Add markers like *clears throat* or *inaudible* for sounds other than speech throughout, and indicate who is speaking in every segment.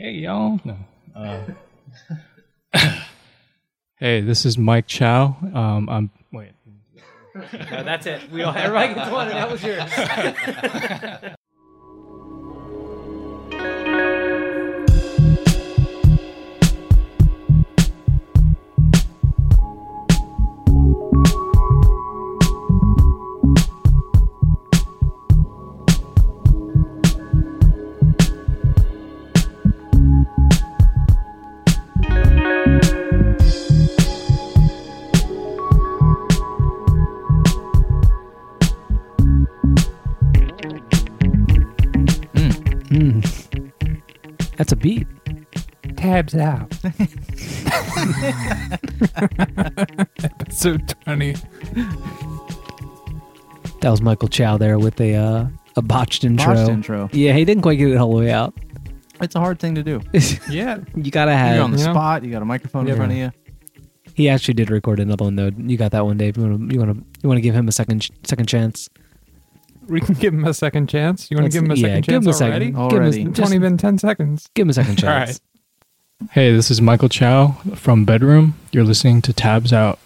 Speaker 1: Hey y'all. No. Uh, *laughs* hey, this is Mike Chow. Um, I'm wait.
Speaker 2: No, that's it. We all everybody gets one, and that was yours. *laughs* That's a beat.
Speaker 3: Tabs out. *laughs* Episode 20.
Speaker 2: That was Michael Chow there with a uh, a botched intro.
Speaker 4: Botched intro.
Speaker 2: Yeah, he didn't quite get it all the way out.
Speaker 4: It's a hard thing to do. *laughs*
Speaker 3: Yeah.
Speaker 2: You gotta have.
Speaker 4: You're on the
Speaker 3: you know?
Speaker 4: spot. You got a microphone
Speaker 3: Yeah.
Speaker 4: in front of you.
Speaker 2: He actually did record another one though. You got that one, Dave. You want to you want to you want to give him a second second chance?
Speaker 3: We can give him a second chance. You want to give him a
Speaker 2: yeah,
Speaker 3: second
Speaker 2: give him
Speaker 3: chance
Speaker 2: a second.
Speaker 3: already?
Speaker 2: Give him a-
Speaker 4: Already.
Speaker 3: It's
Speaker 2: just
Speaker 3: only been 10 seconds.
Speaker 2: give him a second *laughs*
Speaker 3: All
Speaker 2: chance.
Speaker 1: Hey, this is Michael Chow from Bedroom. You're listening to Tabs Out.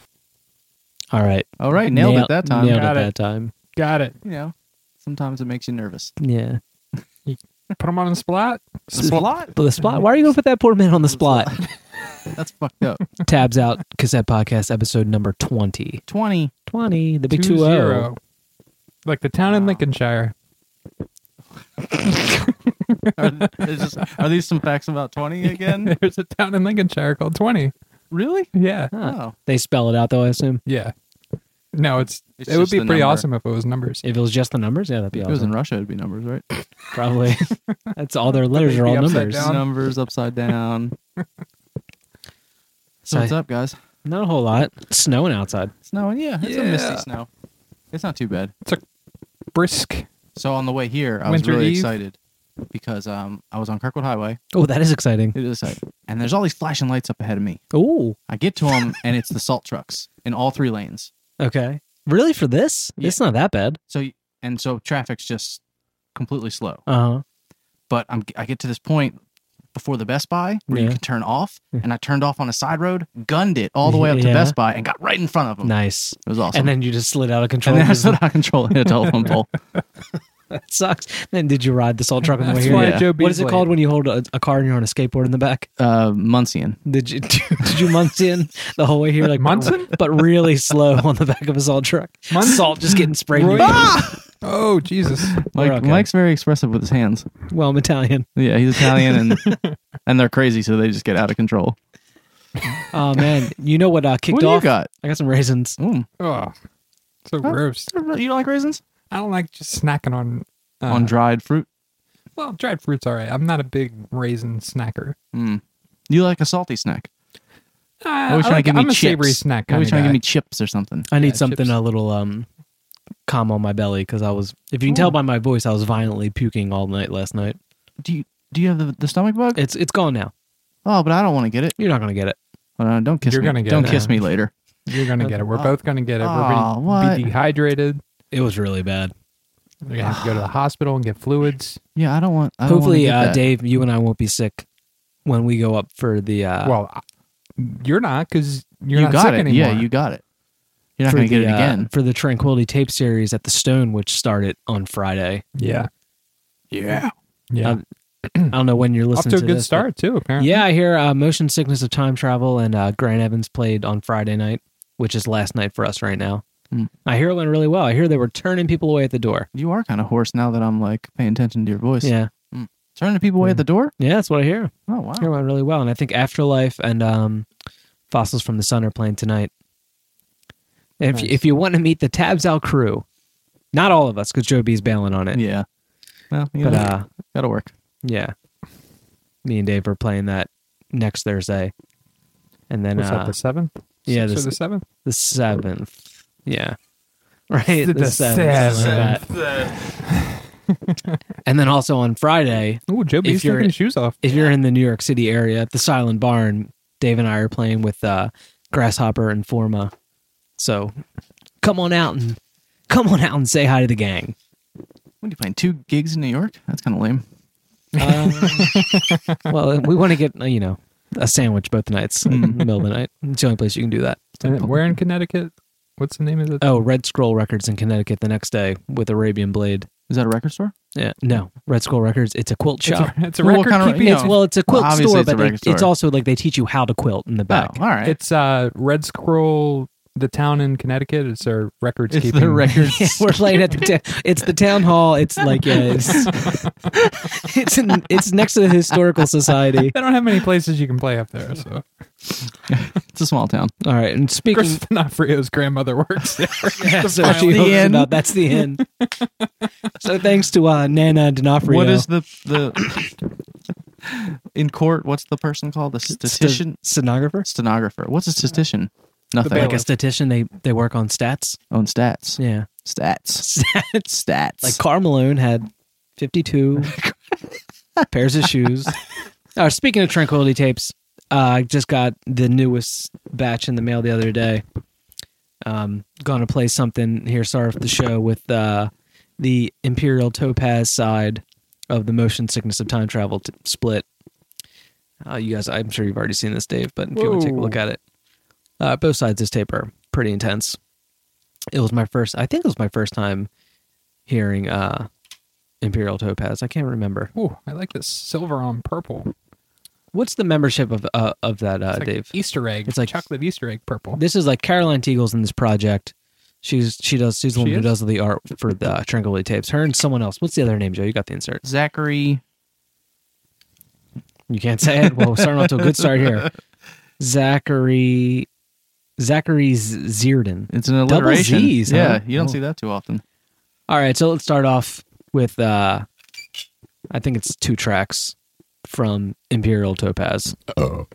Speaker 2: All right.
Speaker 4: All right, nailed
Speaker 2: Nail-
Speaker 4: it that time.
Speaker 2: Nailed
Speaker 3: Got
Speaker 2: it
Speaker 3: it.
Speaker 2: that time.
Speaker 3: Got it.
Speaker 4: You know, sometimes it makes you nervous.
Speaker 2: Yeah. *laughs*
Speaker 3: Put him on the spot.
Speaker 4: Splat?
Speaker 2: But the spot. Why are you gonna put that poor man on the spot? *laughs*
Speaker 4: That's fucked up.
Speaker 2: Tabs out cassette podcast episode number 20.
Speaker 4: 20.
Speaker 2: 20, the big
Speaker 3: Two
Speaker 2: 2 0.
Speaker 3: Zero. Like the town in Lincolnshire.
Speaker 4: Are, this- are these some facts about 20 *laughs* again?
Speaker 3: There's a town in Lincolnshire called 20.
Speaker 4: really?
Speaker 3: Yeah.
Speaker 4: Oh.
Speaker 2: They spell it out though, I assume.
Speaker 3: Yeah. No, it's,
Speaker 4: It's
Speaker 3: it would
Speaker 4: just
Speaker 3: be
Speaker 4: the
Speaker 3: pretty
Speaker 4: number.
Speaker 3: awesome if it was numbers.
Speaker 2: If it was just the numbers, yeah, that'd be awesome.
Speaker 4: If it was
Speaker 2: awesome.
Speaker 4: in Russia, it'd be numbers, right? *laughs*
Speaker 2: Probably. *laughs* That's all their letters are all
Speaker 3: upside
Speaker 2: numbers.
Speaker 3: down.
Speaker 4: numbers upside down. So
Speaker 2: So
Speaker 4: what's
Speaker 2: I-
Speaker 4: up, guys?
Speaker 2: Not a whole lot. It's snowing outside.
Speaker 4: Snowing? Yeah, it's a misty
Speaker 3: Yeah.
Speaker 4: snow. It's not too bad.
Speaker 3: Brisk.
Speaker 4: So on the way here, I
Speaker 3: Winter
Speaker 4: was really
Speaker 3: Eve?
Speaker 4: excited because um, I was on Kirkwood Highway.
Speaker 2: Oh, that is exciting.
Speaker 4: It is exciting. And there's all these flashing lights up ahead of me.
Speaker 2: Oh,
Speaker 4: I get to them, and it's the *laughs* salt trucks in all three lanes.
Speaker 2: okay. Really for this?
Speaker 4: Yeah.
Speaker 2: It's not that bad.
Speaker 4: So and so traffic's just completely slow.
Speaker 2: Uh huh.
Speaker 4: But I'm I get to this point before the Best Buy where you
Speaker 2: Yeah.
Speaker 4: can turn off, hmm. and I turned off on a side road, gunned it all the way up to *laughs*
Speaker 2: Yeah.
Speaker 4: Best Buy, and got right in front of them.
Speaker 2: Nice.
Speaker 4: It was awesome.
Speaker 2: And then you just slid out of control.
Speaker 4: and then I stood out of control in a telephone pole. *laughs* *laughs*
Speaker 2: that sucks. Then did you ride the salt truck on the way
Speaker 3: That's
Speaker 2: here?
Speaker 3: why
Speaker 4: Yeah.
Speaker 3: Joe
Speaker 2: What is it
Speaker 3: Beasley-
Speaker 2: called when you hold a, a car and you're on a skateboard in the back?
Speaker 4: Uh, Muncian.
Speaker 2: Did you *laughs* did you Munson the whole way here like
Speaker 3: Munson?
Speaker 2: but really slow on the back of a salt truck?
Speaker 3: Mun-
Speaker 2: Salt just getting sprayed. in
Speaker 3: Roy-
Speaker 2: your- *laughs*
Speaker 3: Oh, Jesus.
Speaker 4: Mike,
Speaker 2: okay.
Speaker 4: Mike's very expressive with his hands.
Speaker 2: Well, I'm Italian.
Speaker 4: Yeah, he's Italian and and they're crazy, so they just get out of control.
Speaker 2: Oh man, you know what uh, kicked
Speaker 4: what do
Speaker 2: off?
Speaker 4: you got?
Speaker 2: I got some raisins.
Speaker 4: Mm.
Speaker 3: Oh, so gross.
Speaker 4: You don't like raisins
Speaker 3: I don't like just snacking on uh,
Speaker 4: on dried fruit?
Speaker 3: Well, dried fruit's all right. I'm not a big raisin snacker.
Speaker 4: Mm. You like a salty snack?
Speaker 3: Uh,
Speaker 4: Always
Speaker 3: I
Speaker 4: trying to
Speaker 3: like,
Speaker 4: give me
Speaker 3: I'm a
Speaker 4: chips.
Speaker 3: savory snack kind
Speaker 4: Always
Speaker 3: of
Speaker 4: trying to give me chips or something.
Speaker 2: I need
Speaker 3: Yeah,
Speaker 2: something
Speaker 3: chips.
Speaker 2: a little um calm on my belly because I was. If you can tell by my voice, I was violently puking all night last night.
Speaker 4: Do you do you have the, the stomach bug?
Speaker 2: It's it's gone now.
Speaker 4: Oh, but I don't want to get it.
Speaker 2: You're not gonna get it.
Speaker 4: Uh, don't kiss
Speaker 3: You're
Speaker 4: me.
Speaker 3: gonna get
Speaker 4: don't
Speaker 3: it.
Speaker 4: kiss me later.
Speaker 3: You're gonna get it. We're *laughs*
Speaker 4: Oh.
Speaker 3: both gonna get it. We're
Speaker 4: Oh,
Speaker 3: gonna
Speaker 4: what?
Speaker 3: be dehydrated.
Speaker 2: It was really bad.
Speaker 3: We're gonna have to go to the hospital and get fluids.
Speaker 4: Yeah, I don't want. I don't
Speaker 2: Hopefully,
Speaker 4: wanna
Speaker 2: uh,
Speaker 4: that.
Speaker 2: Dave, you and I won't be sick when we go up for the uh,
Speaker 3: well, I- you're not because you're
Speaker 4: you
Speaker 3: not
Speaker 4: got
Speaker 3: sick
Speaker 4: it.
Speaker 3: anymore.
Speaker 4: Yeah, you got it. You're not
Speaker 2: for
Speaker 4: gonna get
Speaker 2: the,
Speaker 4: it
Speaker 2: uh,
Speaker 4: again.
Speaker 2: for the Tranquility Tape series at the Stone, which started on Friday.
Speaker 3: Yeah.
Speaker 4: Yeah.
Speaker 3: Yeah.
Speaker 2: Um, *clears throat* I don't know when you're
Speaker 3: Off
Speaker 2: listening
Speaker 3: to a
Speaker 2: to
Speaker 3: good
Speaker 2: this, but-
Speaker 3: start too. Apparently.
Speaker 2: Yeah, I hear uh, Motion Sickness of Time Travel and uh, Grant Evans played on Friday night, which is last night for us right now.
Speaker 4: Hmm.
Speaker 2: I hear it went really well. I hear they were turning people away at the door.
Speaker 4: You are kind of hoarse now that I'm like paying attention to your voice.
Speaker 2: Yeah,
Speaker 4: Turning people away at the door.
Speaker 2: yeah, that's what I hear.
Speaker 4: Oh wow.
Speaker 2: I hear it went really well, and I think Afterlife and um, Fossils from the Sun are playing tonight. And if you, if you want to meet the Tabs Out crew, not all of us because Joe B's bailing on it,
Speaker 4: Yeah. Well, you
Speaker 2: but uh,
Speaker 4: that'll work.
Speaker 2: yeah, me and Dave are playing that next Thursday, and then
Speaker 3: What's
Speaker 2: uh,
Speaker 3: that? The seventh.
Speaker 2: yeah,
Speaker 3: Sixth
Speaker 2: this-
Speaker 3: the seventh.
Speaker 2: the seventh. Yeah. *laughs* Right.
Speaker 3: The
Speaker 2: seventh, something like and then also on Friday,
Speaker 3: Ooh, Joe B's taking his shoes off.
Speaker 2: if you're in the New York City area at the Silent Barn, Dave and I are playing with uh, Grasshopper and Forma. So come on out and come on out and say hi to the gang.
Speaker 4: What are you playing? Two gigs in New York? That's kind of lame.
Speaker 2: Um, well, we want to get uh, you know a sandwich both nights in the middle of the night. It's the only place you can do that.
Speaker 3: And where in Connecticut? What's the name of it?
Speaker 2: Oh, Red Scroll Records in Connecticut the next day with Arabian Blade.
Speaker 4: Is that a record store?
Speaker 2: Yeah, no, Red Scroll Records. It's a quilt
Speaker 3: it's
Speaker 2: shop.
Speaker 3: a, it's a
Speaker 4: Well,
Speaker 3: record
Speaker 4: kind of-
Speaker 3: keeping.
Speaker 2: It's well, it's a quilt
Speaker 4: obviously
Speaker 2: store,
Speaker 4: it's a
Speaker 2: but they,
Speaker 4: record
Speaker 2: it's also like they teach you how to quilt in the back.
Speaker 4: Oh, all right.
Speaker 3: It's uh, Red Scroll, the town in Connecticut. It's their records
Speaker 4: It's
Speaker 3: keeping.
Speaker 4: the records. *laughs*
Speaker 2: Yeah, we're playing at the ta- it's the town hall. It's like yeah, it's *laughs* it's, in, it's next to the historical society. *laughs*
Speaker 3: They don't have many places you can play up there. So
Speaker 4: It's a small town.
Speaker 2: All right, and speaking,
Speaker 3: Chris D'Onofrio's grandmother works there.
Speaker 2: yeah, so
Speaker 3: That's
Speaker 2: she
Speaker 4: the end.
Speaker 2: about that's the end. so thanks to uh, Nana D'Onofrio.
Speaker 4: What is the the in court? What's the person called? The statistician,
Speaker 2: stenographer?
Speaker 4: stenographer. What's a statistician? Nothing.
Speaker 2: Like a statistician, they they work on stats.
Speaker 4: On stats.
Speaker 2: Yeah,
Speaker 4: Stats. *laughs*
Speaker 2: stats.
Speaker 4: Stats.
Speaker 2: Like Karl Malone had fifty-two *laughs* pairs of shoes. Uh, speaking of tranquility tapes, uh, I just got the newest batch in the mail the other day. Um, going to play something here, start off the show with uh, the Imperial Topaz side of the Motion Sickness of Time Travel t- split. Uh, you guys, I'm sure you've already seen this, Dave, but if you want to take a look at it, uh, both sides of this tape are pretty intense. It was my first, I think it was my first time hearing uh, Imperial Topaz. I can't remember.
Speaker 3: Ooh, I like this silver on purple.
Speaker 2: What's the membership of uh, of that, uh,
Speaker 3: It's like
Speaker 2: Dave?
Speaker 3: Easter egg.
Speaker 2: It's like-
Speaker 3: chocolate Easter egg purple.
Speaker 2: This is like Caroline Teagle's in this project. She's she does she's the one
Speaker 3: She
Speaker 2: who
Speaker 3: is?
Speaker 2: does the art for the uh, Tranquility tapes. Her and someone else. What's the other name, Joe? You got the insert.
Speaker 4: Zachary.
Speaker 2: You can't say it. Well, we're starting off to a good start here. *laughs* Zachary Zachary Z- Zierden.
Speaker 4: It's an
Speaker 2: Double
Speaker 4: alliteration.
Speaker 2: Z's, huh?
Speaker 4: Yeah, you don't
Speaker 2: Oh.
Speaker 4: see that too often.
Speaker 2: All right, so let's start off with uh I think it's two tracks from Imperial Topaz.
Speaker 5: Walk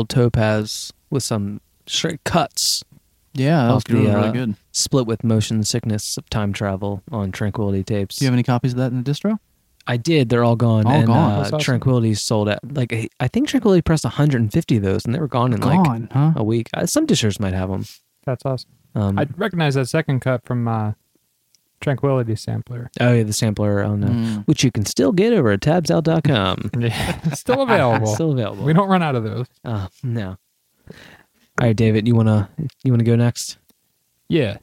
Speaker 2: Imperial Topaz with some straight cuts
Speaker 4: Yeah, that was
Speaker 2: Off the,
Speaker 4: really
Speaker 2: uh,
Speaker 4: good.
Speaker 2: split with motion sickness of time travel on Tranquility tapes.
Speaker 4: Do you have any copies of that in the distro?
Speaker 2: I did. They're all gone.
Speaker 4: All
Speaker 2: and
Speaker 4: gone.
Speaker 2: Uh,
Speaker 3: That's awesome.
Speaker 2: Tranquility sold out. Like I think Tranquility pressed 150 of those, and they were gone in like
Speaker 4: Gone, huh?
Speaker 2: a week. Uh, some dishers might have them.
Speaker 3: That's awesome.
Speaker 2: Um,
Speaker 3: I recognize that second cut from uh, Tranquility Sampler.
Speaker 2: oh yeah, the sampler Oh, no.
Speaker 4: Mm.
Speaker 2: which you can still get over at tabsout.com. *laughs*
Speaker 3: Yeah, still available. *laughs*
Speaker 2: still available.
Speaker 3: we don't run out of those.
Speaker 2: Uh, no. All right, David, you wanna you wanna go next?
Speaker 3: Yeah.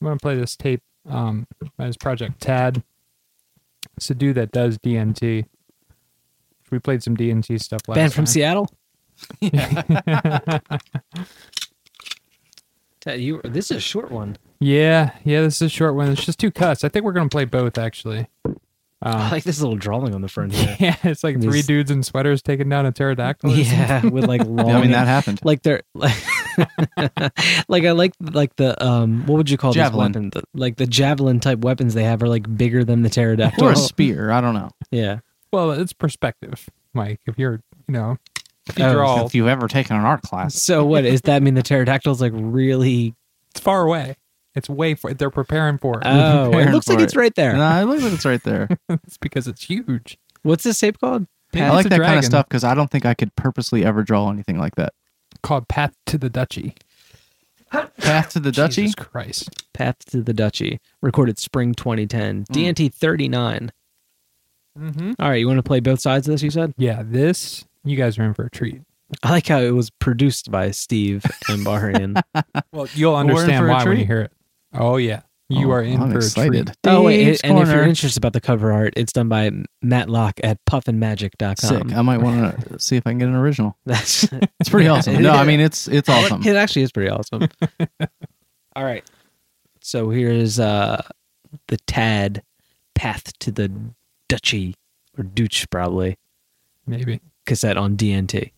Speaker 3: I'm going to play this tape um, by his project Tad. It's a dude that does DNT. We played some DNT stuff last
Speaker 2: Band from
Speaker 3: time.
Speaker 2: Seattle. *laughs* Ted, you this is a short one.
Speaker 3: Yeah, yeah, this is a short one. It's just two cuts. I think we're going to play both, actually.
Speaker 2: I
Speaker 3: Um,
Speaker 2: like this little drawing on the front here. *laughs*
Speaker 3: yeah, it's like three
Speaker 2: These-
Speaker 3: dudes in sweaters taking down a pterodactyl. or
Speaker 2: yeah, *laughs* with like long. *laughs*
Speaker 4: Yeah, I mean, that happened.
Speaker 2: like they're like, like I like like the um what would you call
Speaker 4: Javelin.
Speaker 2: this weapon? The, like the javelin type weapons they have are like bigger than the pterodactyl.
Speaker 4: Or a spear. I don't know.
Speaker 2: yeah.
Speaker 3: Well, it's perspective, Mike. If you're, you know, if you
Speaker 2: Oh,
Speaker 3: draw,
Speaker 4: If you've ever taken an art class.
Speaker 2: So what does that mean? The pterodactyl's like really?
Speaker 3: it's far away. It's way for They're preparing for it.
Speaker 2: Oh, it
Speaker 4: preparing
Speaker 2: looks like
Speaker 4: for
Speaker 2: it's
Speaker 4: it.
Speaker 2: right there.
Speaker 4: Nah, it looks like it's right there. *laughs*
Speaker 3: it's because it's huge.
Speaker 2: What's this tape called?
Speaker 3: Maybe
Speaker 4: I like
Speaker 3: it's a
Speaker 4: that kind of stuff because I don't think I could purposely ever draw anything like that.
Speaker 3: Called Path to the Duchy.
Speaker 4: Path to the Duchy.
Speaker 3: Jesus Christ.
Speaker 2: Path to the Duchy, recorded spring 2010. DNT 39.
Speaker 3: Mm-hmm.
Speaker 2: All right, you want to play both sides of this? You said.
Speaker 3: Yeah, this you guys are in for a treat.
Speaker 2: I like how it was produced by Steve *laughs* and Bahrain.
Speaker 3: Well, you'll understand
Speaker 4: for a
Speaker 3: why when you
Speaker 4: treat?
Speaker 3: hear it. Oh yeah, you
Speaker 4: Oh,
Speaker 3: are in
Speaker 4: I'm
Speaker 3: for
Speaker 4: excited.
Speaker 3: a treat.
Speaker 2: oh wait,
Speaker 4: Dave's
Speaker 2: and if you're interested about the cover art, it's done by Matt Locke at puffinmagic.com.
Speaker 4: Sick. I might want to *laughs* see if I can get an original.
Speaker 2: That's *laughs*
Speaker 4: It's pretty *laughs* awesome. No, I mean it's it's awesome.
Speaker 2: It actually is pretty awesome. All right. So here's uh the Tad Path to the Duchy or Dooch probably
Speaker 3: Maybe.
Speaker 2: cassette on DNT.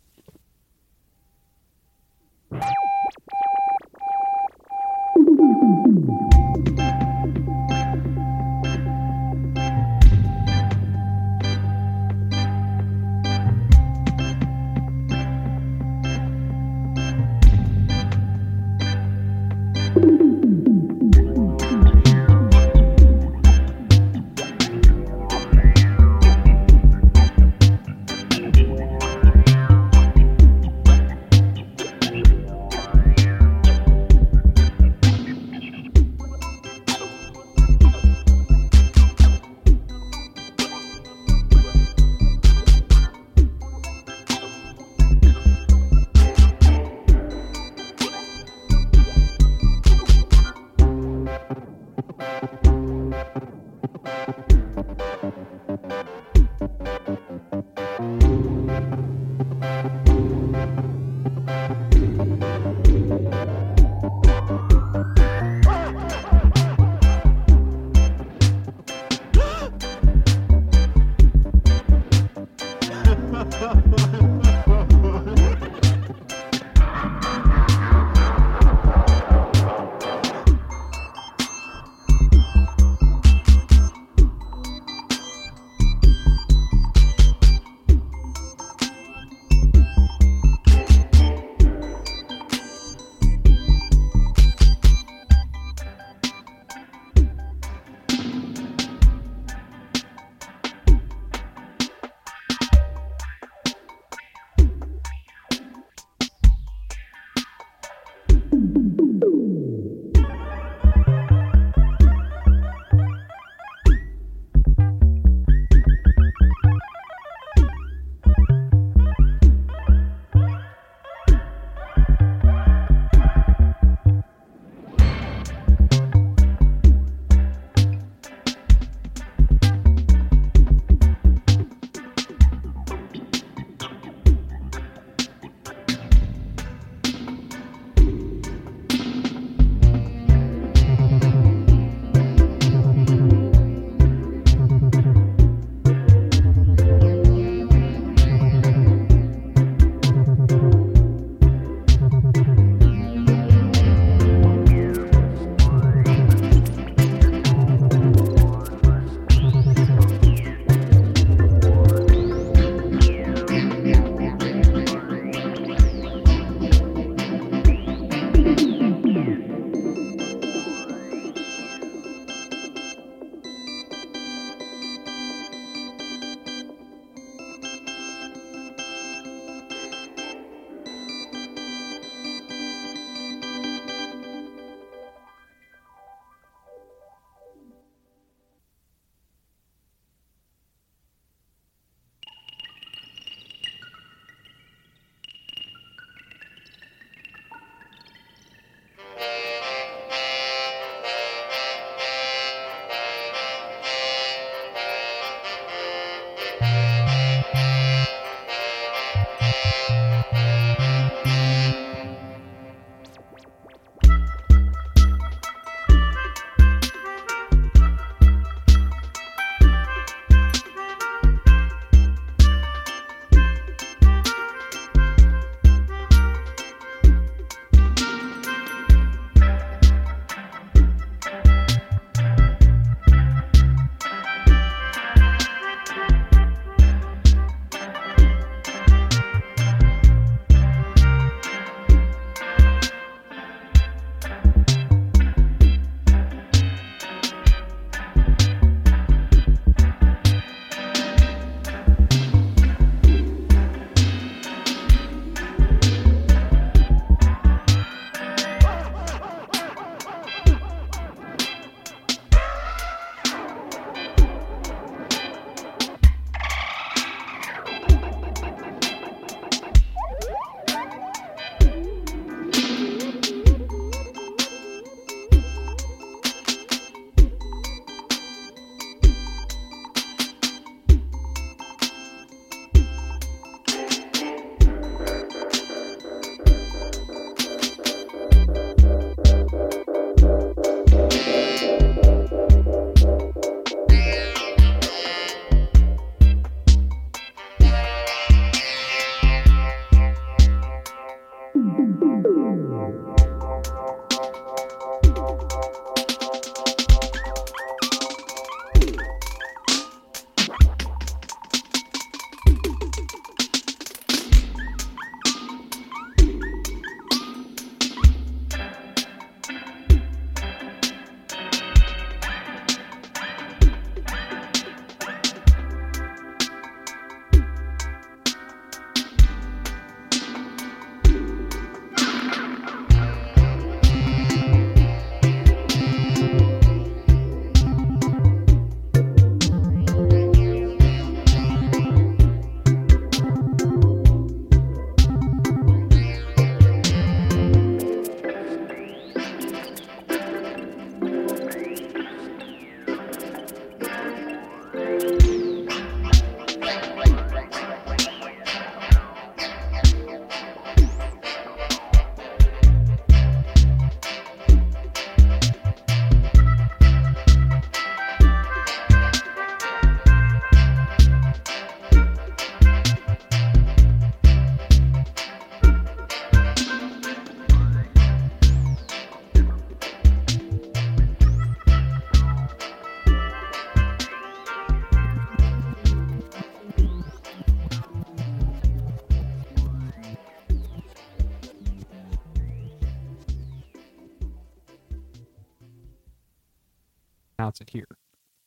Speaker 3: Pronounce it here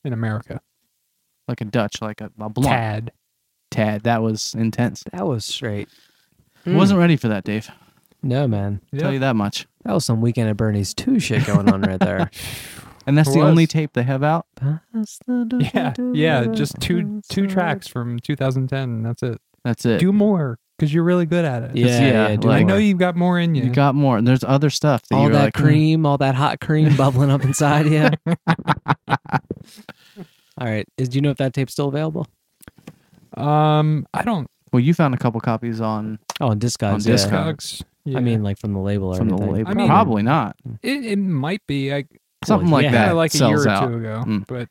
Speaker 3: in America.
Speaker 4: Like a Dutch, like a, a blunt.
Speaker 3: Tad.
Speaker 4: Tad. That was intense.
Speaker 2: That was straight.
Speaker 4: Wasn't ready for that, Dave.
Speaker 2: No, man.
Speaker 4: Tell you that much.
Speaker 2: That was some Weekend at Bernie's 2 shit going on right there. *laughs*
Speaker 4: And that's
Speaker 3: It
Speaker 4: the only tape they have out.
Speaker 3: Yeah, yeah, just two two tracks from 2010. That's it.
Speaker 4: That's it.
Speaker 3: Do more because you're really good at it.
Speaker 2: Yeah,
Speaker 4: yeah,
Speaker 2: yeah. do
Speaker 3: I know you've got more in you.
Speaker 4: You got more. And there's other stuff that
Speaker 2: all that
Speaker 4: like, "Hmm."
Speaker 2: cream, all that hot cream bubbling up inside you. *laughs* *laughs* all right. Is, do you know if that tape's still available?
Speaker 3: um, I don't.
Speaker 4: Well, you found a couple copies on
Speaker 2: Oh, on Discogs.
Speaker 4: On
Speaker 2: yeah.
Speaker 4: Discogs.
Speaker 3: Discogs. Yeah.
Speaker 2: I mean, like from the label or
Speaker 4: from the label.
Speaker 3: I mean-
Speaker 4: Probably not.
Speaker 3: it, it might be. I
Speaker 4: Something
Speaker 2: Well,
Speaker 4: like
Speaker 2: yeah.
Speaker 3: yeah,
Speaker 4: that
Speaker 3: like a
Speaker 4: sells
Speaker 3: year or
Speaker 4: out.
Speaker 3: two ago,
Speaker 4: Mm.
Speaker 3: but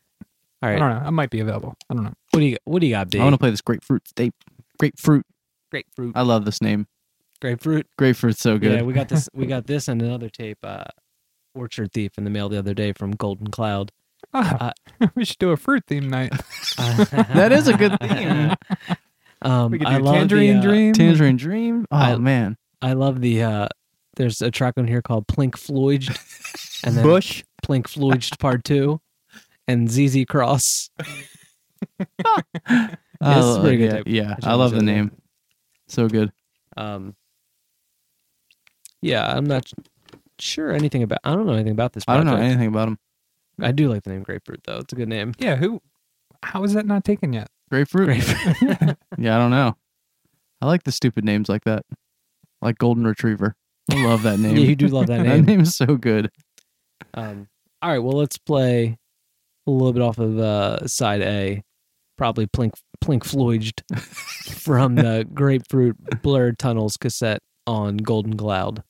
Speaker 2: All
Speaker 3: I don't know. It might be available. I don't know.
Speaker 2: What do you What do you got, B?
Speaker 4: I want to play this grapefruit tape. Grapefruit.
Speaker 2: Grapefruit.
Speaker 4: I love this name.
Speaker 2: grapefruit.
Speaker 4: Grapefruit's so good.
Speaker 2: Yeah, we got this. We *laughs* got this and another tape. Uh, Orchard Thief in the mail the other day from Golden Cloud.
Speaker 3: Ah, *laughs* we should do a fruit theme night. *laughs*
Speaker 4: that is a good theme.
Speaker 2: Um,
Speaker 3: We could do
Speaker 2: I love
Speaker 3: Tangerine
Speaker 2: the, uh,
Speaker 3: Dream.
Speaker 4: Tangerine Dream. Oh
Speaker 2: I-
Speaker 4: man.
Speaker 2: I love the. Uh, there's a track on here called Plink Floyd, and then
Speaker 3: Bush.
Speaker 2: Plink Floyd Part Two, and ZZ Cross.
Speaker 4: Oh,
Speaker 2: it's pretty good
Speaker 4: yeah, yeah.
Speaker 2: should
Speaker 4: I love the
Speaker 2: listen to
Speaker 4: name. So good.
Speaker 2: Um, yeah, I'm not sure anything about. I don't know anything about this.
Speaker 4: I don't know
Speaker 2: project.
Speaker 4: anything about them.
Speaker 2: I do like the name Grapefruit though. It's a good name.
Speaker 3: Yeah. Who? How is that not taken yet?
Speaker 4: Grapefruit.
Speaker 2: Grapefruit. *laughs* *laughs*
Speaker 4: Yeah, I don't know. I like the stupid names like that. Like Golden Retriever. I love that *laughs* name.
Speaker 2: yeah, you do love that name.
Speaker 4: that
Speaker 2: name.
Speaker 4: name is so good.
Speaker 2: Um, all right, well, let's play a little bit off of uh, side A, probably Plink Plink Floyd from the *laughs* Grapefruit Blurred Tunnels cassette on Golden Cloud.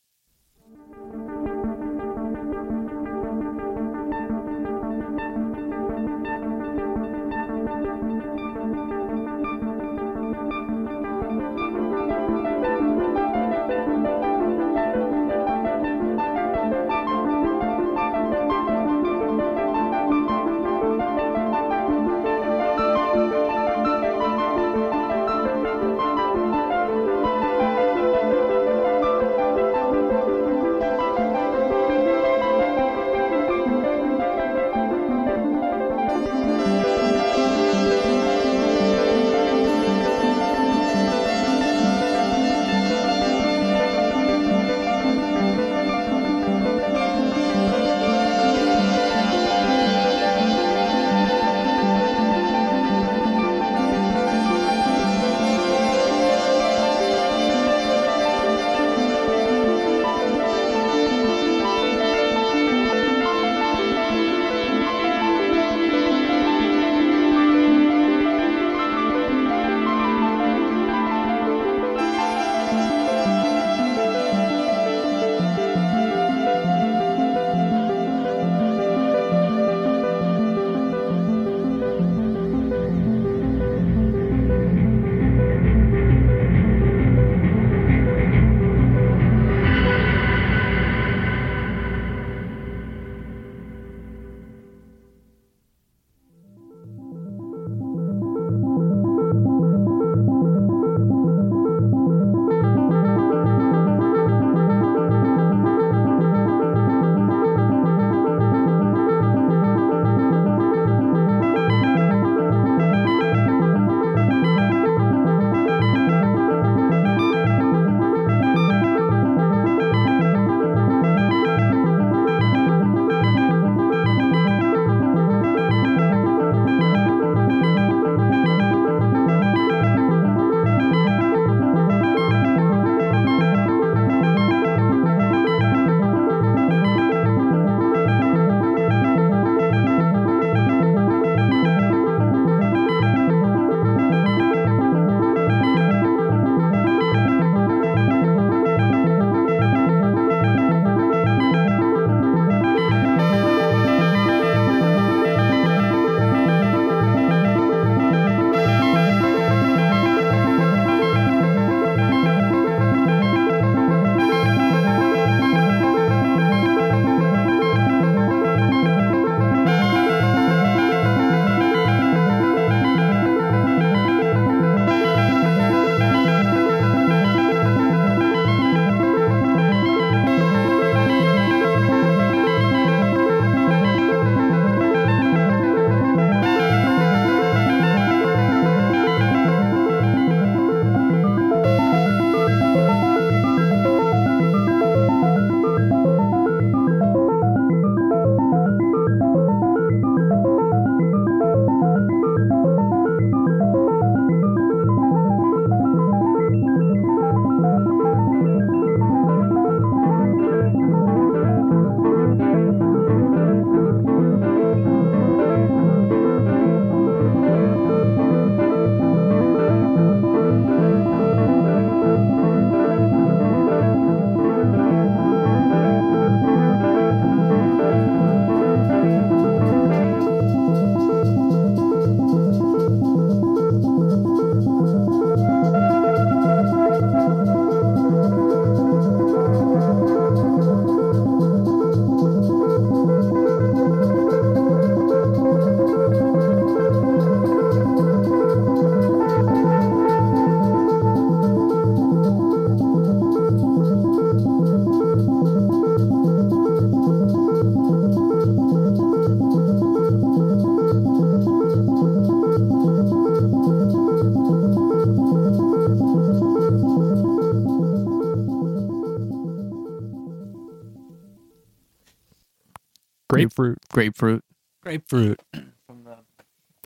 Speaker 3: Grapefruit.
Speaker 4: grapefruit.
Speaker 2: Grapefruit. *clears throat*
Speaker 3: From the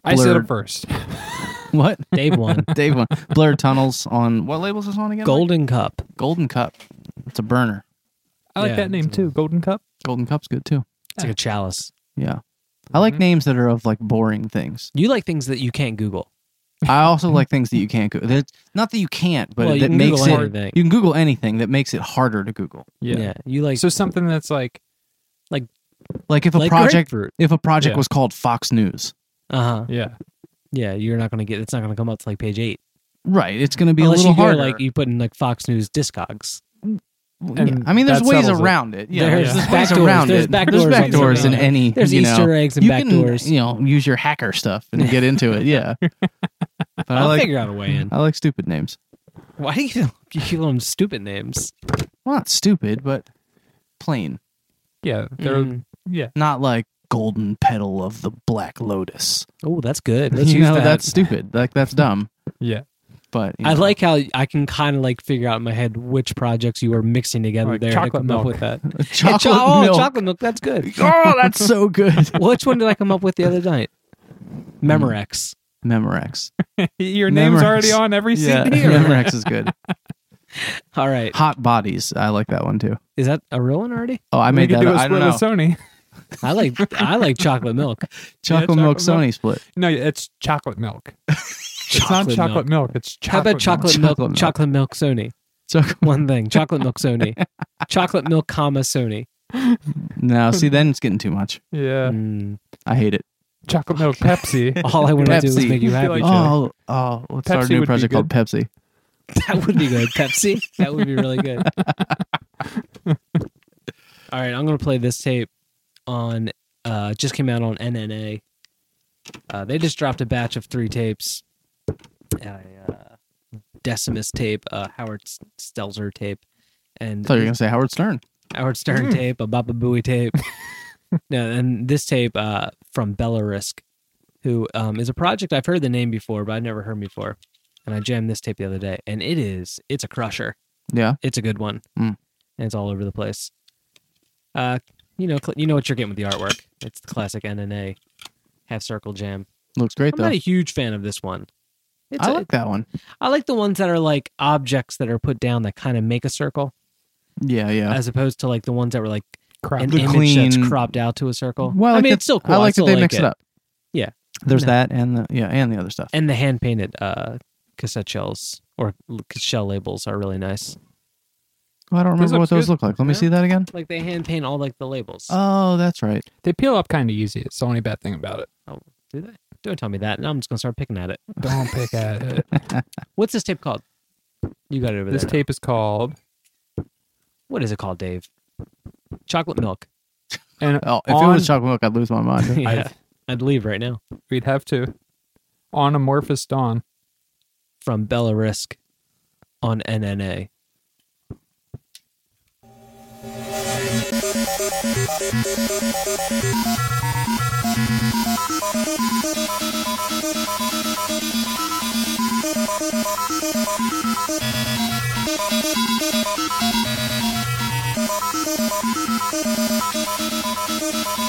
Speaker 3: I said it first. *laughs*
Speaker 4: What?
Speaker 2: Dave won. *laughs*
Speaker 4: Dave one. Blurred tunnels on what labels this on again? Mike?
Speaker 2: Golden Cup.
Speaker 4: Golden Cup. It's a burner.
Speaker 3: I like
Speaker 2: Yeah,
Speaker 3: that name
Speaker 2: it's a-
Speaker 3: too. Golden Cup.
Speaker 4: Golden Cup's good too.
Speaker 2: It's like a chalice.
Speaker 4: Yeah. I like
Speaker 3: Mhm.
Speaker 4: names that are of like boring things.
Speaker 2: You like things that you can't Google.
Speaker 4: I also like things that you can't go. That, not that you can't, but
Speaker 2: Well, you
Speaker 4: that
Speaker 2: can
Speaker 4: makes
Speaker 2: Google
Speaker 4: it.
Speaker 2: anything.
Speaker 4: You can Google anything that makes it harder to Google.
Speaker 3: Yeah.
Speaker 2: You like
Speaker 3: So something that's like
Speaker 4: Like if a
Speaker 2: like
Speaker 4: project,
Speaker 2: grapefruit.
Speaker 4: if a project
Speaker 3: Yeah.
Speaker 4: was called Fox News,
Speaker 2: Uh huh.
Speaker 3: yeah.
Speaker 2: Yeah, you're not gonna get. It's not gonna come up to like page eight
Speaker 4: right? It's going to be
Speaker 2: unless
Speaker 4: a little
Speaker 2: you go
Speaker 4: harder.
Speaker 2: like you put in like Fox News Discogs.
Speaker 4: Yeah.
Speaker 3: and
Speaker 4: I mean, there's
Speaker 3: that
Speaker 4: ways
Speaker 3: settles it.
Speaker 4: around it. Yeah,
Speaker 2: There's
Speaker 4: there's
Speaker 2: back
Speaker 4: ways
Speaker 2: doors.
Speaker 4: around
Speaker 2: There's
Speaker 4: it.
Speaker 2: back
Speaker 4: there's
Speaker 2: doors
Speaker 4: back
Speaker 2: on
Speaker 4: doors in
Speaker 2: something.
Speaker 4: any.
Speaker 2: There's
Speaker 4: you
Speaker 2: Easter
Speaker 4: know,
Speaker 2: eggs and
Speaker 4: you
Speaker 2: back
Speaker 4: can,
Speaker 2: doors.
Speaker 4: You know, use your hacker stuff and get into it. Yeah, *laughs* but I
Speaker 2: I'll
Speaker 4: like
Speaker 2: figure out a way in.
Speaker 4: I like stupid names.
Speaker 2: Why do you *laughs* you call them stupid names?
Speaker 4: Well, not stupid, but plain.
Speaker 3: Yeah. They're
Speaker 2: Mm.
Speaker 3: Yeah.
Speaker 4: Not like golden petal of the black lotus.
Speaker 2: Oh, that's good. Let's *laughs*
Speaker 4: you
Speaker 2: use
Speaker 4: know,
Speaker 2: that.
Speaker 4: that's stupid. Like that's dumb.
Speaker 3: Yeah.
Speaker 4: But you
Speaker 2: I like how I can kind of like figure out in my head which projects you were mixing together
Speaker 3: Like
Speaker 2: there to
Speaker 3: chocolate
Speaker 2: come up with that. *laughs*
Speaker 4: Chocolate
Speaker 2: cho- oh,
Speaker 4: milk.
Speaker 2: chocolate milk. That's good. *laughs*
Speaker 4: Oh, that's so good.
Speaker 2: Which one did I come up with the other night? Hmm. Memorex.
Speaker 4: Memorex.
Speaker 3: Your name's
Speaker 4: Memorex.
Speaker 3: already on every
Speaker 4: Yeah,
Speaker 3: CD. or-
Speaker 4: Memorex is good.
Speaker 2: All right.
Speaker 4: Hot bodies. I like that one too.
Speaker 2: Is that a real one already?
Speaker 4: Oh, I
Speaker 3: we
Speaker 4: made
Speaker 3: could
Speaker 4: that.
Speaker 3: do
Speaker 4: up.
Speaker 3: a
Speaker 4: I don't know.
Speaker 3: Sony.
Speaker 2: I like I like chocolate milk.
Speaker 4: Chocolate
Speaker 3: chocolate
Speaker 4: milk
Speaker 3: milk.
Speaker 4: Sony split.
Speaker 3: No, it's chocolate milk. *laughs* it's not
Speaker 2: Chocolate
Speaker 3: chocolate
Speaker 2: milk.
Speaker 3: milk. It's chocolate
Speaker 2: How about chocolate milk?
Speaker 4: Chocolate milk.
Speaker 2: Chocolate milk Sony.
Speaker 4: Chocolate.
Speaker 2: One thing. Chocolate milk Sony. *laughs* chocolate milk, comma Sony.
Speaker 4: No, see, then it's getting too much.
Speaker 3: Yeah.
Speaker 2: Mm.
Speaker 4: I hate it.
Speaker 3: Chocolate milk Pepsi. *laughs*
Speaker 2: All I want to do is
Speaker 4: Pepsi.
Speaker 2: make you happy.
Speaker 3: like-
Speaker 4: Oh, oh, let's start a new project called. Pepsi.
Speaker 2: That would be good. Pepsi. That would be really good. All right, I'm gonna play this tape on. Uh, just came out on NNA. Uh, they just dropped a batch of three tapes. A uh, Decimus tape, a Howard Stelzer tape, and
Speaker 4: I thought you were gonna say Howard Stern.
Speaker 2: Howard Stern
Speaker 3: Mm.
Speaker 2: tape, a Baba Booey tape. *laughs* no, and this tape uh, from Belarisk, who um, is a project I've heard the name before, but I've never heard before. And I jammed this tape the other day, and it is it's a crusher.
Speaker 4: Yeah.
Speaker 2: It's a good one,
Speaker 4: Mm.
Speaker 2: and it's all over the place. Uh, you know, cl- you know what you're getting with the artwork. It's the classic NNA half circle jam.
Speaker 4: Looks great
Speaker 2: I'm
Speaker 4: though.
Speaker 2: not a huge fan of this one. It's
Speaker 4: I
Speaker 2: a-
Speaker 4: like that one.
Speaker 2: I like the ones that are like objects that are put down that kind of make a circle,
Speaker 4: Yeah, yeah.
Speaker 2: as opposed to like the ones that were like
Speaker 3: Crap.
Speaker 2: an image
Speaker 4: clean-
Speaker 2: that's cropped out to a circle.
Speaker 4: Well,
Speaker 2: I
Speaker 4: like
Speaker 2: mean,
Speaker 4: that-
Speaker 2: it's still cool.
Speaker 4: I like
Speaker 2: still
Speaker 4: that they
Speaker 2: like
Speaker 4: mix it. up.
Speaker 2: Yeah.
Speaker 4: There's
Speaker 2: No.
Speaker 4: that and the yeah and the other stuff.
Speaker 2: And the hand painted uh, cassette shells or l- shell labels are really nice.
Speaker 4: Oh, I don't remember what those
Speaker 3: good.
Speaker 4: look like. Let me see that again.
Speaker 2: Like they hand paint all like the labels.
Speaker 4: Oh, that's right.
Speaker 3: They peel up kind of easy. It's the only bad thing about it.
Speaker 2: Oh, do they? Don't tell me that. Now I'm just gonna start picking at it. *laughs*
Speaker 3: Don't pick at it. *laughs*
Speaker 2: What's this tape called? You got it over
Speaker 3: This
Speaker 2: there.
Speaker 3: This tape is called.
Speaker 2: What is it called, Dave? Chocolate milk. *laughs*
Speaker 3: And
Speaker 4: Oh, if
Speaker 3: on,
Speaker 4: it was chocolate milk, I'd lose my mind.
Speaker 2: yeah,
Speaker 3: I've-
Speaker 2: I'd leave right now.
Speaker 3: we'd have to. On Amorphous Dawn.
Speaker 2: From Belarisk on NNA.
Speaker 3: Thank
Speaker 2: you.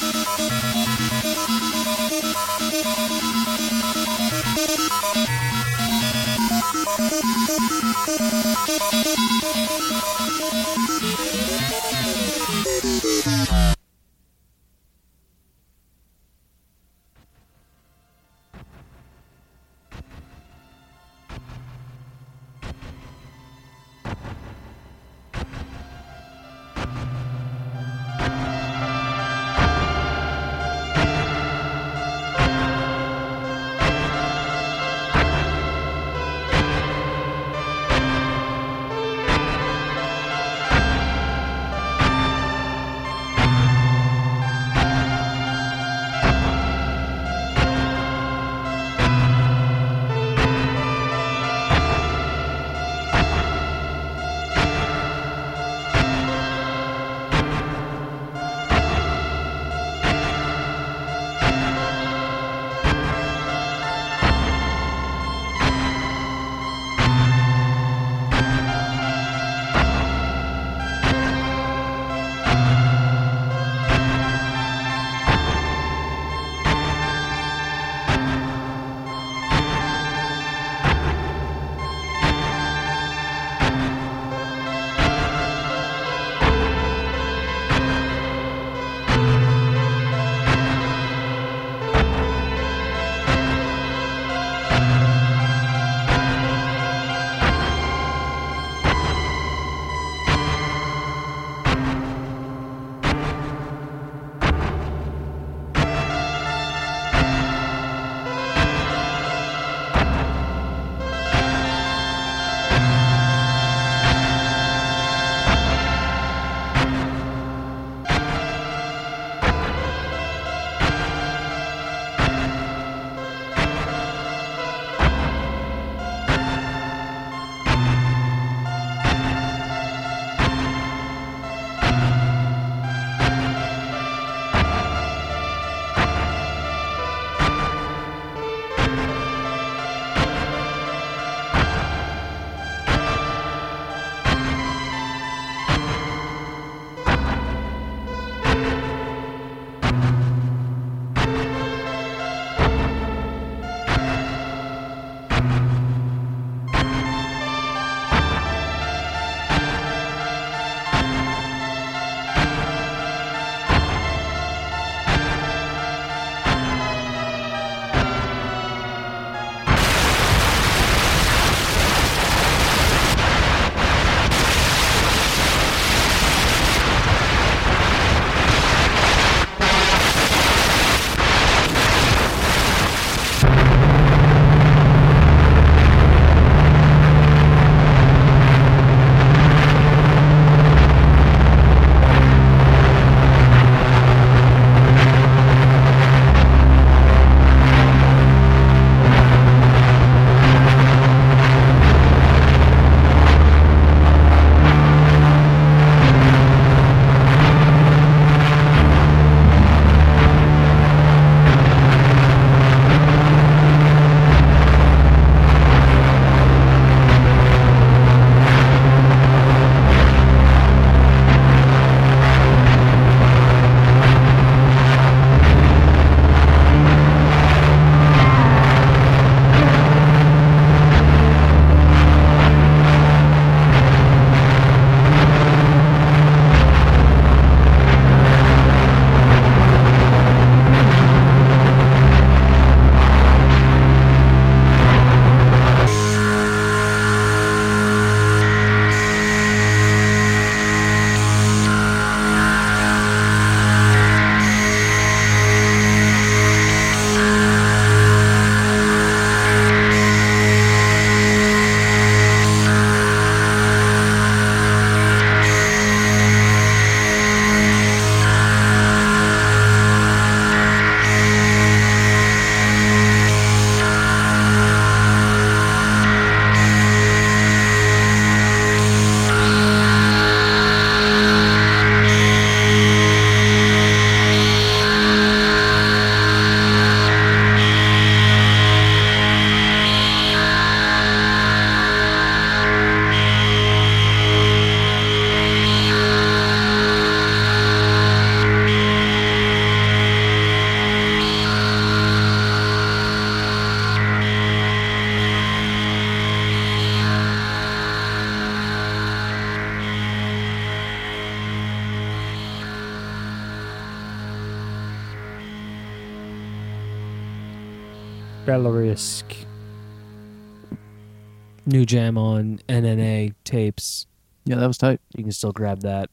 Speaker 2: Jam on NNA tapes.
Speaker 4: Yeah, that was tight.
Speaker 2: You can still grab that.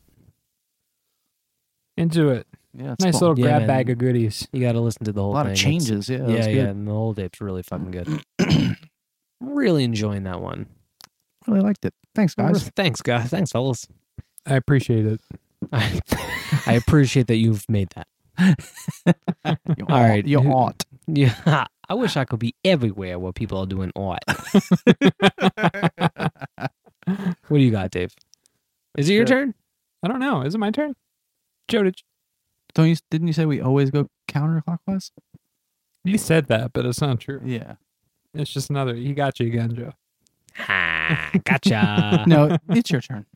Speaker 3: Into it.
Speaker 4: Yeah, it's
Speaker 3: Nice
Speaker 4: fun.
Speaker 3: little
Speaker 2: Yeah,
Speaker 3: grab
Speaker 2: man.
Speaker 3: bag of goodies.
Speaker 2: You got to listen to the whole.
Speaker 4: a lot
Speaker 2: thing.
Speaker 4: of
Speaker 2: It's-
Speaker 4: changes. Yeah,
Speaker 2: yeah,
Speaker 4: that's
Speaker 2: yeah, and the whole tape's really fucking good. *clears throat* really enjoying that one.
Speaker 4: Really liked it. Thanks, guys.
Speaker 2: Thanks, guys. Thanks, fellas.
Speaker 3: I appreciate it.
Speaker 2: I, *laughs* I appreciate that you've made that. *laughs*
Speaker 4: You
Speaker 2: All right.
Speaker 4: you ought. *laughs*
Speaker 2: Yeah, I wish I could be everywhere where people are doing art. *laughs* *laughs* what do you got, Dave? Is it your turn?
Speaker 3: I don't know. Is it my turn? Joe, did
Speaker 4: Don't you? Didn't you say we always go counterclockwise?
Speaker 3: you, you said that, but it's not true.
Speaker 4: Yeah.
Speaker 3: It's just another. He got you again, Joe.
Speaker 2: Ha, gotcha. *laughs*
Speaker 4: no, it's your turn.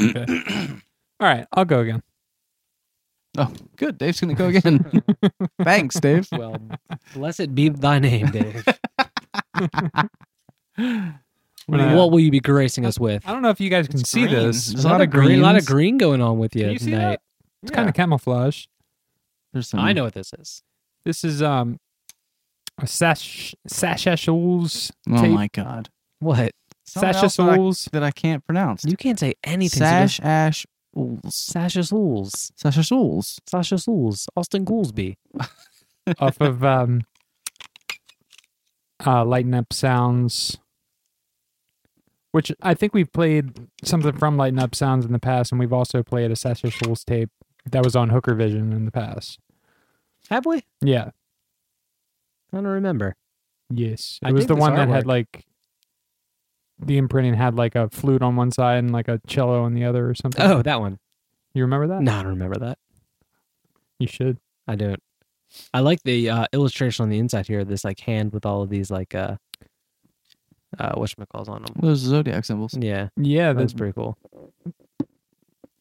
Speaker 3: Okay. *clears throat* All right, I'll go again.
Speaker 4: Oh, good. Dave's gonna go again. *laughs* Thanks, Dave.
Speaker 2: Well, blessed be thy name, Dave. *laughs*
Speaker 3: When I-
Speaker 2: what will you be gracing us with?
Speaker 3: I don't know if you guys can
Speaker 4: It's
Speaker 3: see
Speaker 4: green.
Speaker 3: this.
Speaker 4: There's a lot of
Speaker 2: green, a lot of
Speaker 4: greens.
Speaker 2: green going on with you
Speaker 3: Can you see
Speaker 2: tonight.
Speaker 3: that? It's kind of camouflage.
Speaker 4: There's some.
Speaker 2: I know what this is.
Speaker 3: This is um a sash sashashul's
Speaker 4: Oh
Speaker 3: tape.
Speaker 4: my god.
Speaker 2: What?
Speaker 4: Something else that I,
Speaker 3: sashashul's.
Speaker 4: that I can't pronounce.
Speaker 2: You can't say anything.
Speaker 4: Sash Ash Ools.
Speaker 2: Sasha Souls.
Speaker 4: Sasha Souls.
Speaker 2: Sasha Souls. Austin Goolsby. *laughs*
Speaker 3: off of um uh Lighten Up Sounds. Which I think we've played something from Lighten Up Sounds in the past, and we've also played a Sasha Schultz tape that was on Hooker Vision in the past.
Speaker 2: Have we?
Speaker 3: Yeah.
Speaker 2: I don't remember.
Speaker 3: Yes. It
Speaker 2: I
Speaker 3: was the one that
Speaker 2: artwork.
Speaker 3: had like the imprinting had like a flute on one side and like a cello on the other or something.
Speaker 2: Oh, that one.
Speaker 3: You remember that?
Speaker 2: No, I don't remember that.
Speaker 3: You should.
Speaker 2: I don't. I like the uh, illustration on the inside here. This like hand with all of these like uh, uh, whatchamacalls on them.
Speaker 4: Those zodiac symbols.
Speaker 2: Yeah,
Speaker 3: Yeah,
Speaker 2: that's
Speaker 3: those,
Speaker 2: pretty cool.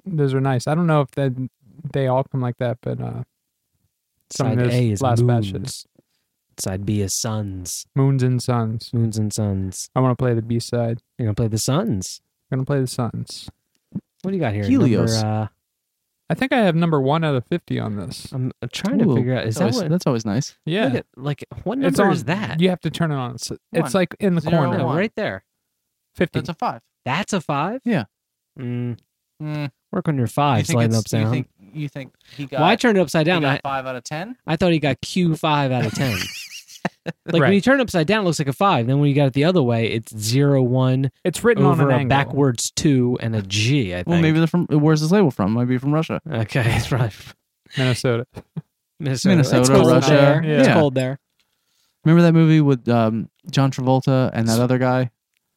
Speaker 3: those are nice. I don't know if that they all come like that, but uh Some of
Speaker 2: Side
Speaker 3: this
Speaker 2: A is
Speaker 3: last batch is-
Speaker 2: moons. Side B is suns.
Speaker 3: Moons and Suns.
Speaker 2: Moons and suns.
Speaker 3: I want to play the B side.
Speaker 2: You're gonna play the suns.
Speaker 3: I'm gonna play the Suns.
Speaker 2: What do you got here?
Speaker 4: Helios.
Speaker 2: Number, uh,
Speaker 3: I think I have number one out of fifty on this.
Speaker 2: I'm I'm trying to
Speaker 4: Ooh,
Speaker 2: figure out. Is that
Speaker 4: always,
Speaker 2: what?
Speaker 4: that's always nice.
Speaker 3: Yeah,
Speaker 2: Look at, like what
Speaker 3: it's
Speaker 2: number
Speaker 3: on,
Speaker 2: is that?
Speaker 3: You have to turn it on. It's,
Speaker 4: One.
Speaker 3: it's like in the
Speaker 4: Zero
Speaker 3: corner.
Speaker 4: One.
Speaker 2: right there.
Speaker 3: Fifty.
Speaker 4: That's a five.
Speaker 2: That's a five.
Speaker 4: Yeah.
Speaker 2: Mm,
Speaker 4: Mm,
Speaker 2: work on your
Speaker 4: you
Speaker 2: five.
Speaker 4: think
Speaker 2: Sliding
Speaker 4: it's-
Speaker 2: up sound.
Speaker 4: You think, you think he got,
Speaker 2: well, I turned it upside
Speaker 4: he
Speaker 2: down.
Speaker 4: got
Speaker 2: I,
Speaker 4: five out of ten?
Speaker 2: I thought he got Q five out of ten. *laughs* like when you turn it upside down, it looks like a five. Then when you got it the other way, it's zero one
Speaker 3: It's written
Speaker 2: over
Speaker 3: on an
Speaker 2: a
Speaker 3: angle.
Speaker 2: backwards two and a G. I think.
Speaker 4: Well, maybe they're from. Where's this label from? Might be from Russia.
Speaker 2: Okay, it's right.
Speaker 3: Minnesota.
Speaker 2: Minnesota,
Speaker 4: Minnesota,
Speaker 2: it's cold
Speaker 4: Russia.
Speaker 2: There. It's
Speaker 3: Yeah.
Speaker 2: cold there.
Speaker 4: Remember that movie with um, John Travolta and that other guy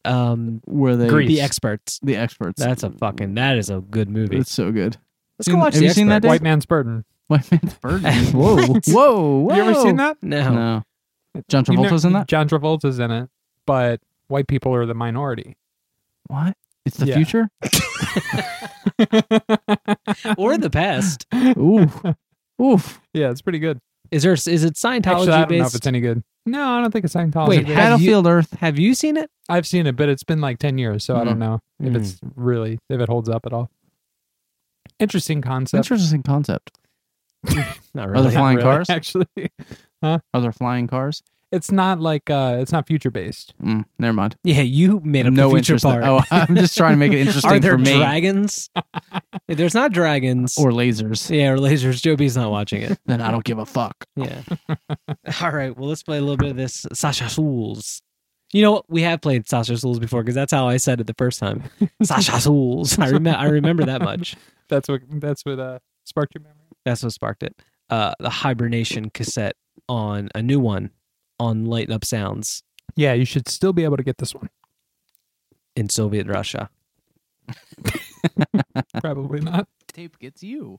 Speaker 2: Um,
Speaker 4: where they
Speaker 3: Grease.
Speaker 2: the experts.
Speaker 4: the experts.
Speaker 2: That's a fucking. That is a good movie.
Speaker 4: it's so good.
Speaker 2: Let's
Speaker 4: Seen-
Speaker 2: go watch
Speaker 4: have
Speaker 2: the
Speaker 4: you seen that,
Speaker 2: experts.
Speaker 4: Dave?
Speaker 3: White Man's Burden.
Speaker 4: White Man's Burden. *laughs*
Speaker 2: Whoa.
Speaker 4: whoa, whoa!
Speaker 3: You ever seen that?
Speaker 2: No.
Speaker 4: No. John
Speaker 3: You know-
Speaker 4: Travolta's in that.
Speaker 3: John Travolta's in it, but white people are the minority.
Speaker 4: What? It's the
Speaker 3: Yeah.
Speaker 4: future. *laughs*
Speaker 2: or the past.
Speaker 4: Ooh, oof.
Speaker 3: Yeah, it's pretty good.
Speaker 2: Is there? Is it Scientology
Speaker 3: Actually, I don't know if it's any good. No, I don't think it's Scientology.
Speaker 2: Wait,
Speaker 3: based.
Speaker 2: have you-
Speaker 4: Battlefield Earth.
Speaker 2: Have you seen it?
Speaker 3: I've seen it, but it's been like ten years, so I don't
Speaker 4: Mm.
Speaker 3: know if
Speaker 2: Mm.
Speaker 3: it's really if it holds up at all. Interesting concept.
Speaker 4: Interesting concept. *laughs*
Speaker 2: Not really.
Speaker 4: Are
Speaker 2: really.
Speaker 4: there flying
Speaker 3: Really,
Speaker 4: cars?
Speaker 3: Actually, *laughs*
Speaker 4: Are there flying cars?
Speaker 3: it's not like uh, it's not future based.
Speaker 4: Mm, never mind.
Speaker 2: Yeah, you made up
Speaker 4: no
Speaker 2: the future
Speaker 4: interest.
Speaker 2: part.
Speaker 4: Oh, I'm just trying to make it *laughs* interesting
Speaker 2: Are there
Speaker 4: for me.
Speaker 2: dragons? if *laughs* there's not dragons
Speaker 4: or lasers.
Speaker 2: yeah, or lasers, Joby's not watching it.
Speaker 4: Then I don't give a fuck.
Speaker 2: Yeah. *laughs* All right. Well, let's play a little bit of this Sasha Souls. You know what? We have played Sasha Souls before because that's how I said it the first time. Sasha Souls. I remember. I remember that much.
Speaker 3: That's what that's what uh, sparked your memory.
Speaker 2: That's what sparked it. Uh, the hibernation cassette on a new one on Light Up Sounds
Speaker 3: Yeah, you should still be able to get this one.
Speaker 2: in Soviet Russia. *laughs*
Speaker 3: Probably not.
Speaker 4: Tape gets you.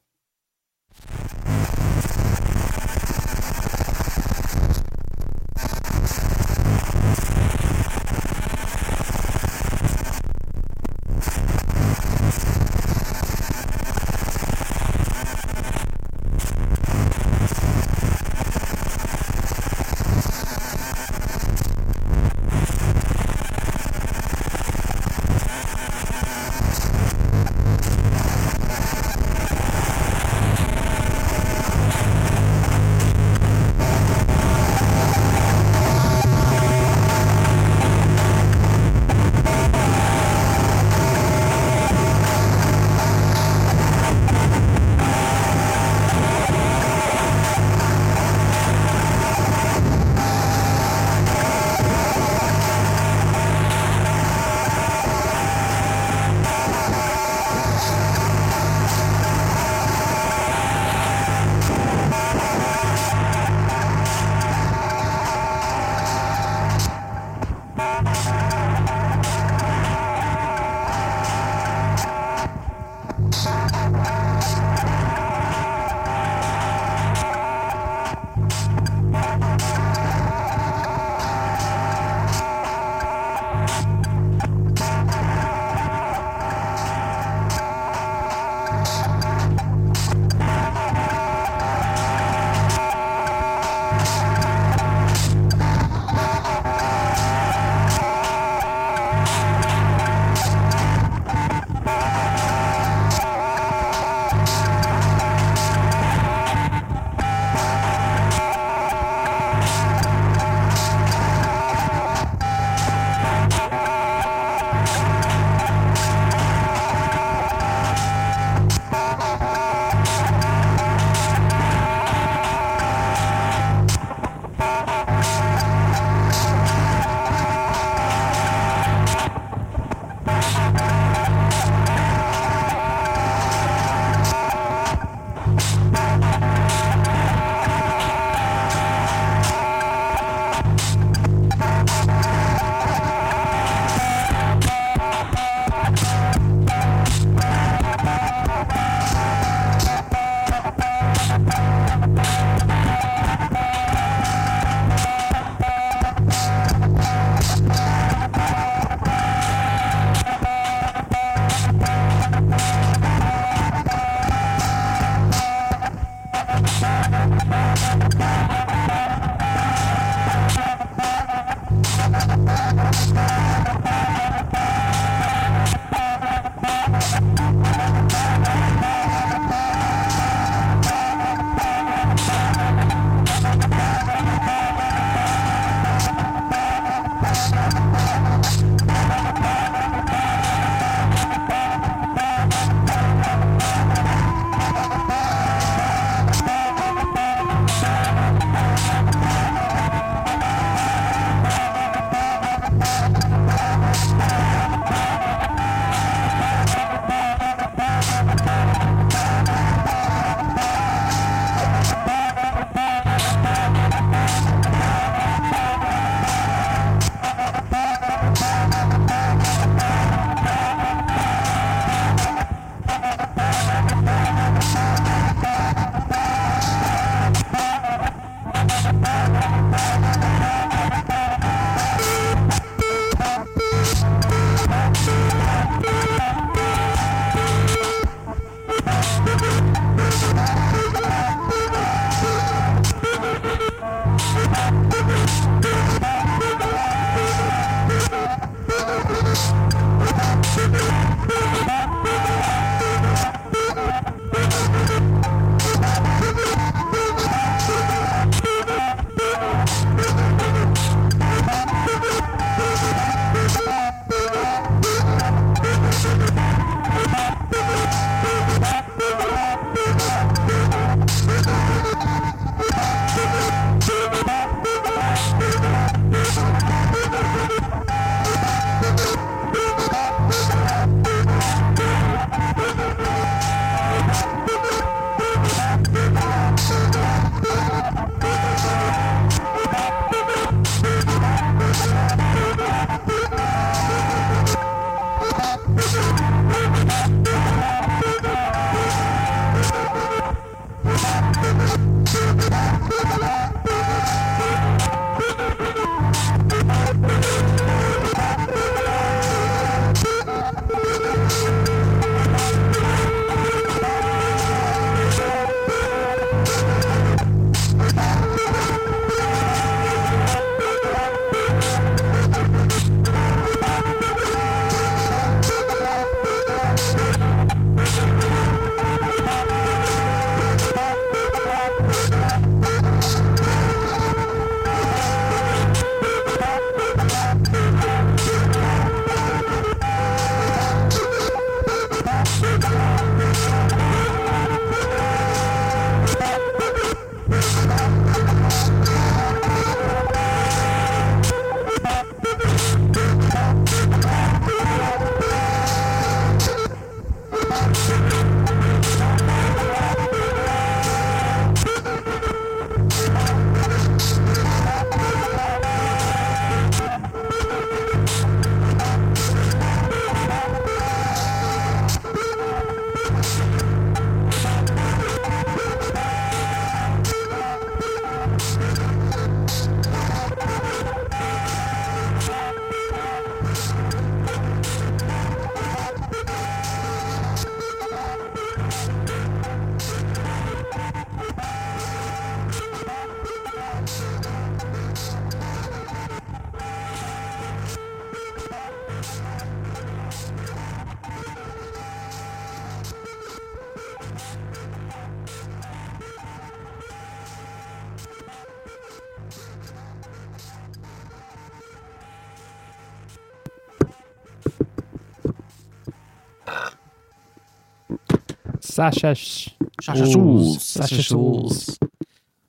Speaker 3: Sashash.
Speaker 4: Shashashools.
Speaker 3: Sashash.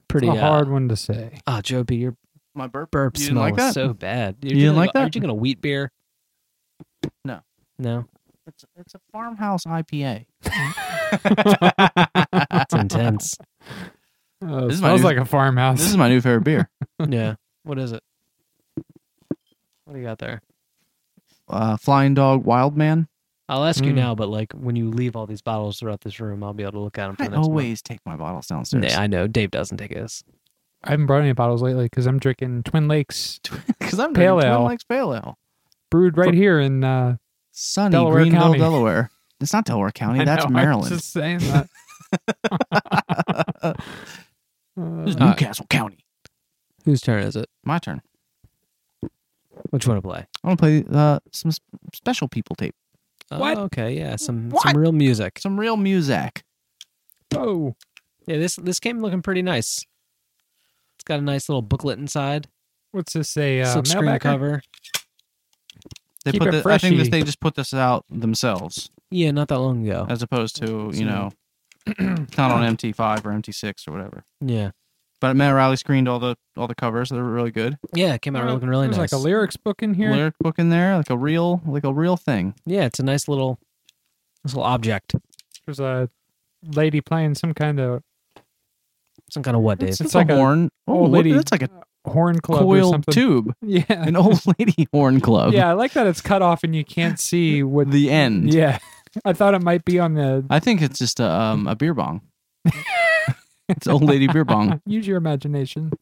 Speaker 2: Pretty
Speaker 3: It's a
Speaker 2: uh,
Speaker 3: hard one to say.
Speaker 2: Ah, Joe B, your
Speaker 4: My burp.
Speaker 2: burp
Speaker 4: You didn't
Speaker 2: smell
Speaker 4: like
Speaker 2: is
Speaker 4: that?
Speaker 2: so bad. You're
Speaker 4: You didn't
Speaker 2: drinking
Speaker 4: like
Speaker 2: a-
Speaker 4: that?
Speaker 2: Are you drinking a wheat beer?
Speaker 4: No.
Speaker 2: No,
Speaker 4: It's, it's a farmhouse IPA.
Speaker 2: it's *laughs* intense.
Speaker 3: Oh, it
Speaker 4: This is my
Speaker 3: smells
Speaker 4: new-
Speaker 3: like a farmhouse.
Speaker 4: This is my new favorite beer. *laughs*
Speaker 2: yeah. What is it? What do you got there?
Speaker 4: Uh, Flying Dog Wildeman.
Speaker 2: I'll ask you
Speaker 3: Mm.
Speaker 2: now, but like when you leave all these bottles throughout this room, I'll be able to look at them for
Speaker 4: I
Speaker 2: the next month.
Speaker 4: always take my bottles downstairs.
Speaker 2: Nah, I know Dave doesn't take his.
Speaker 3: I haven't brought any bottles lately because I'm drinking Twin Lakes *laughs*
Speaker 4: Because I'm
Speaker 3: Pale
Speaker 4: drinking Twin
Speaker 3: ale.
Speaker 4: Lakes Pale Ale.
Speaker 3: brewed right here in. Uh,
Speaker 4: Sunny
Speaker 3: Delaware
Speaker 4: Greenville,
Speaker 3: County.
Speaker 4: Delaware. It's not Delaware *laughs* County.
Speaker 3: I
Speaker 4: That's
Speaker 3: know, I was
Speaker 4: Maryland.
Speaker 3: just saying that. *laughs*
Speaker 4: This is
Speaker 3: Uh,
Speaker 4: New Castle County.
Speaker 2: Whose turn is it?
Speaker 4: My turn.
Speaker 2: Which one to play?
Speaker 4: I want to play uh, some s- special people tape.
Speaker 3: What?
Speaker 2: Oh, okay, yeah, some
Speaker 4: What?
Speaker 2: some real music.
Speaker 4: Some real music.
Speaker 3: oh,
Speaker 2: Yeah, this this came looking pretty nice. It's got a nice little booklet inside,
Speaker 3: what's this say? Uh,
Speaker 2: silk screen cover.
Speaker 4: They
Speaker 3: Keep
Speaker 4: put
Speaker 3: it
Speaker 4: the, I think this, they just put this out themselves
Speaker 2: Yeah, not that long ago.
Speaker 4: as opposed to, you know, it's *clears throat* not on MT5 or MT6 or whatever.
Speaker 2: Yeah,
Speaker 4: But Matt Riley screened all the all the covers. They're really good.
Speaker 2: yeah, it came out
Speaker 3: Well,
Speaker 2: looking really
Speaker 3: There's
Speaker 2: nice.
Speaker 3: like a lyrics book in here.
Speaker 4: Lyric book in there, like a real like a real thing.
Speaker 2: yeah, it's a nice little, nice little object.
Speaker 3: There's a lady playing some kind of
Speaker 2: Some kind of what, Dave?
Speaker 3: It's
Speaker 4: It's,
Speaker 3: like
Speaker 4: a
Speaker 3: a
Speaker 4: horn. Oh,
Speaker 3: old
Speaker 4: what-
Speaker 3: lady
Speaker 4: That's like a
Speaker 3: horn club or
Speaker 4: coiled
Speaker 3: something.
Speaker 4: tube. *laughs*
Speaker 3: Yeah,
Speaker 4: An old lady horn club.
Speaker 3: yeah. I like that it's cut off and you can't see what.
Speaker 4: The end.
Speaker 3: Yeah, *laughs* I thought it might be on the.
Speaker 4: I think it's just a um a beer bong. *laughs* it's old lady beer *laughs* bong.
Speaker 3: Use your imagination.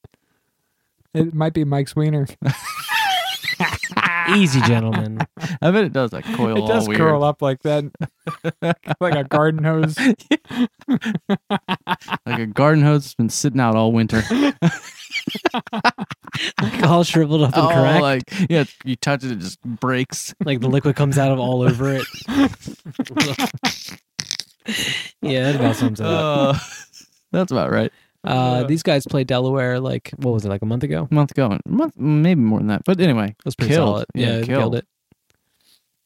Speaker 3: It might be Mike's wiener. *laughs*
Speaker 2: Easy, gentlemen.
Speaker 4: I bet it does like coil
Speaker 3: it does
Speaker 4: all weird.
Speaker 3: curl up like that, *laughs* like a garden hose.
Speaker 4: Like a garden hose that's been sitting out all winter.
Speaker 2: All shriveled up and
Speaker 4: oh,
Speaker 2: correct.
Speaker 4: like yeah, you touch it, it just breaks.
Speaker 2: like the liquid comes out of all over it. yeah, that about sums it up.
Speaker 4: Uh, That's about right.
Speaker 2: Uh, these guys played Delaware like what was it like a month ago?
Speaker 4: A month ago, a month maybe more than that. But anyway,
Speaker 2: It was pretty
Speaker 4: Killed.
Speaker 2: solid.
Speaker 4: Yeah,
Speaker 2: Yeah,
Speaker 4: killed.
Speaker 2: killed it.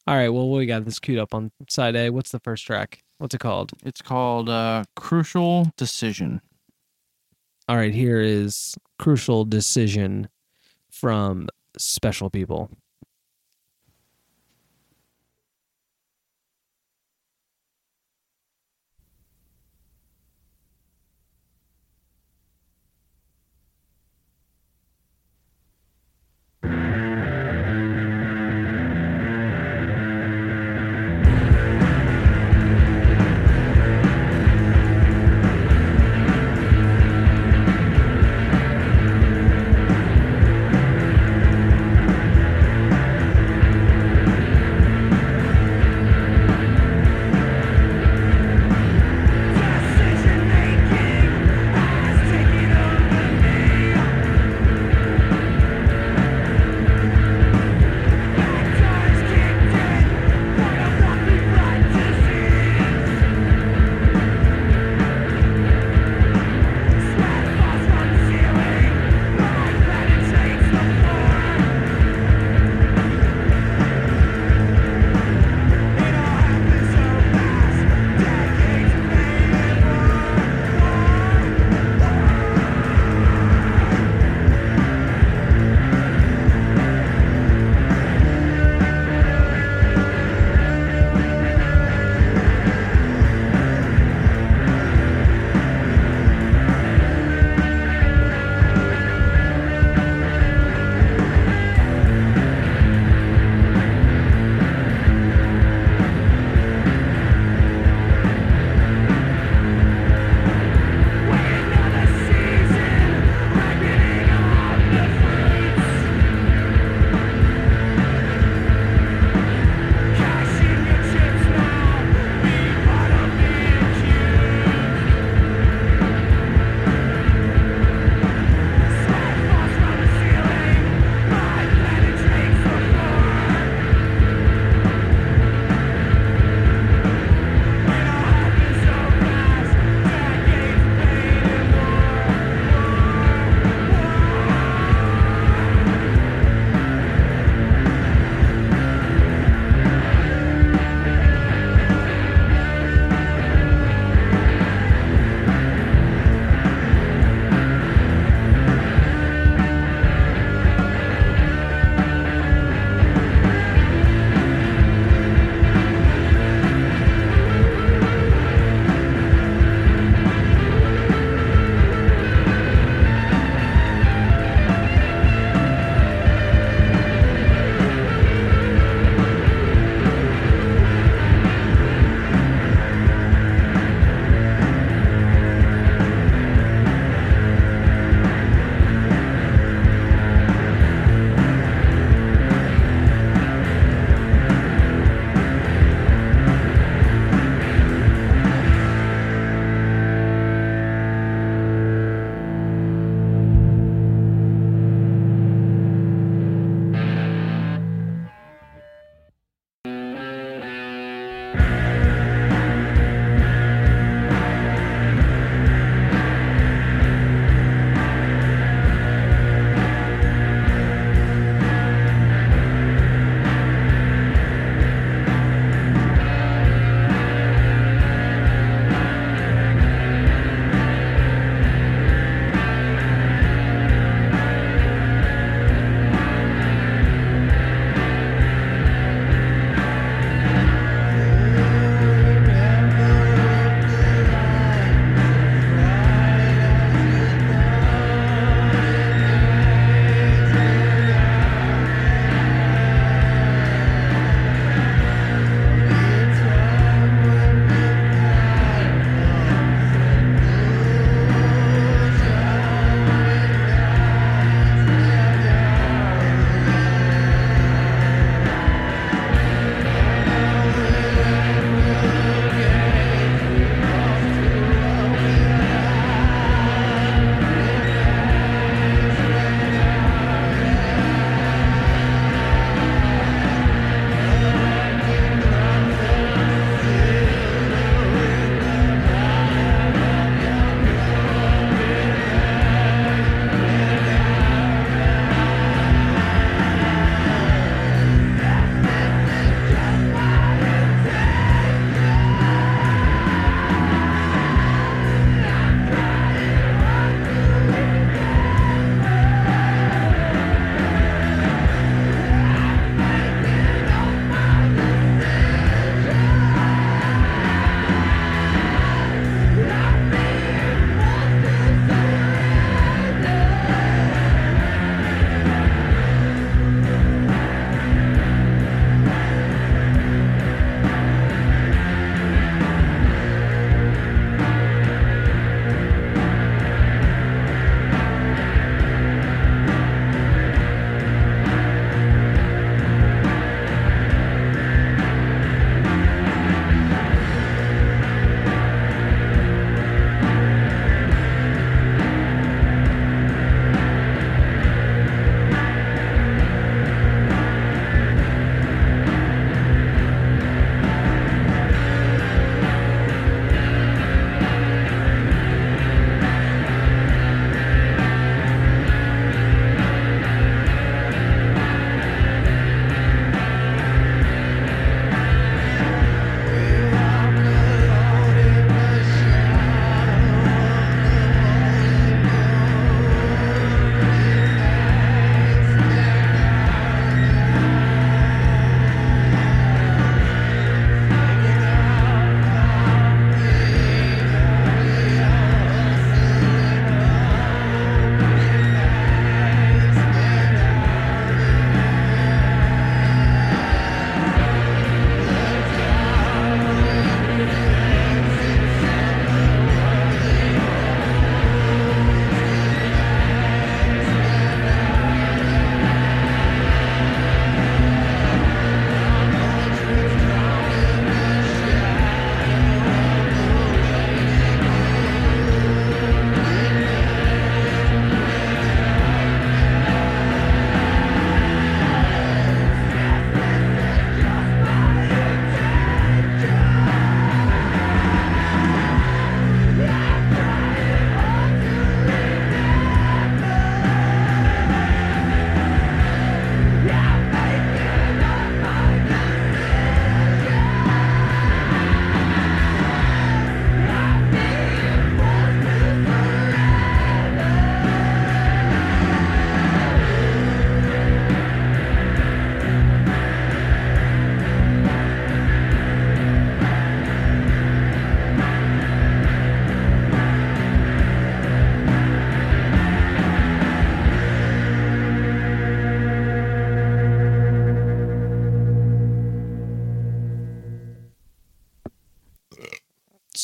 Speaker 2: All right, well, we got this queued up on side A. What's the first track? What's it called?
Speaker 4: it's called uh, Crucial Decision.
Speaker 2: All right, here is Crucial Decision from Special People.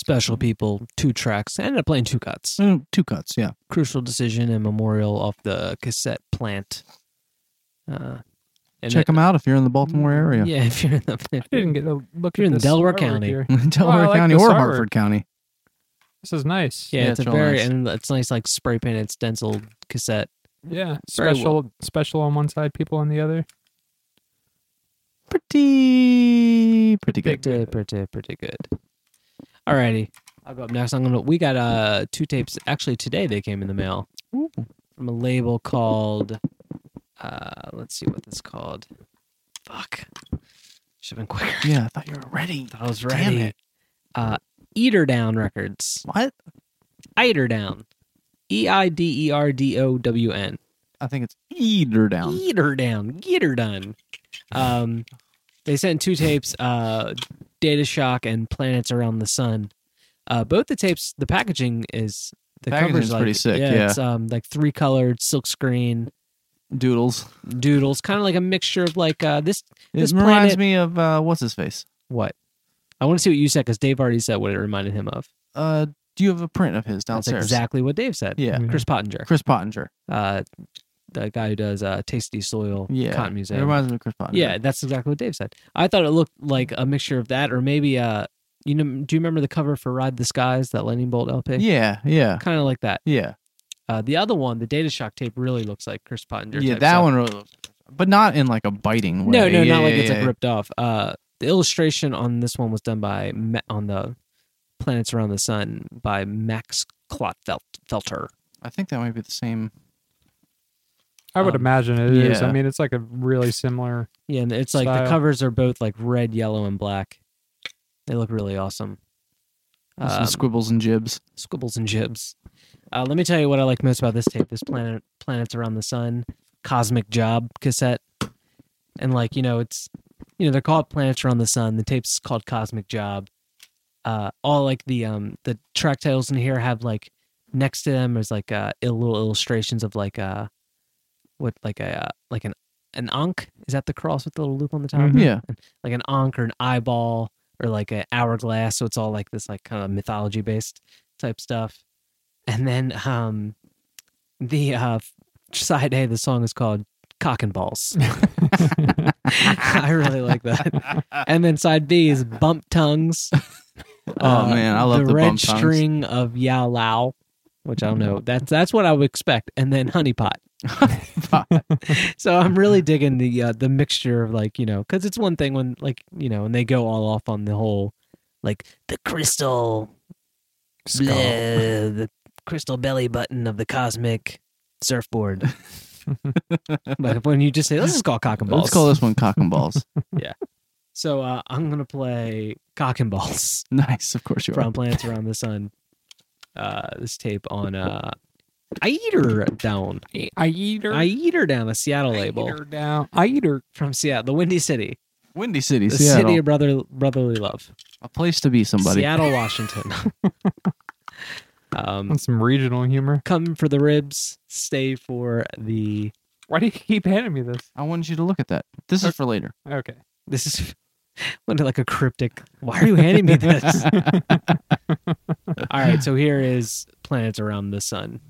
Speaker 2: Special People, two tracks. I ended up playing two cuts.
Speaker 4: Mm, Two cuts, yeah.
Speaker 2: Crucial Decision and Memorial off the cassette plant. Uh, and
Speaker 4: Check
Speaker 2: it-
Speaker 4: them out if you're in the Baltimore area.
Speaker 2: Yeah, *laughs* if you're in the
Speaker 3: I didn't get a look
Speaker 2: You're in
Speaker 3: this
Speaker 2: Delaware
Speaker 3: artwork
Speaker 2: County.
Speaker 3: here.
Speaker 4: Delaware *laughs*
Speaker 3: Oh, I like
Speaker 4: County or
Speaker 3: artwork.
Speaker 4: Hartford County.
Speaker 3: This is nice.
Speaker 2: Yeah,
Speaker 4: Yeah,
Speaker 2: it's a
Speaker 4: it's real
Speaker 2: very
Speaker 4: nice.
Speaker 2: and it's nice like spray painted stenciled cassette.
Speaker 3: Yeah.
Speaker 2: Very
Speaker 3: Special special on one side, people on the other.
Speaker 4: Pretty, pretty good.
Speaker 2: Pretty, pretty, pretty good. Alrighty, I'll go up next. I'm gonna. We got uh two tapes. Actually, today they came in the mail from a label called. Uh, let's see what this called. Fuck. Should have been quicker.
Speaker 4: Yeah, I thought you were ready.
Speaker 2: I was ready.
Speaker 4: Damn it.
Speaker 2: Uh, Eater Down Records.
Speaker 4: What?
Speaker 2: Eater Down. E I D E R D O W N.
Speaker 4: I think it's Eater Down.
Speaker 2: Eater down, get her done. Um, they sent two tapes, uh, Data Shock and Planets Around the Sun. Uh, both the tapes, the packaging is the
Speaker 4: Packaging's
Speaker 2: cover's like,
Speaker 4: pretty sick,
Speaker 2: Yeah,
Speaker 4: yeah.
Speaker 2: it's um like three colored silk screen
Speaker 4: Doodles.
Speaker 2: doodles, kind of like a mixture of like uh this
Speaker 4: It
Speaker 2: This
Speaker 4: reminds
Speaker 2: planet-
Speaker 4: me of uh, what's his face.
Speaker 2: what. I want to see what you said because Dave already said what it reminded him of.
Speaker 4: Uh, do you have a print of his
Speaker 2: That's
Speaker 4: downstairs?
Speaker 2: exactly what Dave said.
Speaker 4: Yeah,
Speaker 3: Yeah.
Speaker 2: Chris Pottinger,
Speaker 4: Chris Pottinger.
Speaker 2: uh, the guy who does uh, Tasty Soil
Speaker 4: Yeah,
Speaker 2: Cotton
Speaker 4: It reminds me of Chris Pottinger.
Speaker 2: Yeah, that's exactly what Dave said. I thought it looked like a mixture of that, or maybe uh, you know, do you remember the cover for Ride the Skies, that Lightning Bolt LP?
Speaker 4: yeah, yeah,
Speaker 2: kind of like that.
Speaker 4: yeah.
Speaker 2: Uh, the other one, the Data Shock tape, really looks like Chris Pottinger.
Speaker 4: Yeah, that
Speaker 2: stuff.
Speaker 4: one really looks, but not in like a biting way.
Speaker 2: No, no,
Speaker 4: Yeah,
Speaker 2: not like
Speaker 4: yeah,
Speaker 2: it's
Speaker 4: yeah.
Speaker 2: like ripped off. Uh, the illustration on this one was done by on the Planets Around the Sun by Max Clotfelter.
Speaker 4: I think that might be the same.
Speaker 3: I would
Speaker 2: Um,
Speaker 3: imagine it is. I mean, it's like a really similar.
Speaker 2: Yeah, and it's like the covers are both like red, yellow, and black. They look really awesome.
Speaker 4: Some
Speaker 2: Um,
Speaker 4: squibbles and jibs.
Speaker 2: squibbles and jibs. Uh, let me tell you what I like most about this tape: this planet, planets around the sun, cosmic job cassette, and like you know, it's you know they're called planets around the sun. The tape's called cosmic job. Uh, all like the um the track titles in here have like next to them is like uh little illustrations of like uh what like a uh, like an an ankh is that the cross with the little loop on the top
Speaker 3: Mhm.
Speaker 4: Yeah,
Speaker 2: like an ankh or an eyeball or like an hourglass. So it's all like this like kind of mythology based type stuff. And then um the uh side A the song is called Cock and Balls. *laughs* I really like that. And then side B is Bump Tongues.
Speaker 4: Oh, man, I love the
Speaker 2: red
Speaker 4: Bump Tongues.
Speaker 2: string of Yao Lao, which I don't know. That's that's what I would expect. And then *laughs* Honey Pot. so I'm really digging the uh, the mixture of like you know because it's one thing when like you know and they go all off on the whole like the crystal
Speaker 3: Skull.
Speaker 2: bleh, the crystal belly button of the cosmic surfboard. *laughs* but when you just say let's just call cock and balls.
Speaker 4: let's call this one cock and balls. *laughs* Yeah.
Speaker 2: So uh, I'm gonna play cock and balls
Speaker 4: nice, of course you are.
Speaker 2: from Planets Around the Sun. Uh, this tape on *laughs* uh, I eat her down.
Speaker 3: I eat her.
Speaker 2: I eat her down. A Seattle
Speaker 3: I
Speaker 2: label
Speaker 3: eat her down. I eat her.
Speaker 2: from Seattle, the Windy City.
Speaker 4: Windy City,
Speaker 2: the
Speaker 4: Seattle,
Speaker 2: city of brother, brotherly love.
Speaker 4: a place to be. Somebody.
Speaker 2: Seattle, *laughs* Washington. *laughs* um,
Speaker 3: On some regional humor.
Speaker 2: come for the ribs, stay for the.
Speaker 3: Why do you keep handing me this?
Speaker 4: I wanted you to look at that. This is for later.
Speaker 3: Okay.
Speaker 2: This is *laughs* went to like a cryptic. Why are you handing me this? *laughs* All right, so here is planets around the sun.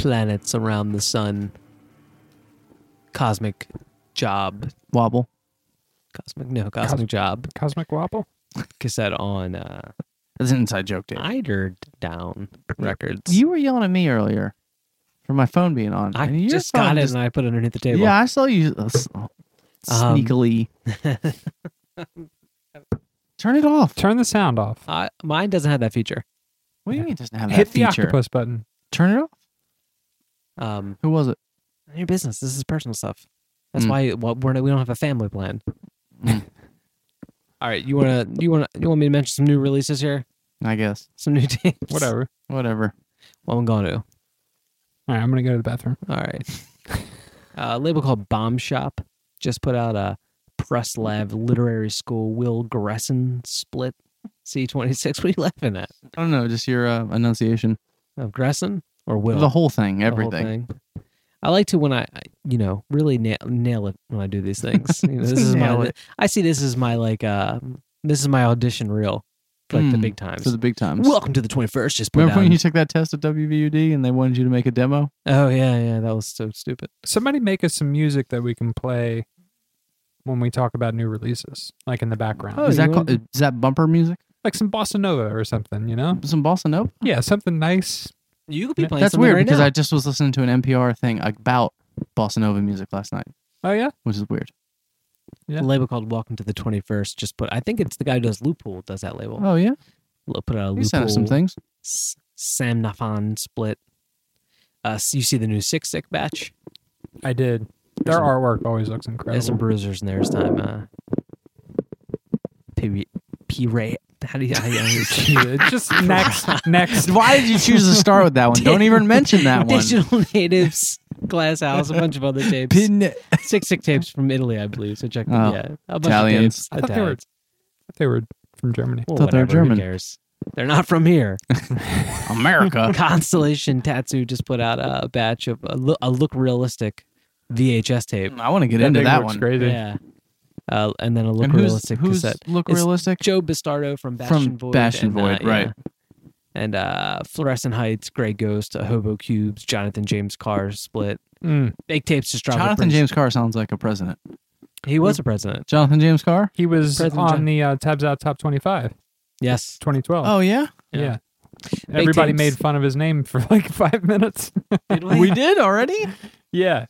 Speaker 2: Planets around the sun. Cosmic job.
Speaker 4: Wobble.
Speaker 2: Cosmic no, cosmic job.
Speaker 3: Cosmic Wobble.
Speaker 2: Cassette on uh
Speaker 4: That's an inside joke, Dave.
Speaker 2: Eidered Down Records.
Speaker 4: You were yelling at me earlier for my phone being on.
Speaker 2: I
Speaker 4: and your
Speaker 2: just
Speaker 4: phone
Speaker 2: got it
Speaker 4: just-
Speaker 2: and I put it underneath the table.
Speaker 4: Yeah, I saw you uh, s- *laughs*
Speaker 2: Um,
Speaker 4: sneakily. *laughs* Turn it off.
Speaker 3: Turn the sound off.
Speaker 2: Uh, mine doesn't have that feature.
Speaker 4: What do you mean it doesn't have that
Speaker 3: Hit
Speaker 4: that
Speaker 3: the
Speaker 4: feature?
Speaker 3: octopus button.
Speaker 4: Turn it off.
Speaker 2: Um,
Speaker 4: Who was it?
Speaker 2: none of your business. This is personal stuff. That's
Speaker 4: Mm.
Speaker 2: why well, we're not, we don't have a family plan. *laughs* All right, you wanna you wanna you want me to mention some new releases here?
Speaker 4: I guess.
Speaker 2: Some new *laughs* tapes.
Speaker 3: Whatever.
Speaker 4: Whatever.
Speaker 2: Well, I'm going to.
Speaker 3: All right, I'm gonna go to the bathroom.
Speaker 2: All right. Uh, a label called Bomb Shop just put out a Press Preslav Literary School Will Gresson split C26. What are you laughing at?
Speaker 4: I don't know. Just your uh, enunciation.
Speaker 2: Oh, Gresson or Will?
Speaker 4: The whole thing.
Speaker 2: The whole
Speaker 4: Everything.
Speaker 2: thing. I like to when I, I, you know, really nail, nail it when I do these things. *laughs* You know, this is my.
Speaker 4: it.
Speaker 2: I see this as my like. uh This is my audition reel, for, like the
Speaker 4: Mm,
Speaker 2: big times.
Speaker 4: For the big times.
Speaker 2: Welcome to the 21st. Just put
Speaker 4: Remember when you took that test at WVUD and they wanted you to make a demo?
Speaker 2: Oh yeah, yeah, that was so stupid.
Speaker 3: Somebody make us some music that we can play when we talk about new releases, like in the background,
Speaker 2: Oh,
Speaker 4: is that called, is that bumper music?
Speaker 3: like some bossa nova or something. You know?
Speaker 4: Some bossa nova?
Speaker 3: Yeah, something nice.
Speaker 2: You could be playing.
Speaker 4: That's
Speaker 2: something
Speaker 4: weird
Speaker 2: right
Speaker 4: because
Speaker 2: now.
Speaker 4: I just was listening to an NPR thing about bossa nova music last night,
Speaker 3: Oh yeah.
Speaker 4: which is weird.
Speaker 3: Yeah.
Speaker 2: a label called Welcome to the 21st just put. I think it's the guy who does Loophole does that label.
Speaker 4: Oh yeah,
Speaker 2: Lo- Put out a
Speaker 4: you sent us some
Speaker 2: Loophole
Speaker 4: things.
Speaker 2: S- Sam Nafan split. Uh, so you see the new Six Sick batch.
Speaker 3: I did. Their
Speaker 2: some-
Speaker 3: artwork always looks incredible.
Speaker 2: There's
Speaker 3: incredible.
Speaker 2: some bruisers in there this time. Uh, P. P. Ray. How do you? How do you
Speaker 3: just next, *laughs* next.
Speaker 4: Why did you choose to start with that one? Don't even mention that one.
Speaker 2: Digital Natives, Glass House, a bunch of other *laughs* tapes.
Speaker 4: Pin-
Speaker 2: Six Sick tapes from Italy, I believe. So check.
Speaker 4: Oh,
Speaker 2: yeah, a bunch
Speaker 4: Italians.
Speaker 2: Of
Speaker 3: I
Speaker 2: tapes.
Speaker 3: thought they were. I thought they were from Germany.
Speaker 2: Well,
Speaker 4: thought they were
Speaker 2: whatever, who
Speaker 4: German.
Speaker 2: cares? They're not from here. *laughs*
Speaker 4: America.
Speaker 2: Constellation Tatsu just put out a batch of a look, a look realistic VHS tape.
Speaker 4: I want to get
Speaker 3: That
Speaker 4: into that one.
Speaker 3: Crazy.
Speaker 2: Yeah. Uh, and then a look
Speaker 4: and who's,
Speaker 2: realistic
Speaker 4: who's
Speaker 2: cassette.
Speaker 4: look
Speaker 2: It's
Speaker 4: realistic?
Speaker 2: Joe Bastardo from Bastion
Speaker 4: From
Speaker 2: Void.
Speaker 4: Bastion
Speaker 2: and, uh,
Speaker 4: Void, right.
Speaker 2: yeah. And uh, Fluorescent Heights, Grey Ghost, uh, Hobo Cubes, Jonathan James Carr split.
Speaker 3: Mm.
Speaker 2: Big tapes just dropped.
Speaker 4: Jonathan James Carr sounds like a president.
Speaker 2: He was a president.
Speaker 4: Jonathan James Carr?
Speaker 3: He was
Speaker 2: President
Speaker 3: on
Speaker 2: John-
Speaker 3: the uh, Tabs Out Top 25,
Speaker 2: Yes.
Speaker 3: 2012.
Speaker 4: Oh yeah,
Speaker 2: Yeah.
Speaker 3: yeah. Everybody
Speaker 2: tapes.
Speaker 3: made fun of his name for like *laughs* five minutes.
Speaker 2: Did
Speaker 4: we *laughs* *laughs* did already.
Speaker 3: yeah.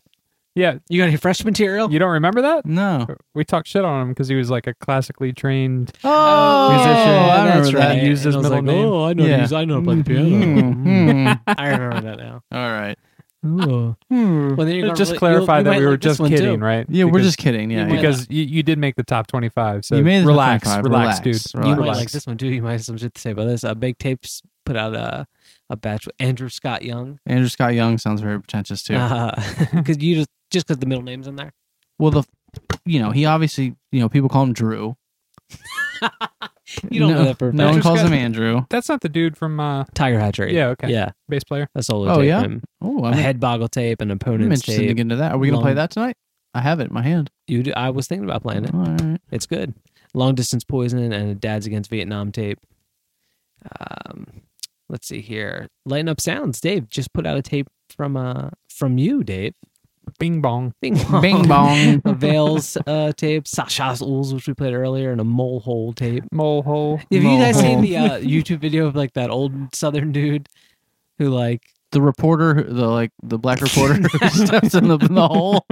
Speaker 3: Yeah.
Speaker 2: You got any fresh material?
Speaker 3: You don't remember that?
Speaker 4: No.
Speaker 3: We talked shit on him because he was like a classically trained.
Speaker 4: Oh,
Speaker 3: musician.
Speaker 4: I remember
Speaker 2: that's
Speaker 4: that.
Speaker 2: right.
Speaker 3: Used his
Speaker 2: And I was
Speaker 3: middle
Speaker 2: like,
Speaker 3: name.
Speaker 2: Oh, I know.
Speaker 4: Yeah.
Speaker 2: to I know to play the piano.
Speaker 4: Mhm. *laughs*
Speaker 2: I remember that now.
Speaker 4: All right.
Speaker 2: Ooh. Well, then you're gonna
Speaker 3: Just
Speaker 2: really-
Speaker 3: clarify
Speaker 2: you'll- you
Speaker 3: that
Speaker 2: might
Speaker 3: we were
Speaker 2: like this
Speaker 3: just
Speaker 2: one,
Speaker 3: kidding,
Speaker 2: too.
Speaker 3: right?
Speaker 4: Yeah, we're
Speaker 3: Because-
Speaker 4: just kidding. Yeah,
Speaker 2: You
Speaker 4: yeah.
Speaker 3: because you, you did make the top 25. So
Speaker 4: You made the
Speaker 3: relax,
Speaker 4: 25.
Speaker 3: relax,
Speaker 4: Relax.
Speaker 3: dude.
Speaker 2: You might like this one too. You might have some shit to say about this. Uh, Big Tapes put out a a batch with Andrew Scott Young.
Speaker 4: Andrew Scott Young sounds very pretentious too. *laughs*
Speaker 2: Because you just just because the middle name's in there.
Speaker 4: well, the you know he obviously you know people call him Drew. *laughs*
Speaker 2: You don't
Speaker 4: no,
Speaker 2: know that for a
Speaker 4: no one calls him *laughs* Andrew.
Speaker 3: That's not the dude from uh,
Speaker 2: Tiger Hatchery.
Speaker 3: Yeah, okay.
Speaker 2: Yeah,
Speaker 3: bass player.
Speaker 2: That's all.
Speaker 4: Oh,
Speaker 2: tape.
Speaker 4: yeah?
Speaker 2: him.
Speaker 4: Oh,
Speaker 2: a
Speaker 4: I'm,
Speaker 2: head boggle tape, an
Speaker 4: I'm
Speaker 2: opponent's
Speaker 4: interested to
Speaker 2: tape.
Speaker 4: get into that. Are we gonna play that tonight? I have it in my hand.
Speaker 2: You, do, I was thinking about playing it.
Speaker 4: All right.
Speaker 2: It's good. Long distance poison and a Dad's Against Vietnam tape. Um, let's see here. Lighten up sounds. Dave just put out a tape from uh from you, Dave.
Speaker 3: Bing bong.
Speaker 2: Bing bong.
Speaker 4: Bing bong.
Speaker 2: a *laughs* Veils uh, tape, Sashash Ulz, which we played earlier, and a mole hole tape.
Speaker 3: Mole hole.
Speaker 2: Have you guys
Speaker 4: Mole
Speaker 2: seen the uh, *laughs* YouTube video of like that old Southern dude who like
Speaker 4: the reporter, the like the black reporter who *laughs* steps in the, in the hole.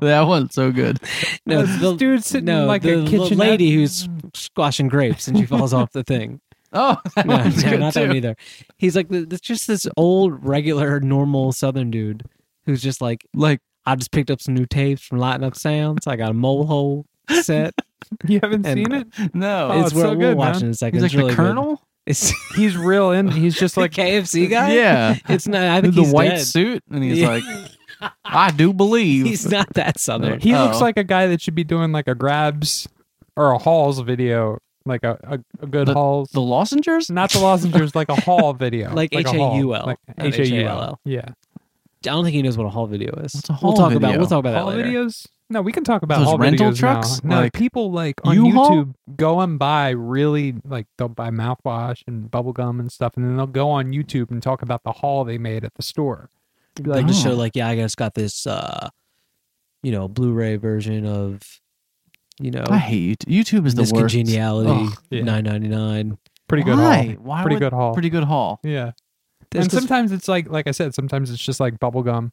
Speaker 4: that one's so good.
Speaker 2: no the
Speaker 3: dude sitting
Speaker 2: no
Speaker 3: in like
Speaker 2: the
Speaker 3: a
Speaker 2: l-
Speaker 3: kitchen
Speaker 2: lady who's squashing grapes and she falls off the thing.
Speaker 4: Oh, that
Speaker 2: No,
Speaker 4: one's
Speaker 2: no,
Speaker 4: good
Speaker 2: not that one either. He's like the- it's just this old regular normal Southern dude who's just like
Speaker 4: Like
Speaker 2: I just picked up some new tapes from Lighten Up Sounds. I got a mole hole set. *laughs*
Speaker 3: You haven't
Speaker 2: And-
Speaker 3: seen it?
Speaker 4: no,
Speaker 3: Oh,
Speaker 2: it's
Speaker 3: it's so
Speaker 2: we'll
Speaker 3: good,
Speaker 2: watch
Speaker 3: man.
Speaker 2: in a second.
Speaker 4: he's like
Speaker 2: it's
Speaker 4: the
Speaker 2: really good.
Speaker 4: colonel.
Speaker 2: It's *laughs*
Speaker 3: He's real in. He's just
Speaker 2: like KFC guy.
Speaker 4: Yeah, *laughs*
Speaker 2: It's not. I think
Speaker 4: the white
Speaker 2: dead.
Speaker 4: suit, and he's
Speaker 2: Yeah.
Speaker 4: like, "I do believe."
Speaker 2: He's not that southern.
Speaker 3: he looks
Speaker 4: Oh.
Speaker 3: like a guy that should be doing like a grabs or a hauls video, like a a, a good hauls.
Speaker 4: the Lozengers.
Speaker 3: not the lozengers, like a haul video,
Speaker 2: Like
Speaker 3: a haul.
Speaker 2: H-A-U-L,
Speaker 3: like
Speaker 2: not
Speaker 3: H A U
Speaker 2: H-A-L-L.
Speaker 3: L. Yeah,
Speaker 2: I don't think he knows what a haul video is.
Speaker 4: What's a
Speaker 2: we'll talk
Speaker 4: video?
Speaker 2: about. We'll talk about
Speaker 3: haul
Speaker 2: that later.
Speaker 3: videos. No, we can talk about
Speaker 4: Those
Speaker 3: haul
Speaker 4: rental
Speaker 3: videos
Speaker 4: trucks?
Speaker 3: Now. No,
Speaker 4: Like
Speaker 3: people like on
Speaker 4: U-Haul?
Speaker 3: YouTube go and buy really like they'll buy mouthwash and bubble gum and stuff, and then they'll go on YouTube and talk about the haul they made at the store. Be
Speaker 2: Like
Speaker 3: Like,
Speaker 2: just show
Speaker 4: Oh.
Speaker 2: like, yeah, I just got this uh you know, Blu-ray version of you know
Speaker 4: I hate YouTube. YouTube is the
Speaker 2: this
Speaker 4: worst.
Speaker 2: congeniality
Speaker 3: Yeah.
Speaker 2: nine ninety nine.
Speaker 3: pretty good
Speaker 4: Why?
Speaker 3: haul.
Speaker 4: Why
Speaker 3: pretty
Speaker 4: would-
Speaker 3: good haul.
Speaker 4: Pretty good haul.
Speaker 3: yeah.
Speaker 2: That's
Speaker 3: and
Speaker 2: 'cause-
Speaker 3: sometimes it's like like I said, sometimes it's just like bubble gum,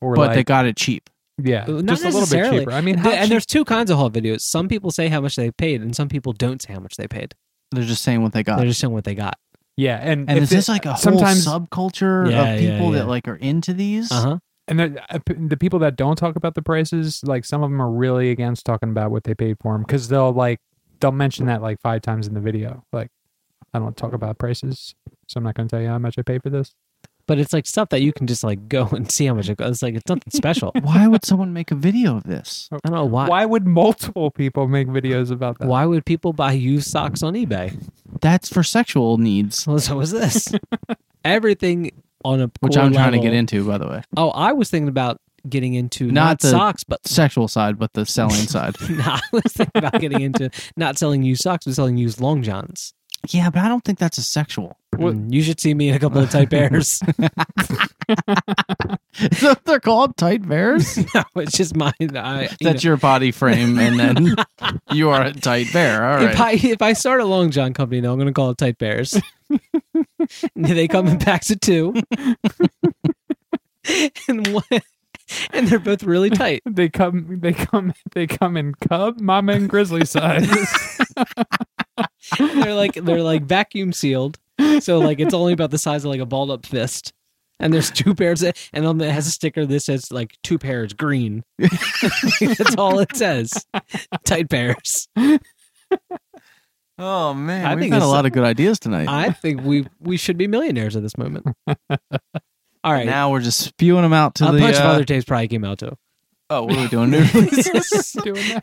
Speaker 3: or
Speaker 4: But
Speaker 3: like
Speaker 4: they got it cheap.
Speaker 3: yeah,
Speaker 2: not
Speaker 3: just a little bit
Speaker 2: necessarily.
Speaker 3: cheaper. I mean, how
Speaker 2: and
Speaker 3: cheap-
Speaker 2: there's two kinds of haul videos. Some people say how much they paid, and some people don't say how much they paid.
Speaker 4: They're just saying what they got.
Speaker 2: They're just saying what they got.
Speaker 3: yeah, and
Speaker 4: and
Speaker 3: if
Speaker 4: is this like a whole
Speaker 3: sometimes
Speaker 4: subculture
Speaker 2: Yeah,
Speaker 4: of people
Speaker 2: yeah.
Speaker 4: that like are into these?
Speaker 2: Uh huh.
Speaker 3: and then, uh, p- the people that don't talk about the prices, like some of them are really against talking about what they paid for them because they'll like they'll mention that like five times in the video. Like, I don't talk about prices, so I'm not going to tell you how much I paid for this.
Speaker 2: But it's like stuff that you can just like go *laughs* and see how much it goes. It's like it's nothing special. *laughs*
Speaker 4: Why would someone make a video of this?
Speaker 2: Oh, I don't know why.
Speaker 3: Why would multiple people make videos about that?
Speaker 2: Why would people buy used socks on eBay?
Speaker 4: That's for sexual needs,
Speaker 2: Well, so is this. *laughs* Everything on a
Speaker 4: which
Speaker 2: core
Speaker 4: I'm trying to get into, by the way.
Speaker 2: Oh, I was thinking about getting into
Speaker 4: Not
Speaker 2: not,
Speaker 4: the-
Speaker 2: socks, but
Speaker 4: Sexual side, but the selling side.
Speaker 2: no, I was thinking about getting into not selling used socks, but selling used long johns.
Speaker 4: Yeah, but I don't think that's a sexual.
Speaker 3: What-
Speaker 2: Mm, You should see me in a couple of tight pairs. *laughs* *laughs*
Speaker 4: Is that what they're called? Tight bears? *laughs*
Speaker 2: no, it's just mine. I, you
Speaker 4: That's
Speaker 2: know,
Speaker 4: your body frame, and then you are a tight bear. All
Speaker 2: if. I if I start a long john company, now I'm going to call it tight bears. they come in packs of two, and one, and they're both really tight.
Speaker 3: They come, they come, they come in cub, mama, and grizzly size. *laughs*
Speaker 2: they're like they're like vacuum sealed, so like it's only about the size of like a balled up fist. And there's two pairs, of- and on the, it has a sticker that says like two pairs green. *laughs* That's all it says. Tight pairs.
Speaker 4: oh man,
Speaker 2: I
Speaker 4: we've
Speaker 2: think
Speaker 4: got a lot of good ideas tonight.
Speaker 2: I think we we should be millionaires at this moment. All right,
Speaker 4: Now we're just spewing them out to
Speaker 2: a
Speaker 4: the.
Speaker 2: bunch of
Speaker 4: uh,
Speaker 2: other tapes probably came out too.
Speaker 4: oh, what are we doing? *laughs*
Speaker 3: Doing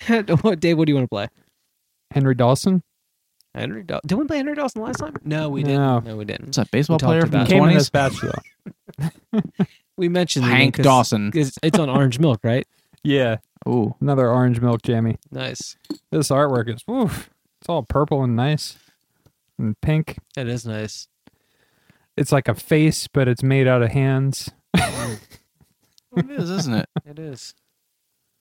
Speaker 3: that.
Speaker 2: Dave, what do you want to play?
Speaker 3: Henry Dawson
Speaker 2: Henry Daw- Did we play Henry Dawson last time? No, we didn't.
Speaker 3: No.
Speaker 2: No, we didn't.
Speaker 4: Is that baseball
Speaker 2: We talked
Speaker 4: player from the
Speaker 2: about it.
Speaker 3: came in
Speaker 4: twenties?
Speaker 3: as bachelor. *laughs*
Speaker 2: We mentioned the name
Speaker 4: Hank
Speaker 2: 'cause-
Speaker 4: Dawson.
Speaker 2: 'cause It's on Orange Milk, right?
Speaker 3: Yeah,
Speaker 4: Ooh,
Speaker 3: another orange milk jammy.
Speaker 2: Nice.
Speaker 3: This artwork is woof. It's all purple and nice and pink.
Speaker 2: That is nice.
Speaker 3: It's like a face, but it's made out of hands.
Speaker 4: it is, isn't it? *laughs*
Speaker 2: It is.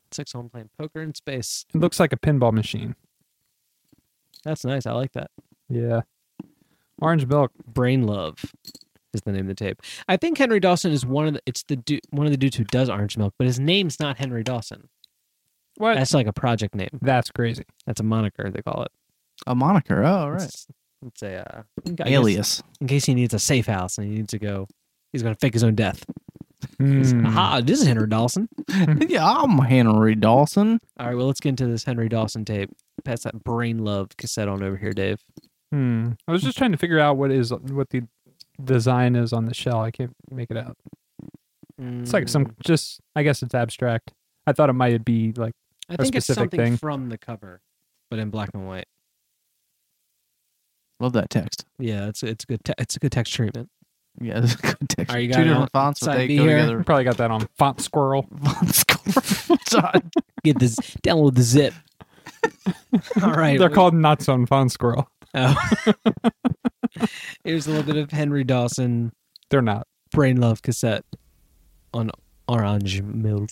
Speaker 2: It's like someone playing poker in space.
Speaker 3: It looks like a pinball machine.
Speaker 2: That's nice. I like that.
Speaker 3: Yeah. Orange milk.
Speaker 2: Brain Love is the name of the tape. I think Henry Dawson is one of the. It's the du- one of the dudes who does Orange Milk, but his name's not Henry Dawson.
Speaker 3: What?
Speaker 2: That's like a project name.
Speaker 3: That's crazy.
Speaker 2: That's a moniker they call it.
Speaker 4: A moniker. Oh, right.
Speaker 2: It's, it's a uh, I guess
Speaker 4: Alias.
Speaker 2: in case he needs a safe house and he needs to go. He's going to fake his own death.
Speaker 3: Hmm.
Speaker 2: Aha! This is Henry Dawson. *laughs*
Speaker 4: yeah, I'm Henry Dawson.
Speaker 2: All right, well, let's get into this Henry Dawson tape. Pass that Brain Love cassette on over here, Dave.
Speaker 3: Hmm. I was just trying to figure out what is what the design is on the shell. I can't make it out. It's like
Speaker 2: Mm.
Speaker 3: some just. I guess it's abstract. I thought it might be like
Speaker 2: I think it's
Speaker 3: specific
Speaker 2: something
Speaker 3: thing.
Speaker 2: from the cover, but in black and white.
Speaker 4: Love that text.
Speaker 2: Yeah, it's it's good. Te- it's a good text treatment.
Speaker 4: Yeah, *laughs* that's a good text.
Speaker 2: Are you
Speaker 4: Two
Speaker 2: got it
Speaker 4: different
Speaker 2: on
Speaker 4: fonts, but
Speaker 2: side
Speaker 4: they go
Speaker 2: here?
Speaker 4: together.
Speaker 3: probably got that on Font Squirrel. *laughs* *laughs*
Speaker 2: Get this download the zip. All right,
Speaker 3: They're
Speaker 2: we-
Speaker 3: called nuts on Font Squirrel.
Speaker 2: Oh. Here's a little bit of Henry Dawson
Speaker 3: They're not.
Speaker 2: Brain Love cassette on Orange Milk.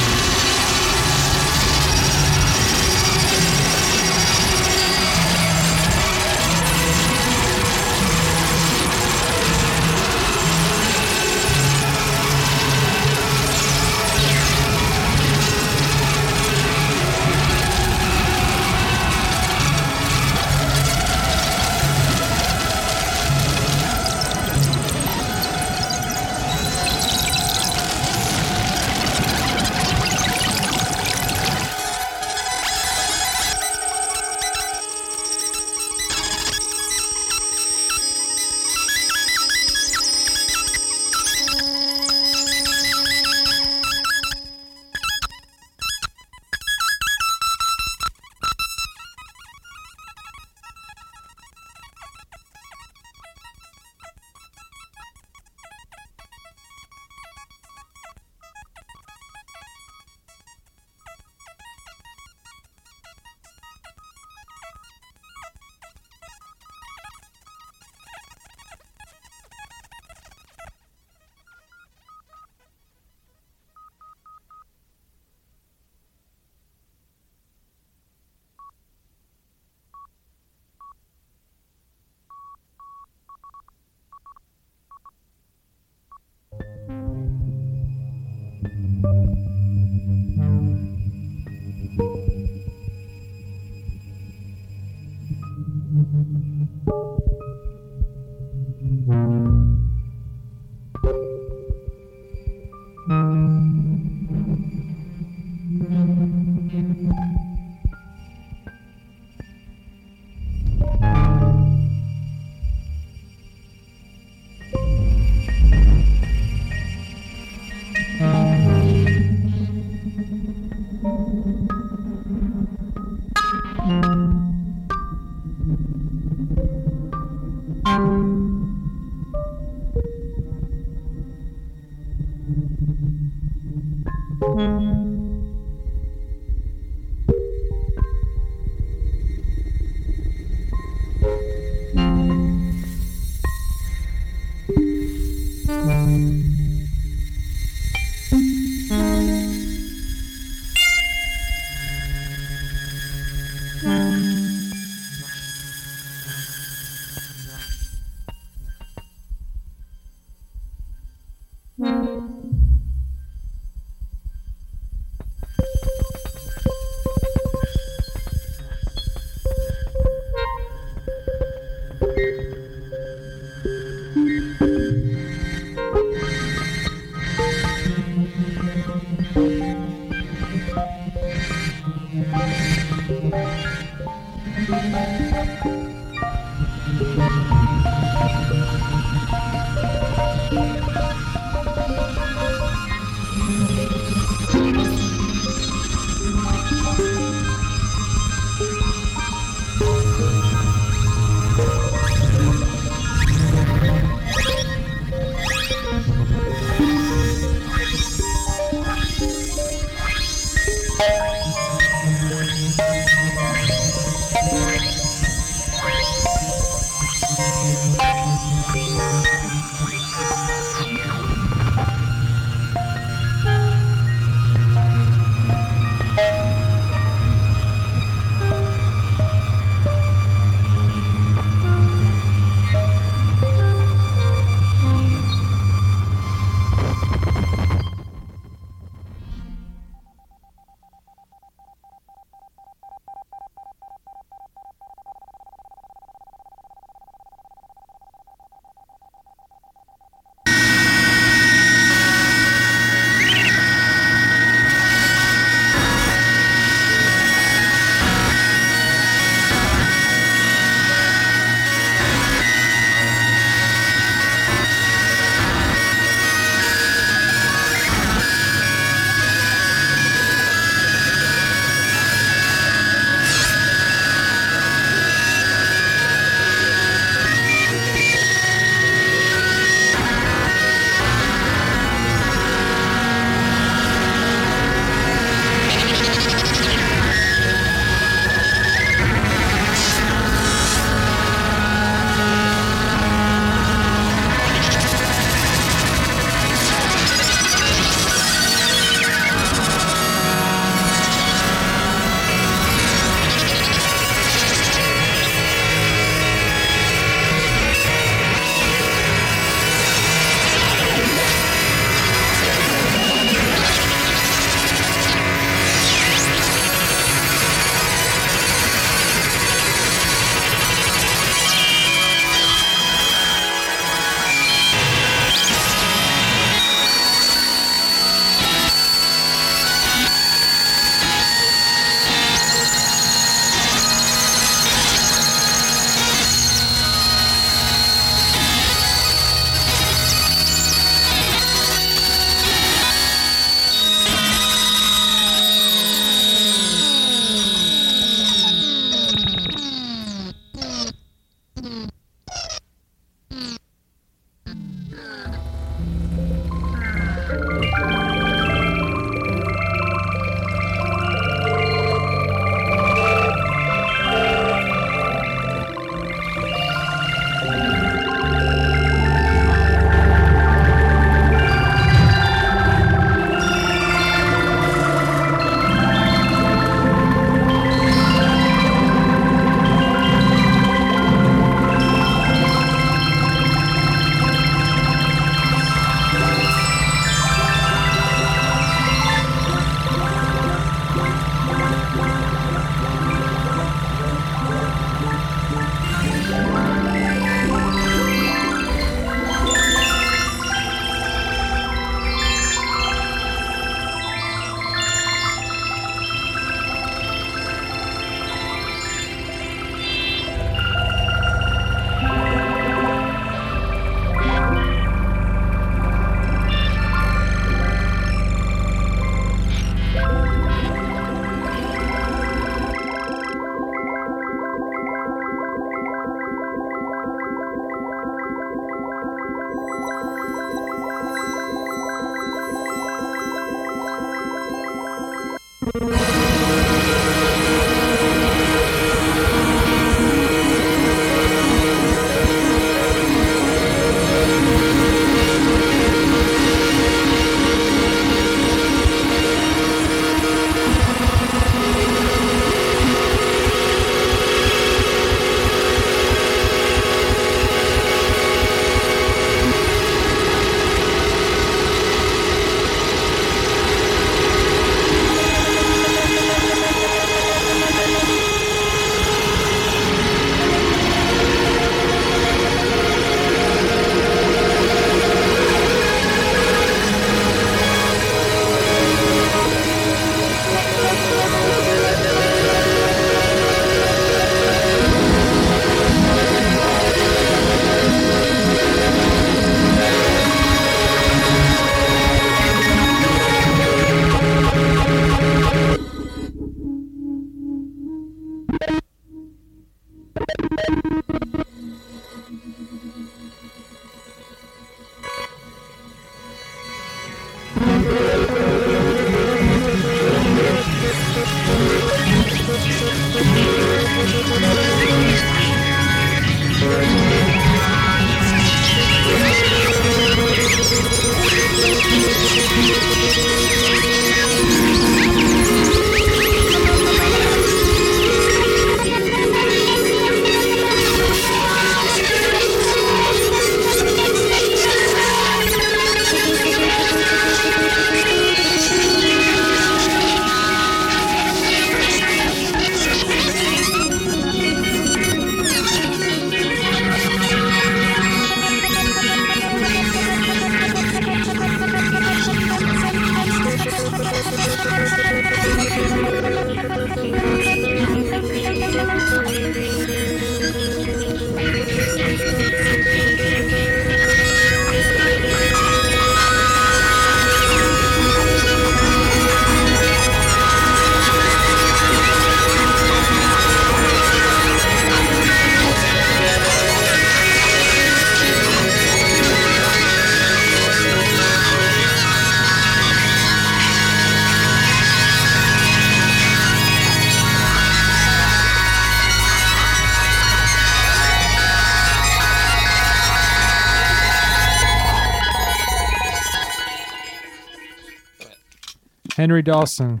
Speaker 3: Henry Dawson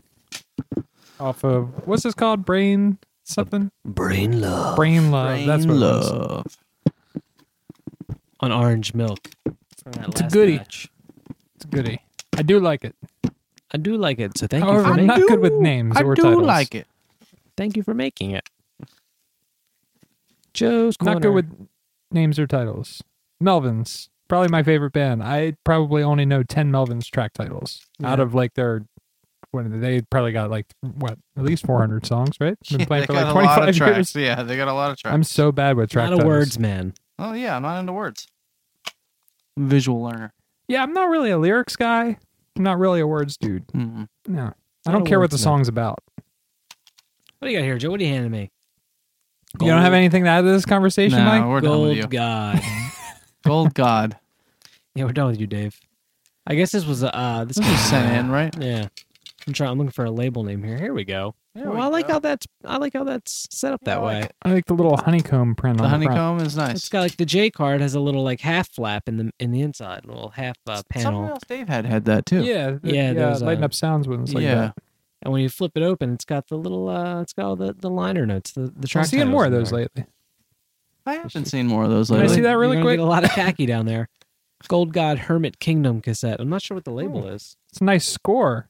Speaker 3: off of what's this called? Brain something?
Speaker 2: Brain love
Speaker 3: Brain Love. That's what it was.
Speaker 4: love.
Speaker 2: on orange milk. from that
Speaker 3: It's a
Speaker 2: last
Speaker 3: goodie.
Speaker 2: batch.
Speaker 3: It's a goodie. I do like it.
Speaker 2: I do like it, so thank
Speaker 3: However,
Speaker 2: you for
Speaker 3: I'm
Speaker 2: making.
Speaker 3: not good with names
Speaker 4: I
Speaker 3: or
Speaker 4: do
Speaker 3: titles.
Speaker 4: like it.
Speaker 2: Thank you for making it. Joe's
Speaker 3: Not good with names or titles. Melvins, probably my favorite band. I probably only know ten Melvins track titles out of like their. When they probably got like what at least 400 songs, right? *laughs* Been playing
Speaker 4: they
Speaker 3: for
Speaker 4: got
Speaker 3: like
Speaker 4: a lot
Speaker 3: 25
Speaker 4: of tracks.
Speaker 3: years.
Speaker 4: Yeah, they got a lot of tracks.
Speaker 3: I'm so bad with track
Speaker 2: Not a
Speaker 3: titles.
Speaker 2: words man.
Speaker 4: oh yeah, I'm not into words. Visual learner.
Speaker 3: Yeah, I'm not really a lyrics guy. I'm not really a words dude.
Speaker 4: Mm.
Speaker 3: No, I don't care what the
Speaker 2: wordsmith.
Speaker 3: song's about.
Speaker 2: What do you got here, Joe? What are you handing me?
Speaker 3: You don't have anything to add to this conversation,
Speaker 4: No,
Speaker 3: Mike?
Speaker 4: we're done with you.
Speaker 2: Gold God. *laughs* *laughs*
Speaker 4: Gold God.
Speaker 2: yeah, we're done with you, Dave. I guess this was uh, this
Speaker 4: This was sent in, right?
Speaker 2: Yeah, I'm trying. I'm looking for a label name here. Here we go.
Speaker 4: There
Speaker 2: well,
Speaker 4: we
Speaker 2: I like
Speaker 4: go.
Speaker 2: how that's I like how that's set up that
Speaker 4: I like
Speaker 2: way.
Speaker 3: I like the little honeycomb print
Speaker 4: The
Speaker 3: on the front.
Speaker 4: honeycomb is nice.
Speaker 2: It's got like the J card has a little like half flap in the in the inside, a little half uh,
Speaker 4: Something
Speaker 2: panel.
Speaker 4: else Dave had had that too.
Speaker 3: Yeah, th-
Speaker 2: Yeah,
Speaker 3: yeah.
Speaker 2: there's,
Speaker 3: lighten
Speaker 2: uh,
Speaker 3: up sounds when it's like
Speaker 4: yeah.
Speaker 3: that.
Speaker 2: And when you flip it open, it's got the little uh, it's got all the, the liner notes, the the
Speaker 3: I'm
Speaker 2: track.
Speaker 3: seeing
Speaker 2: titles
Speaker 3: more of those
Speaker 2: there.
Speaker 3: lately.
Speaker 4: I haven't seen more of those
Speaker 3: Can I see that really
Speaker 2: You're
Speaker 3: quick?
Speaker 2: Get a lot of khaki down there. Gold God Hermit Kingdom cassette. I'm not sure what the label
Speaker 3: Oh.
Speaker 2: is.
Speaker 3: It's a nice score.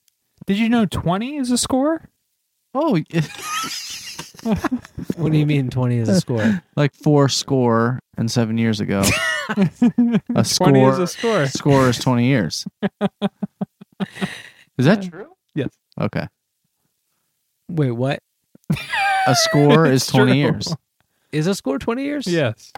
Speaker 3: Did you know 20 is a score?
Speaker 4: Oh, *laughs*
Speaker 2: What do you mean 20 is a score?
Speaker 4: like four score and seven years ago. *laughs* a
Speaker 3: 20
Speaker 4: score
Speaker 3: is a score.
Speaker 4: score is twenty years. Is that true?
Speaker 3: Yes.
Speaker 4: Okay.
Speaker 2: Wait, what?
Speaker 4: A score *laughs* is twenty
Speaker 3: true.
Speaker 4: years.
Speaker 2: Is a score 20 years?
Speaker 3: Yes.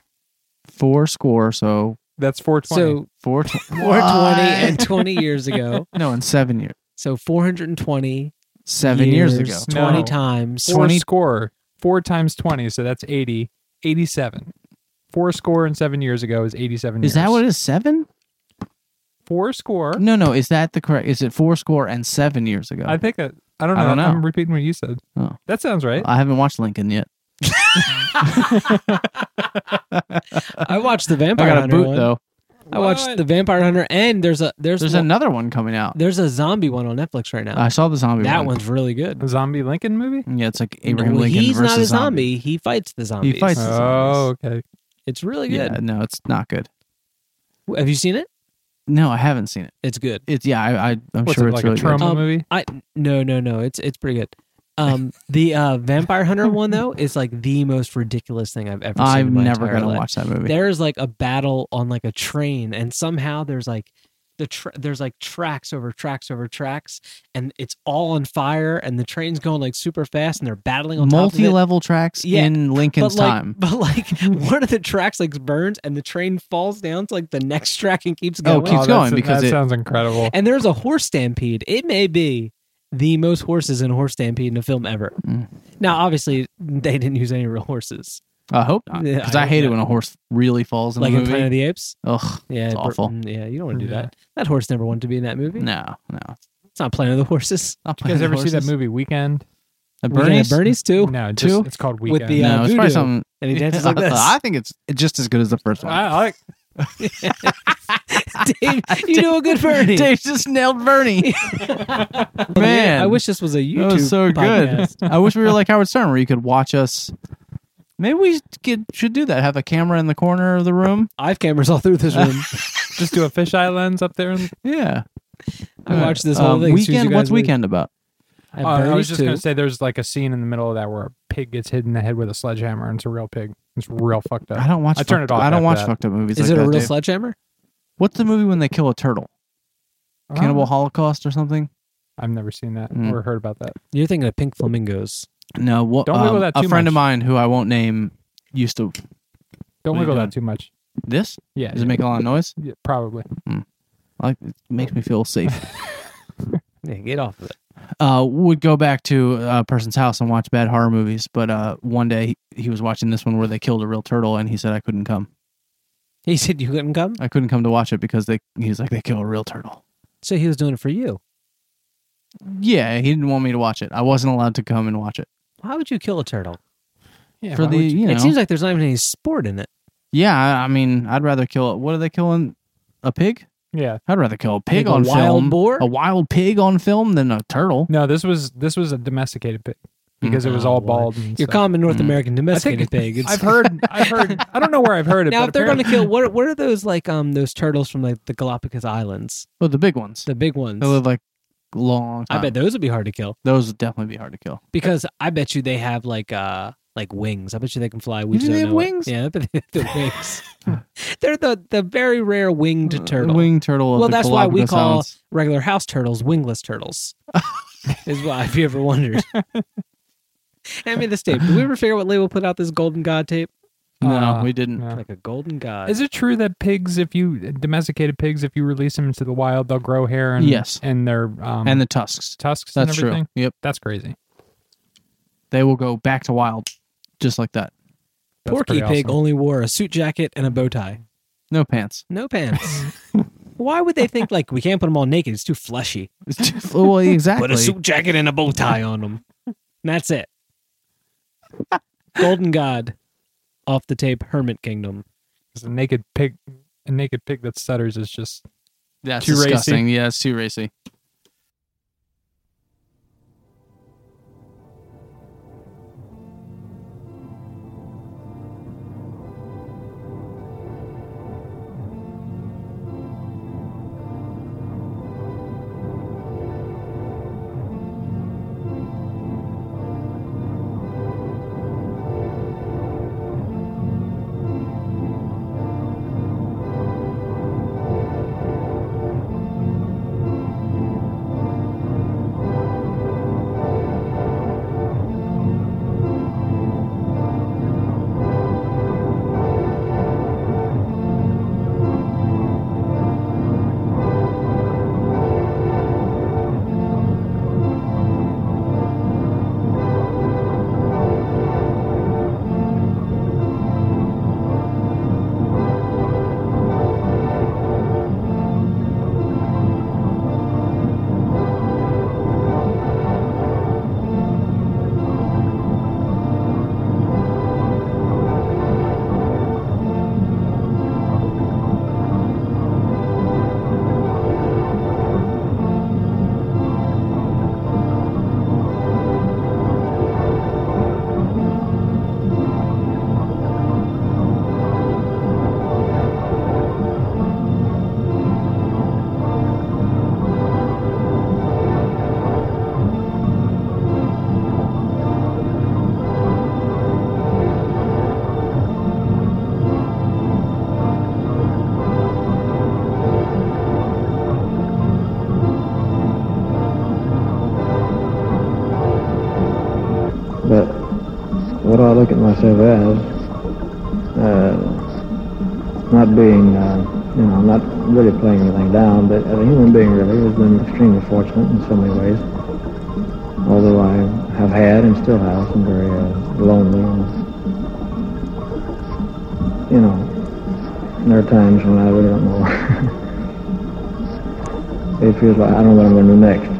Speaker 4: Four score, so
Speaker 3: That's 420.
Speaker 2: So
Speaker 4: four. Tw-
Speaker 2: 420 and 20 years ago.
Speaker 4: no, in seven years.
Speaker 2: So 420
Speaker 4: Seven years, ago.
Speaker 2: 20
Speaker 3: No.
Speaker 2: times.
Speaker 3: four
Speaker 4: 20
Speaker 3: score. Four times 20, so that's 80. 87. Four score and seven years ago is 87
Speaker 4: Is
Speaker 3: years.
Speaker 4: that what it is? Seven?
Speaker 3: Four score.
Speaker 4: No, no. Is that the correct? Is it four score and seven years ago?
Speaker 3: I think that. I don't know.
Speaker 4: I don't know.
Speaker 3: I'm repeating what you said.
Speaker 4: Oh.
Speaker 3: That sounds right.
Speaker 4: I haven't watched Lincoln yet. *laughs*
Speaker 2: I watched the *laughs* Vampire
Speaker 4: I
Speaker 2: Vampire
Speaker 4: got a
Speaker 2: Hunter
Speaker 4: boot
Speaker 2: one.
Speaker 4: though.
Speaker 2: I watched the Vampire Hunter and there's a there's
Speaker 4: There's
Speaker 2: one-
Speaker 4: another one coming out.
Speaker 2: there's a zombie one on Netflix right now.
Speaker 4: I saw the zombie.
Speaker 2: that
Speaker 4: one.
Speaker 2: one's really good.
Speaker 3: A zombie Lincoln movie?
Speaker 4: Yeah, it's like Abraham
Speaker 2: Well,
Speaker 4: Lincoln
Speaker 2: he's
Speaker 4: versus
Speaker 2: not a zombie. He fights the zombies.
Speaker 4: He fights the
Speaker 3: Oh, okay.
Speaker 2: It's really good.
Speaker 4: Yeah, no, it's not good.
Speaker 2: Have you seen it?
Speaker 4: No, I haven't seen it.
Speaker 2: It's good.
Speaker 4: It's yeah, I, I I'm
Speaker 3: What's
Speaker 4: sure
Speaker 3: it
Speaker 4: it's
Speaker 3: like
Speaker 4: really
Speaker 3: a trauma
Speaker 2: Um,
Speaker 3: movie?
Speaker 2: I no no no. It's it's pretty good. Um, the uh, Vampire Hunter one though is like the most ridiculous thing I've ever seen.
Speaker 4: I'm
Speaker 2: my
Speaker 4: never
Speaker 2: entire
Speaker 4: gonna
Speaker 2: life.
Speaker 4: watch that movie.
Speaker 2: There's like a battle on like a train, and somehow there's like the tra- there's like tracks over tracks over tracks, and it's all on fire, and the train's going like super fast, and they're battling on top of it.
Speaker 4: Multi-level tracks
Speaker 2: Yeah,
Speaker 4: in Lincoln's
Speaker 2: but like,
Speaker 4: time.
Speaker 2: but like *laughs* one of the tracks like burns, and the train falls down to like the next track and keeps going.
Speaker 4: Oh, keeps
Speaker 3: that's-
Speaker 4: going because
Speaker 3: that
Speaker 4: it-
Speaker 3: sounds incredible.
Speaker 2: and there's a horse stampede. It may be the most horses in a horse stampede in a film ever.
Speaker 4: Mm.
Speaker 2: Now, obviously, they didn't use any real horses,
Speaker 4: I hope not, because
Speaker 2: I
Speaker 4: I, hate
Speaker 2: hope
Speaker 4: it when a horse really falls in
Speaker 2: like
Speaker 4: the
Speaker 2: in. Planet of the Apes.
Speaker 4: Ugh,
Speaker 2: Yeah,
Speaker 4: It's awful.
Speaker 2: mm, Yeah, you don't want to do
Speaker 3: Yeah.
Speaker 2: that. That horse never wanted to be in that movie.
Speaker 4: no, no.
Speaker 2: It's not Planet of the Horses.
Speaker 4: Not
Speaker 3: You guys ever
Speaker 4: of
Speaker 3: see that movie Weekend?
Speaker 4: At
Speaker 2: Weekend
Speaker 4: Bernie's?
Speaker 2: at Bernie's too.
Speaker 3: No,
Speaker 4: Two?
Speaker 3: it's called
Speaker 2: With
Speaker 3: Weekend.
Speaker 2: the, uh,
Speaker 4: no, it's probably something.
Speaker 2: And he dances *laughs* like this.
Speaker 4: I think it's just as good as the first one.
Speaker 3: I like.
Speaker 2: Dave, you know a good Bernie.
Speaker 4: Dave just nailed Bernie. *laughs* Man,
Speaker 2: I wish this was a YouTube.
Speaker 4: that was so
Speaker 2: podcast.
Speaker 4: good. I wish we were like Howard Stern, where you could watch us. Maybe we could, should do that. Have a camera in the corner of the room.
Speaker 2: I have cameras all through this room. *laughs*
Speaker 3: Just do a fisheye lens up there. And,
Speaker 4: Yeah.
Speaker 2: I watched this whole
Speaker 4: Um,
Speaker 2: thing. as soon as you
Speaker 4: Weekend. What's
Speaker 2: leave.
Speaker 4: weekend about?
Speaker 2: At
Speaker 3: Oh, I was just
Speaker 2: too.
Speaker 3: gonna say, there's like a scene in the middle of that where a pig gets hit in the head with a sledgehammer, and it's a real pig. It's real fucked up.
Speaker 4: I don't watch.
Speaker 3: I turn it off
Speaker 4: I don't watch
Speaker 3: that.
Speaker 4: fucked up movies.
Speaker 2: Is
Speaker 4: like
Speaker 2: it a real
Speaker 4: Dave.
Speaker 2: sledgehammer?
Speaker 4: What's the movie when they kill a turtle? Cannibal Holocaust or something?
Speaker 3: I've never seen that
Speaker 4: Mm.
Speaker 3: or heard about that.
Speaker 2: You're thinking of pink flamingos.
Speaker 4: No. What?
Speaker 3: Don't wiggle
Speaker 4: um,
Speaker 3: that
Speaker 4: a
Speaker 3: too
Speaker 4: friend of mine who I won't name used to.
Speaker 3: Don't
Speaker 4: What are you
Speaker 3: wiggle that too much.
Speaker 4: This
Speaker 3: Yeah,
Speaker 4: does it make a lot of noise?
Speaker 3: yeah, probably.
Speaker 4: Like it makes me feel safe. *laughs*
Speaker 2: Yeah, get off of it.
Speaker 4: Uh, would go back to a person's house and watch bad horror movies. But uh, one day he, he was watching this one where they killed a real turtle, and he said I couldn't come.
Speaker 2: He said you couldn't come,
Speaker 4: I couldn't come to watch it because they. He's like they kill a real turtle.
Speaker 2: so he was doing it for you.
Speaker 4: Yeah, he didn't want me to watch it. I wasn't allowed to come and watch it
Speaker 2: How would you kill a turtle?
Speaker 3: Yeah,
Speaker 4: for the
Speaker 3: you-
Speaker 4: you know.
Speaker 2: It seems like there's not even any sport in it.
Speaker 4: yeah, I, I mean, I'd rather kill. What are they killing? A pig?
Speaker 3: Yeah.
Speaker 4: I'd rather kill a pig
Speaker 2: Like a
Speaker 4: on
Speaker 2: wild
Speaker 4: film.
Speaker 2: boar?
Speaker 4: A wild pig on film than a turtle.
Speaker 3: No, this was this was a domesticated pig because it was
Speaker 2: Oh,
Speaker 3: all
Speaker 2: boy.
Speaker 3: bald. And
Speaker 2: Your
Speaker 3: stuff.
Speaker 2: common North
Speaker 4: Mm.
Speaker 2: American domesticated
Speaker 3: think- *laughs*
Speaker 2: pig. It's,
Speaker 3: I've heard. I've heard. I don't know where I've heard it.
Speaker 2: now,
Speaker 3: but
Speaker 2: if they're going to kill, what what are those like? Um, those turtles from like the Galapagos Islands,
Speaker 4: Oh, the big ones.
Speaker 2: the big ones.
Speaker 4: They live like long.
Speaker 2: I
Speaker 4: time.
Speaker 2: bet those would be hard to kill
Speaker 4: those would definitely be hard to kill.
Speaker 2: because I bet you they have like uh like wings. I bet you they can fly. We
Speaker 4: You
Speaker 2: just
Speaker 4: they
Speaker 2: don't
Speaker 4: have
Speaker 2: know it.
Speaker 4: wings?
Speaker 2: Yeah, *laughs* but they have wings. *laughs* they're the the very rare winged turtle.
Speaker 4: Uh, Winged turtle. Of
Speaker 2: Well,
Speaker 4: the
Speaker 2: that's why we call-
Speaker 4: Islands.
Speaker 2: Regular house turtles wingless turtles. is why if you ever wondered. *laughs* Hand me this tape. Did we ever figure out what label put out this golden god tape?
Speaker 4: No,
Speaker 3: Uh,
Speaker 4: we didn't.
Speaker 3: no.
Speaker 2: Like a golden god.
Speaker 3: Is it true that pigs, if you domesticated pigs, if you release them into the wild, they'll grow hair and
Speaker 4: Yes.
Speaker 3: and their um,
Speaker 4: and the tusks.
Speaker 3: tusks
Speaker 4: That's
Speaker 3: and
Speaker 4: true. Yep.
Speaker 3: That's crazy.
Speaker 4: They will go back to wild, just like that.
Speaker 3: That's
Speaker 2: Porky
Speaker 3: pretty
Speaker 2: Pig
Speaker 3: awesome.
Speaker 2: only wore a suit jacket and a bow tie.
Speaker 4: No pants.
Speaker 2: No pants. *laughs* Why would they think like we can't put them all naked? It's too fleshy.
Speaker 4: well, *laughs* exactly.
Speaker 2: Put a suit jacket and a bow tie on them. That's it. *laughs* Golden God, off the tape, Hermit Kingdom.
Speaker 3: 'Cause A naked pig, a naked pig that stutters is just
Speaker 4: That's
Speaker 3: Too racy?
Speaker 4: disgusting. Yeah, it's too racy.
Speaker 5: What I look at myself as, uh, not being, uh, you know, not really playing anything down, but as a human being really has been extremely fortunate in so many ways. Although I have had and still have some very uh, lonely and, you know, there are times when I really don't know. *laughs* it feels like I don't know what I'm going to do next.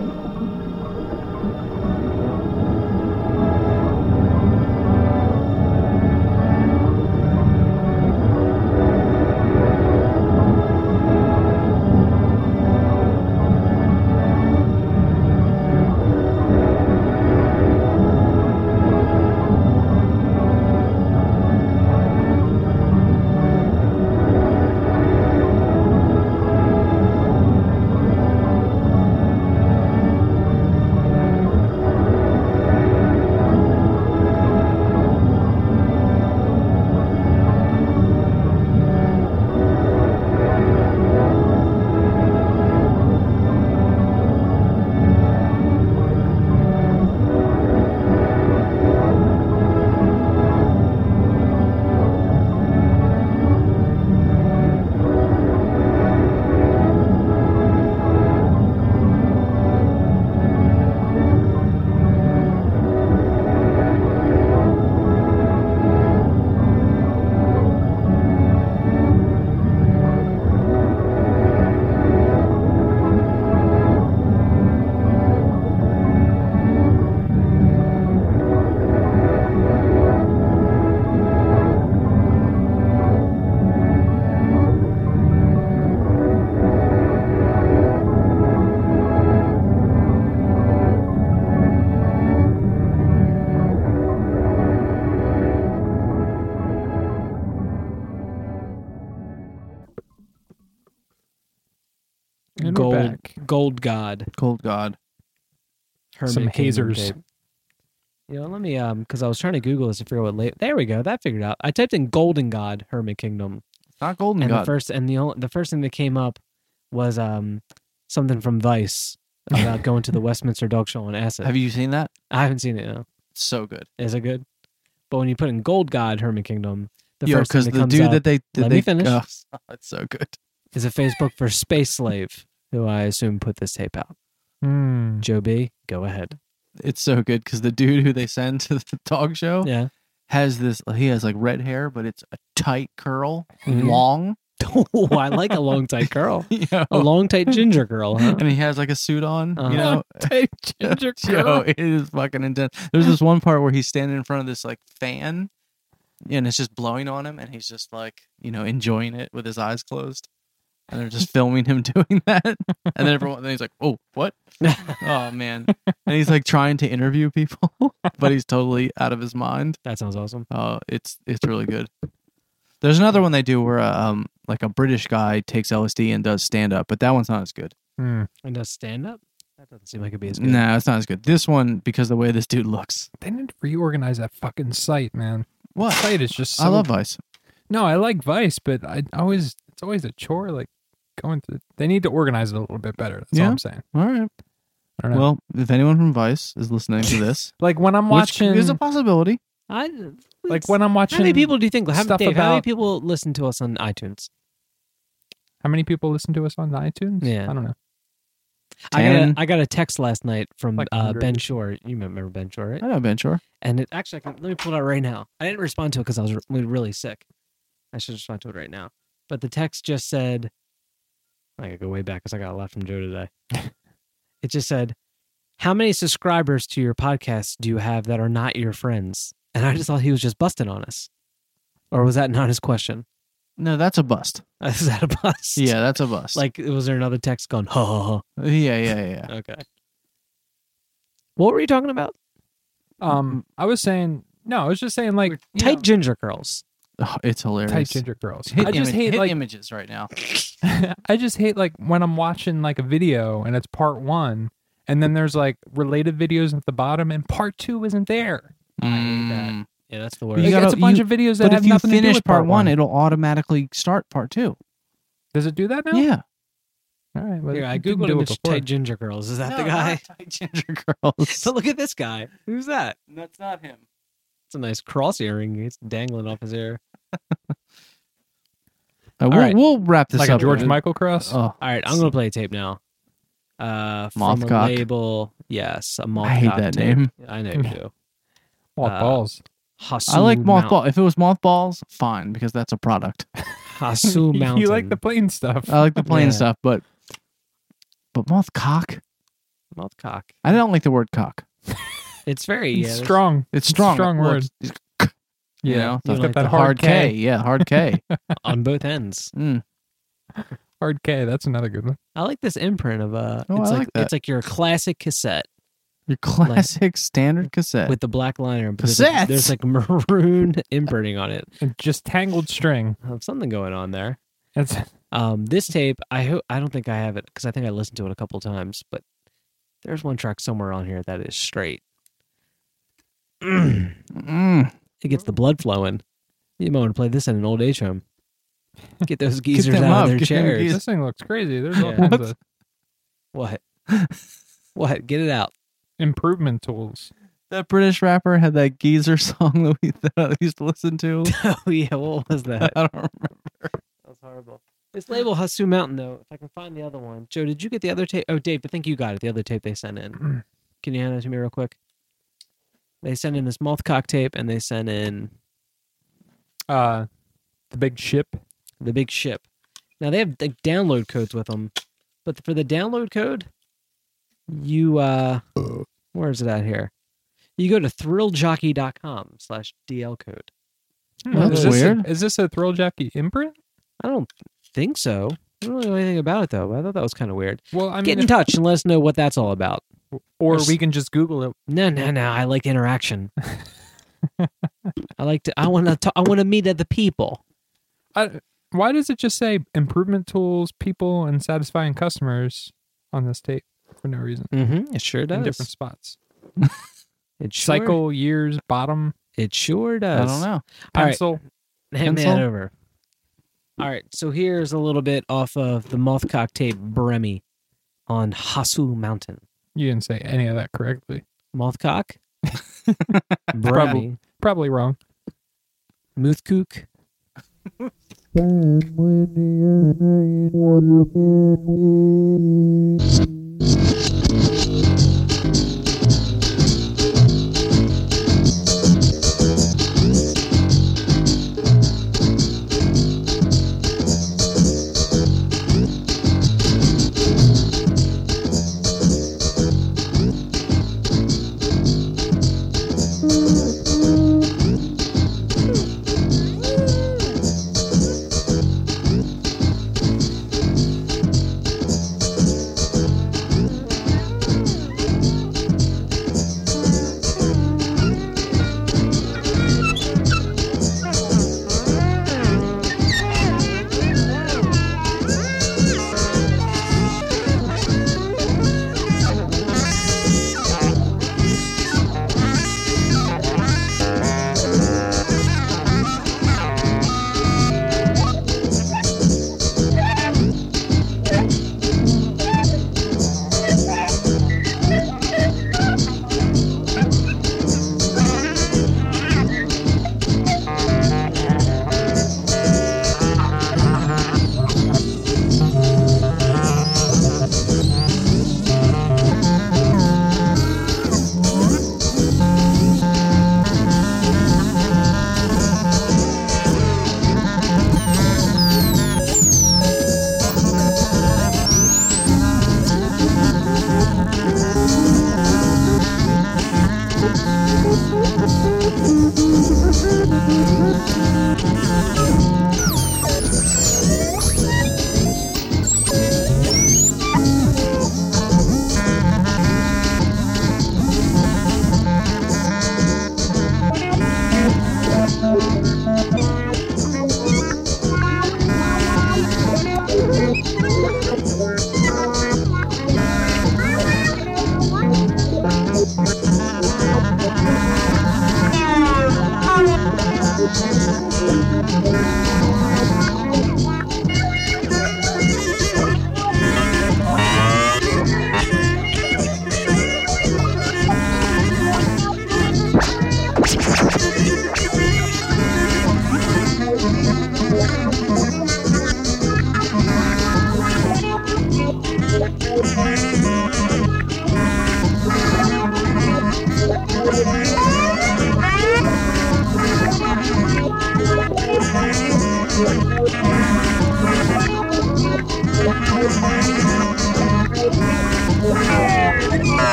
Speaker 2: Gold God.
Speaker 4: Gold God.
Speaker 2: Hermit
Speaker 3: Some
Speaker 2: Kingdom
Speaker 3: hazers.
Speaker 2: tape. You know, let me um, because I was trying to Google this to figure out what. La- there we go. That figured out. I typed in Golden God Hermit Kingdom,
Speaker 4: It's not Golden
Speaker 2: and the
Speaker 4: God.
Speaker 2: first and the only, the first thing that came up was um something from Vice about *laughs* going to the Westminster Dog Show on acid.
Speaker 4: Have you seen that?
Speaker 2: I haven't seen it. No.
Speaker 4: It's so good.
Speaker 2: Is it good? But when you put in Gold God Hermit Kingdom, the
Speaker 4: Yo,
Speaker 2: first thing that
Speaker 4: the
Speaker 2: comes
Speaker 4: dude
Speaker 2: up
Speaker 4: that they that
Speaker 2: Let
Speaker 4: they
Speaker 2: me finish. *laughs*
Speaker 4: Oh, it's so good.
Speaker 2: is a Facebook for Space Slave, who I assume put this tape out.
Speaker 3: hmm,
Speaker 2: Joe B, go ahead.
Speaker 4: It's so good because the dude who they send to the *laughs* dog show
Speaker 2: Yeah.
Speaker 4: has this. He has like red hair, but it's a tight curl,
Speaker 2: Mhm.
Speaker 4: long. *laughs*
Speaker 2: oh, I like a long tight curl. *laughs*
Speaker 4: you know?
Speaker 2: A long tight ginger girl, huh?
Speaker 4: and he has like a suit on.
Speaker 2: Uh-huh.
Speaker 4: You know,
Speaker 2: tight ginger
Speaker 4: Yo, it is fucking intense. There's this one part where he's standing in front of this like fan, and it's just blowing on him, and he's just like you know enjoying it with his eyes closed, and they're just filming him *laughs* doing that, and then everyone, then he's like, "Oh, what? *laughs* oh man!" And he's like trying to interview people, *laughs* but he's totally out of his mind.
Speaker 2: That sounds awesome.
Speaker 4: Oh, it's it's really good. There's another one they do where uh, um like a British guy takes LSD and does stand up, but that one's not as good.
Speaker 3: hmm.
Speaker 2: And does stand up? That doesn't seem like it'd be as good.
Speaker 4: Nah, it's not as good. This one because the way this dude looks.
Speaker 3: They need to reorganize that fucking site, man.
Speaker 4: What?
Speaker 3: Site is just. So,
Speaker 4: I love Vice.
Speaker 3: No, I like Vice, but I always it's always a chore. Like going to. They need to organize it a little bit better. That's
Speaker 4: Yeah.
Speaker 3: all I'm saying.
Speaker 4: All right.
Speaker 3: I don't know.
Speaker 4: Well, if anyone from Vice is listening to this, *laughs*
Speaker 3: like when I'm
Speaker 4: which
Speaker 3: watching,
Speaker 4: is a possibility.
Speaker 2: I,
Speaker 3: like when I'm watching.
Speaker 2: how many people do you think? How,
Speaker 3: stuff
Speaker 2: Dave, how many people listen to us on iTunes?
Speaker 3: How many people listen to us on iTunes?
Speaker 2: Yeah.
Speaker 3: I don't know.
Speaker 2: I got, a, got a text last night from
Speaker 3: Like
Speaker 2: uh, Ben Shore. You remember Ben Shore, right?
Speaker 4: I know Ben Shore.
Speaker 2: And it actually, I can, let me pull it out right now. I didn't respond to it because I was re- really sick. I should respond to it right now. But the text just said, I gotta go way back because I got a lot from Joe today. *laughs* it just said, "How many subscribers to your podcast do you have that are not your friends?" And I just thought he was just busting on us, or was that not his question?
Speaker 4: No, that's a bust. *laughs*
Speaker 2: Is that a bust?
Speaker 4: Yeah, that's a bust.
Speaker 2: Like, was there another text going, ha ha ha?
Speaker 4: yeah, yeah, yeah.
Speaker 2: Okay. What were you talking about?
Speaker 3: Um, I was saying no. I was just saying like you
Speaker 2: Tight
Speaker 3: know,
Speaker 2: ginger girls.
Speaker 4: Oh, it's hilarious.
Speaker 3: tight ginger girls.
Speaker 4: Hit
Speaker 3: I just
Speaker 4: ima-
Speaker 3: hate
Speaker 4: hit
Speaker 3: like
Speaker 4: images right now. *laughs* *laughs*
Speaker 3: I just hate like when I'm watching like a video and it's part one, and then there's like related videos at the bottom, and part two isn't there.
Speaker 2: I hate that.
Speaker 4: Mm.
Speaker 2: Yeah, that's the
Speaker 4: You
Speaker 2: worst.
Speaker 3: Like,
Speaker 4: gotta-
Speaker 3: it's a bunch
Speaker 4: you-
Speaker 3: of videos that
Speaker 4: But
Speaker 3: have
Speaker 4: if you
Speaker 3: nothing to do
Speaker 4: finish
Speaker 3: with
Speaker 4: part one, it'll automatically start part two.
Speaker 3: does it do that now?
Speaker 4: Yeah.
Speaker 3: All right. Well,
Speaker 2: Here, I
Speaker 3: it didn't
Speaker 2: googled
Speaker 3: do
Speaker 2: him.
Speaker 3: it
Speaker 2: It's
Speaker 3: before.
Speaker 2: tight ginger girls. Is that the guy?
Speaker 4: Tight ginger girls. *laughs*
Speaker 2: But look at this guy. Who's that?
Speaker 4: That's not him.
Speaker 2: It's a nice cross earring. It's dangling off his ear. *laughs*
Speaker 4: Uh, we'll,
Speaker 2: right.
Speaker 4: we'll wrap this
Speaker 3: like
Speaker 4: up.
Speaker 3: a George Michael cross.
Speaker 4: Oh,
Speaker 2: All right, I'm gonna play a tape now. Uh, from a
Speaker 4: Mothcock.
Speaker 2: label, yes, a mothcock
Speaker 4: I hate that
Speaker 2: tape.
Speaker 4: name.
Speaker 2: I know you *laughs* do.
Speaker 3: Moth
Speaker 2: uh,
Speaker 3: balls.
Speaker 2: Hausu
Speaker 4: I like
Speaker 2: Mount-
Speaker 4: mothball. If it was mothballs, fine, because that's a product. *laughs*
Speaker 2: Hausu Mountain. *laughs*
Speaker 3: you like the plain stuff.
Speaker 4: I like the plain
Speaker 2: Yeah.
Speaker 4: stuff, but but mothcock.
Speaker 2: mothcock?
Speaker 4: I don't like the word cock.
Speaker 2: It's very
Speaker 3: It's
Speaker 2: there's-
Speaker 3: strong.
Speaker 4: It's
Speaker 3: It's
Speaker 4: strong.
Speaker 3: strong
Speaker 4: Well,
Speaker 3: word.
Speaker 4: It's-
Speaker 3: Yeah,
Speaker 4: You know,
Speaker 3: it's
Speaker 2: You
Speaker 3: got
Speaker 2: like
Speaker 3: that hard
Speaker 4: hard
Speaker 3: K.
Speaker 4: K. Yeah, hard K. *laughs*
Speaker 2: on both ends. *laughs*
Speaker 4: Mm.
Speaker 3: Hard K. That's another good one.
Speaker 2: I like this imprint of uh,
Speaker 4: Oh,
Speaker 2: it's
Speaker 4: I
Speaker 2: like,
Speaker 4: like that.
Speaker 2: it's like your classic cassette
Speaker 4: Your classic standard cassette.
Speaker 2: with the black liner. but there's, like, there's like maroon *laughs* imprinting on it.
Speaker 3: And just tangled string.
Speaker 2: Uh, Something going on there.
Speaker 3: It's
Speaker 2: Um, this tape, I hope I don't think I have it because I think I listened to it a couple times, but there's one track somewhere on here that is straight. it *clears throat*
Speaker 4: Mm.
Speaker 2: Gets the blood flowing. You might want to play this in an old age home. Get those *laughs* geezers
Speaker 4: them
Speaker 2: out
Speaker 4: up,
Speaker 2: of their
Speaker 4: get
Speaker 2: chairs.
Speaker 4: geezers-
Speaker 3: this thing looks crazy. There's all
Speaker 2: Yeah.
Speaker 3: kinds of
Speaker 2: What? *laughs* what? Get it out.
Speaker 3: improvement tools.
Speaker 4: That British rapper had that geezer *laughs* song that we that I used to listen to.
Speaker 2: oh yeah, what was that?
Speaker 4: I don't remember.
Speaker 2: That was horrible. This label Hausu Mountain though. If I can find the other one, Joe, did you get the other tape? Oh, Dave, I think you got it. The other tape they sent in. *clears throat* Can you hand it to me real quick? They sent in this Mothcock tape, and they send in
Speaker 3: Uh, the big ship.
Speaker 2: the Big Ship. Now they have like download codes with them, but for the download code, you uh, where is it at here? You go to thrilljockey.com slash DL code.
Speaker 4: That's
Speaker 3: is this a-
Speaker 4: weird.
Speaker 3: is this a Thrill Jockey imprint?
Speaker 2: I don't think so. I don't really know anything about it though. I thought that was kind of weird.
Speaker 3: Well, I mean,
Speaker 2: Get in
Speaker 3: if-
Speaker 2: touch and let us know what that's all about.
Speaker 3: Or
Speaker 2: There's-
Speaker 3: we can just Google it.
Speaker 2: No, no, no. I like interaction. I like to. I want to. Talk, I want to meet other people.
Speaker 3: I, why does it just say improvement tools, people, and satisfying customers? on this tape for no reason
Speaker 2: Mm-hmm. It sure
Speaker 3: in
Speaker 2: does.
Speaker 3: different spots. *laughs*
Speaker 2: It sure,
Speaker 3: Cycle years bottom
Speaker 2: It sure does.
Speaker 4: I don't know.
Speaker 2: All right.
Speaker 3: pencil.
Speaker 2: Hand
Speaker 4: Pencil?
Speaker 2: that over. All right, so here's a little bit off of the Mothcock tape Bremy on Hausu Mountain.
Speaker 3: You didn't say any of that correctly.
Speaker 2: Mothcock? *laughs*
Speaker 3: probably, probably wrong.
Speaker 4: Moothcook? *laughs*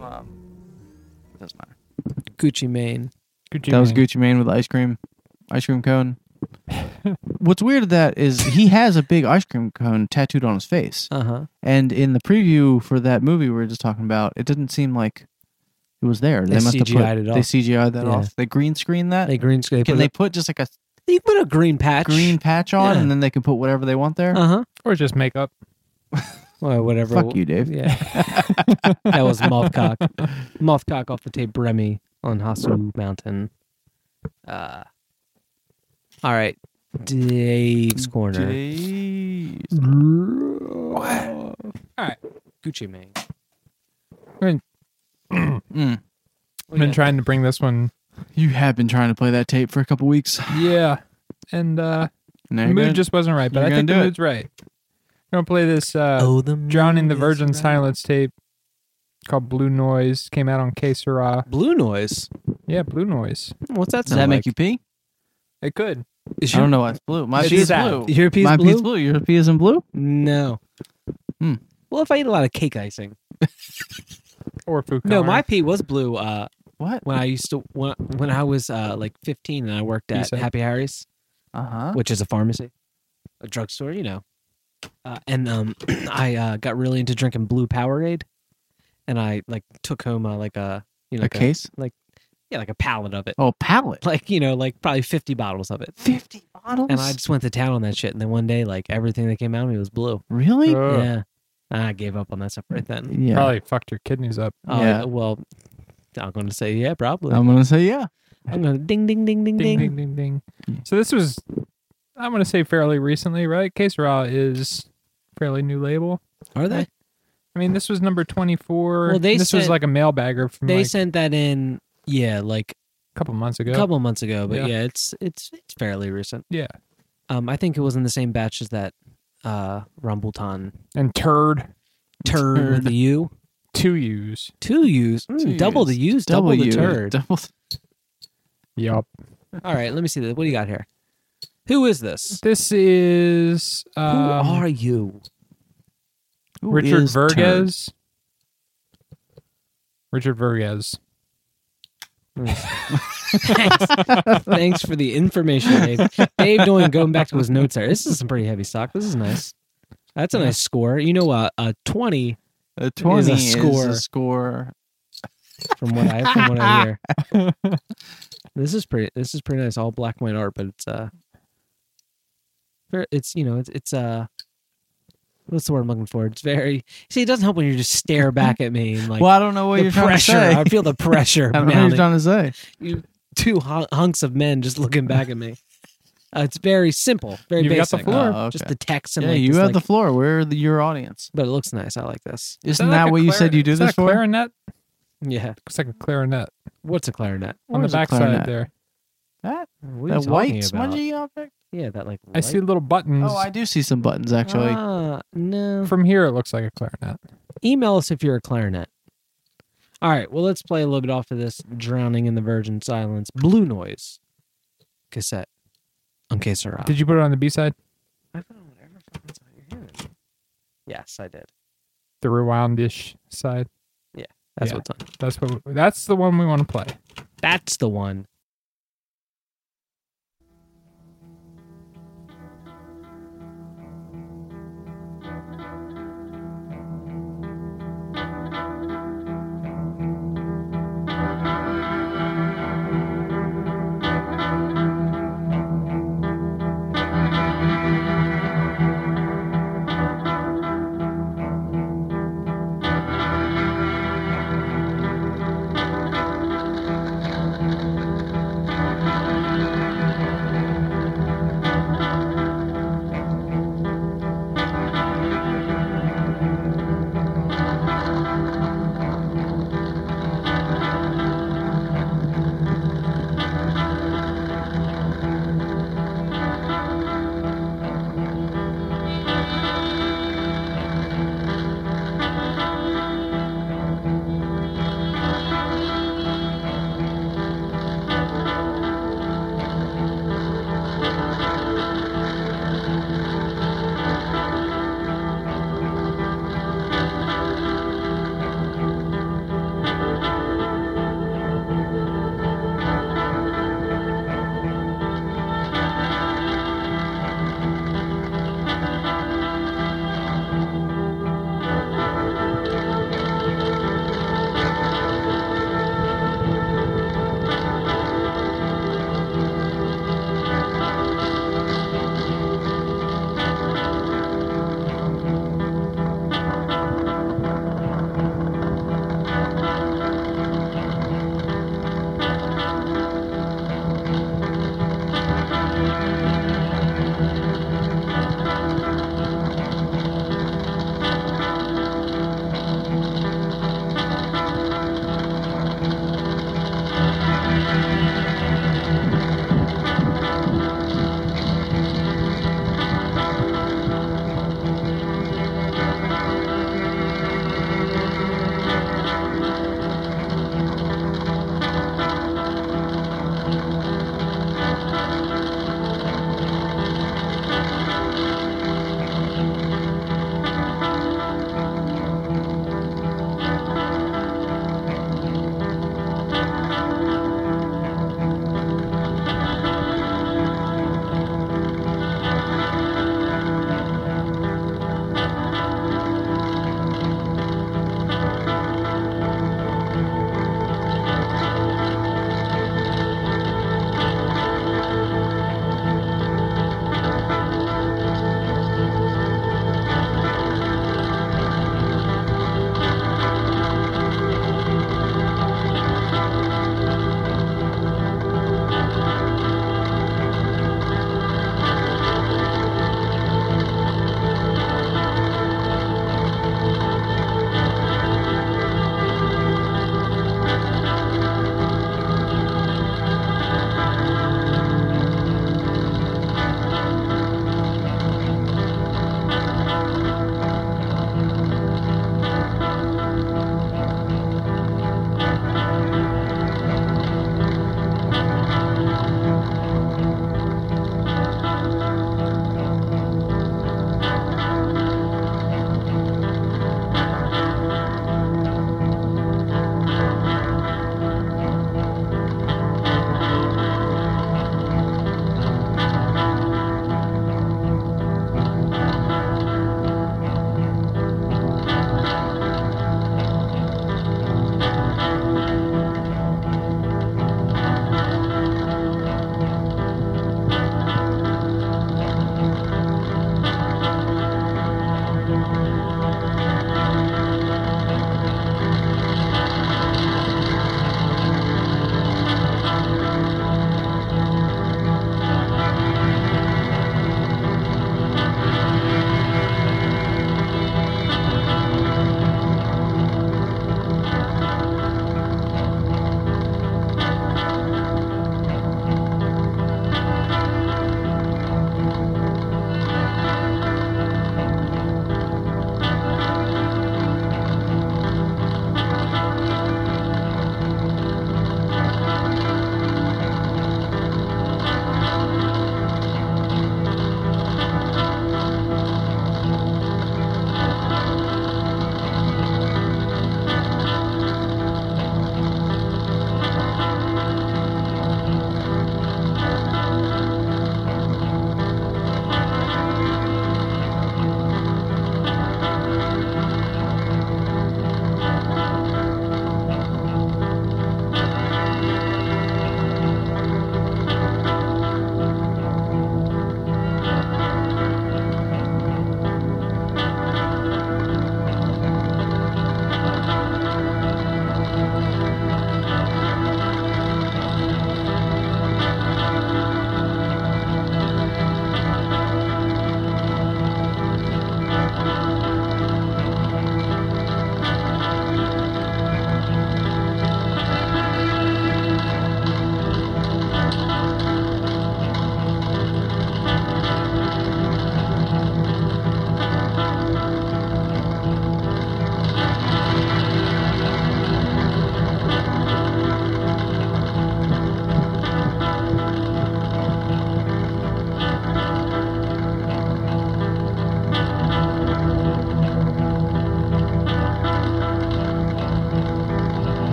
Speaker 4: from um, it doesn't matter.
Speaker 2: Gucci Mane.
Speaker 3: Gucci
Speaker 4: that was
Speaker 3: Mane.
Speaker 4: Gucci Mane with ice cream, ice cream cone. *laughs* What's weird of that is he has a big ice cream cone tattooed on his face,
Speaker 2: Uh huh.
Speaker 4: and in the preview for that movie we were just talking about, it didn't seem like it was there.
Speaker 2: They
Speaker 4: must have put,
Speaker 2: CGI'd it off. They.
Speaker 4: CGI'd that
Speaker 2: Yeah.
Speaker 4: off. They green screen that.
Speaker 2: They green screen.
Speaker 4: Can
Speaker 2: put
Speaker 4: they
Speaker 2: a-
Speaker 4: put just like a
Speaker 2: you put a green patch.
Speaker 4: green patch on,
Speaker 2: Yeah.
Speaker 4: and then they can put whatever they want there?
Speaker 2: Uh huh.
Speaker 3: or just makeup. *laughs*
Speaker 2: Well, whatever.
Speaker 4: Fuck you, Dave.
Speaker 2: Yeah. *laughs* that was Moth Cock. Mothcock off the tape Remy on Hausu Mountain. Uh, all right. Dave's corner.
Speaker 4: all right
Speaker 2: Gucci Mane. *clears throat*
Speaker 4: Mm.
Speaker 3: I've been trying to bring this one.
Speaker 4: You have been trying to play that tape for a couple weeks.
Speaker 3: Yeah, and uh, the mood
Speaker 4: gonna-
Speaker 3: just wasn't right. But I think the
Speaker 4: do it.
Speaker 3: mood's right. I'm gonna play this uh,
Speaker 2: oh, the
Speaker 3: "Drowning the Virgin
Speaker 2: right.
Speaker 3: Silence" tape called "Blue Noise." Came out on Que Sera.
Speaker 2: Blue noise.
Speaker 3: Yeah, Blue Noise.
Speaker 2: What's that
Speaker 4: Does
Speaker 2: sound
Speaker 4: that make
Speaker 2: like?
Speaker 4: you pee?
Speaker 3: It could.
Speaker 2: Is
Speaker 4: I don't know why it's blue. My
Speaker 3: It's
Speaker 4: pee is blue.
Speaker 2: Your pee's
Speaker 4: My
Speaker 2: blue?
Speaker 4: pee's blue. Your pee isn't blue?
Speaker 2: No.
Speaker 4: Hmm.
Speaker 2: Well, if I eat a lot of cake icing.
Speaker 3: Or food.
Speaker 2: No, my pee was blue. Uh,
Speaker 4: What?
Speaker 2: when I used to when when I was uh like 15 and I worked at Happy Harry's,
Speaker 4: Uh huh.
Speaker 2: which is a pharmacy, a drugstore, you know. Uh, and um, *clears throat* I uh, got really into drinking blue Powerade, and I like took home uh, like a you know
Speaker 4: A case, like
Speaker 2: yeah, like a pallet of it,
Speaker 4: Oh, pallet.
Speaker 2: like you know, like probably 50 bottles of it.
Speaker 4: 50 bottles?
Speaker 2: And I just went to town on that shit. And then one day, like everything that came out of me was blue.
Speaker 4: really?
Speaker 3: Ugh.
Speaker 2: Yeah, I gave up on that stuff right then.
Speaker 4: yeah.
Speaker 3: Probably fucked your kidneys up.
Speaker 2: Uh,
Speaker 4: Yeah.
Speaker 2: Well, I'm going to say yeah, probably.
Speaker 4: I'm going to say yeah.
Speaker 2: I'm going to ding, ding, ding, ding,
Speaker 3: Ding
Speaker 2: ding.
Speaker 3: ding ding ding. So this was, I'm gonna say fairly recently, right? Que Sera is fairly new label.
Speaker 2: Are they?
Speaker 3: I mean, this was number 24.
Speaker 2: Well, they
Speaker 3: this was like a mailbagger from
Speaker 2: They
Speaker 3: like
Speaker 2: sent that in, yeah, like
Speaker 3: a couple months ago.
Speaker 2: a couple months ago. But
Speaker 3: Yeah.
Speaker 2: yeah. it's it's it's fairly recent.
Speaker 3: Yeah.
Speaker 2: Um, I think it was in the same batch as that uh Rumbleton
Speaker 3: And turd
Speaker 2: turd with the U.
Speaker 3: two U's.
Speaker 2: Two U's, Mm,
Speaker 4: Two
Speaker 2: double the
Speaker 4: U's.
Speaker 2: U's, double, the
Speaker 4: U.
Speaker 2: turd.
Speaker 4: Double.
Speaker 3: Yup.
Speaker 2: All right, let me see this. What do you got here? Who is this?
Speaker 3: This is
Speaker 2: Who
Speaker 3: um,
Speaker 2: are you?
Speaker 4: Who
Speaker 3: Richard
Speaker 4: is Turd?
Speaker 3: Verges. Richard Verges.
Speaker 2: Thanks. *laughs* Thanks for the information, Dave. Dave doing going back to his notes there. This is some pretty heavy stock. This is nice. That's a nice score. You know, uh, a twenty
Speaker 4: A twenty
Speaker 2: a
Speaker 4: is
Speaker 2: score.
Speaker 4: a score.
Speaker 2: from what I from what I hear. *laughs* this is pretty. This is pretty nice. All black and white art, but it's uh, very, it's you know it's it's uh, what's the word I'm looking for? It's very. See, it doesn't help when you just stare *laughs* back at me and like
Speaker 4: well, I don't know what
Speaker 2: the
Speaker 4: you're trying
Speaker 2: pressure.
Speaker 4: to say.
Speaker 2: I feel the pressure *laughs*
Speaker 4: I don't know what you're
Speaker 2: mounting.
Speaker 4: trying to say.
Speaker 2: You two hu- hunks of men just looking back at me. *laughs* Uh, it's very simple, very
Speaker 3: You've got the
Speaker 2: basic.
Speaker 3: floor.
Speaker 4: Oh,
Speaker 2: Just the text and
Speaker 4: yeah,
Speaker 2: like
Speaker 4: you have
Speaker 2: like-
Speaker 4: the floor. We're the, your audience.
Speaker 2: But it looks nice. I like this.
Speaker 4: Isn't
Speaker 3: Is
Speaker 4: that,
Speaker 3: like
Speaker 4: what you said you do
Speaker 3: is
Speaker 4: this
Speaker 3: that a
Speaker 4: for?
Speaker 3: clarinet?
Speaker 2: Yeah.
Speaker 3: Looks like a clarinet
Speaker 2: What's a clarinet?
Speaker 3: on the
Speaker 4: Where's a
Speaker 3: back side there.
Speaker 4: That,
Speaker 2: What
Speaker 4: that white
Speaker 2: talking about?
Speaker 4: smudgy object?
Speaker 2: Yeah, that like.
Speaker 3: I see little buttons.
Speaker 4: Oh, I do see some buttons actually.
Speaker 2: Ah, no.
Speaker 3: From here, it looks like a clarinet.
Speaker 2: Email us if you're a clarinet. All right, well, let's play a little bit off of this Drowning in the Virgin Silence Blue Noise cassette on Que Sera.
Speaker 3: Did you put it on the B side?
Speaker 2: I found whatever fucking song you're hearing. Yes, I did.
Speaker 3: The rewoundish side.
Speaker 2: Yeah, that's
Speaker 3: Yeah.
Speaker 2: what's on.
Speaker 3: That's what. That's the one we want to play.
Speaker 2: That's the one.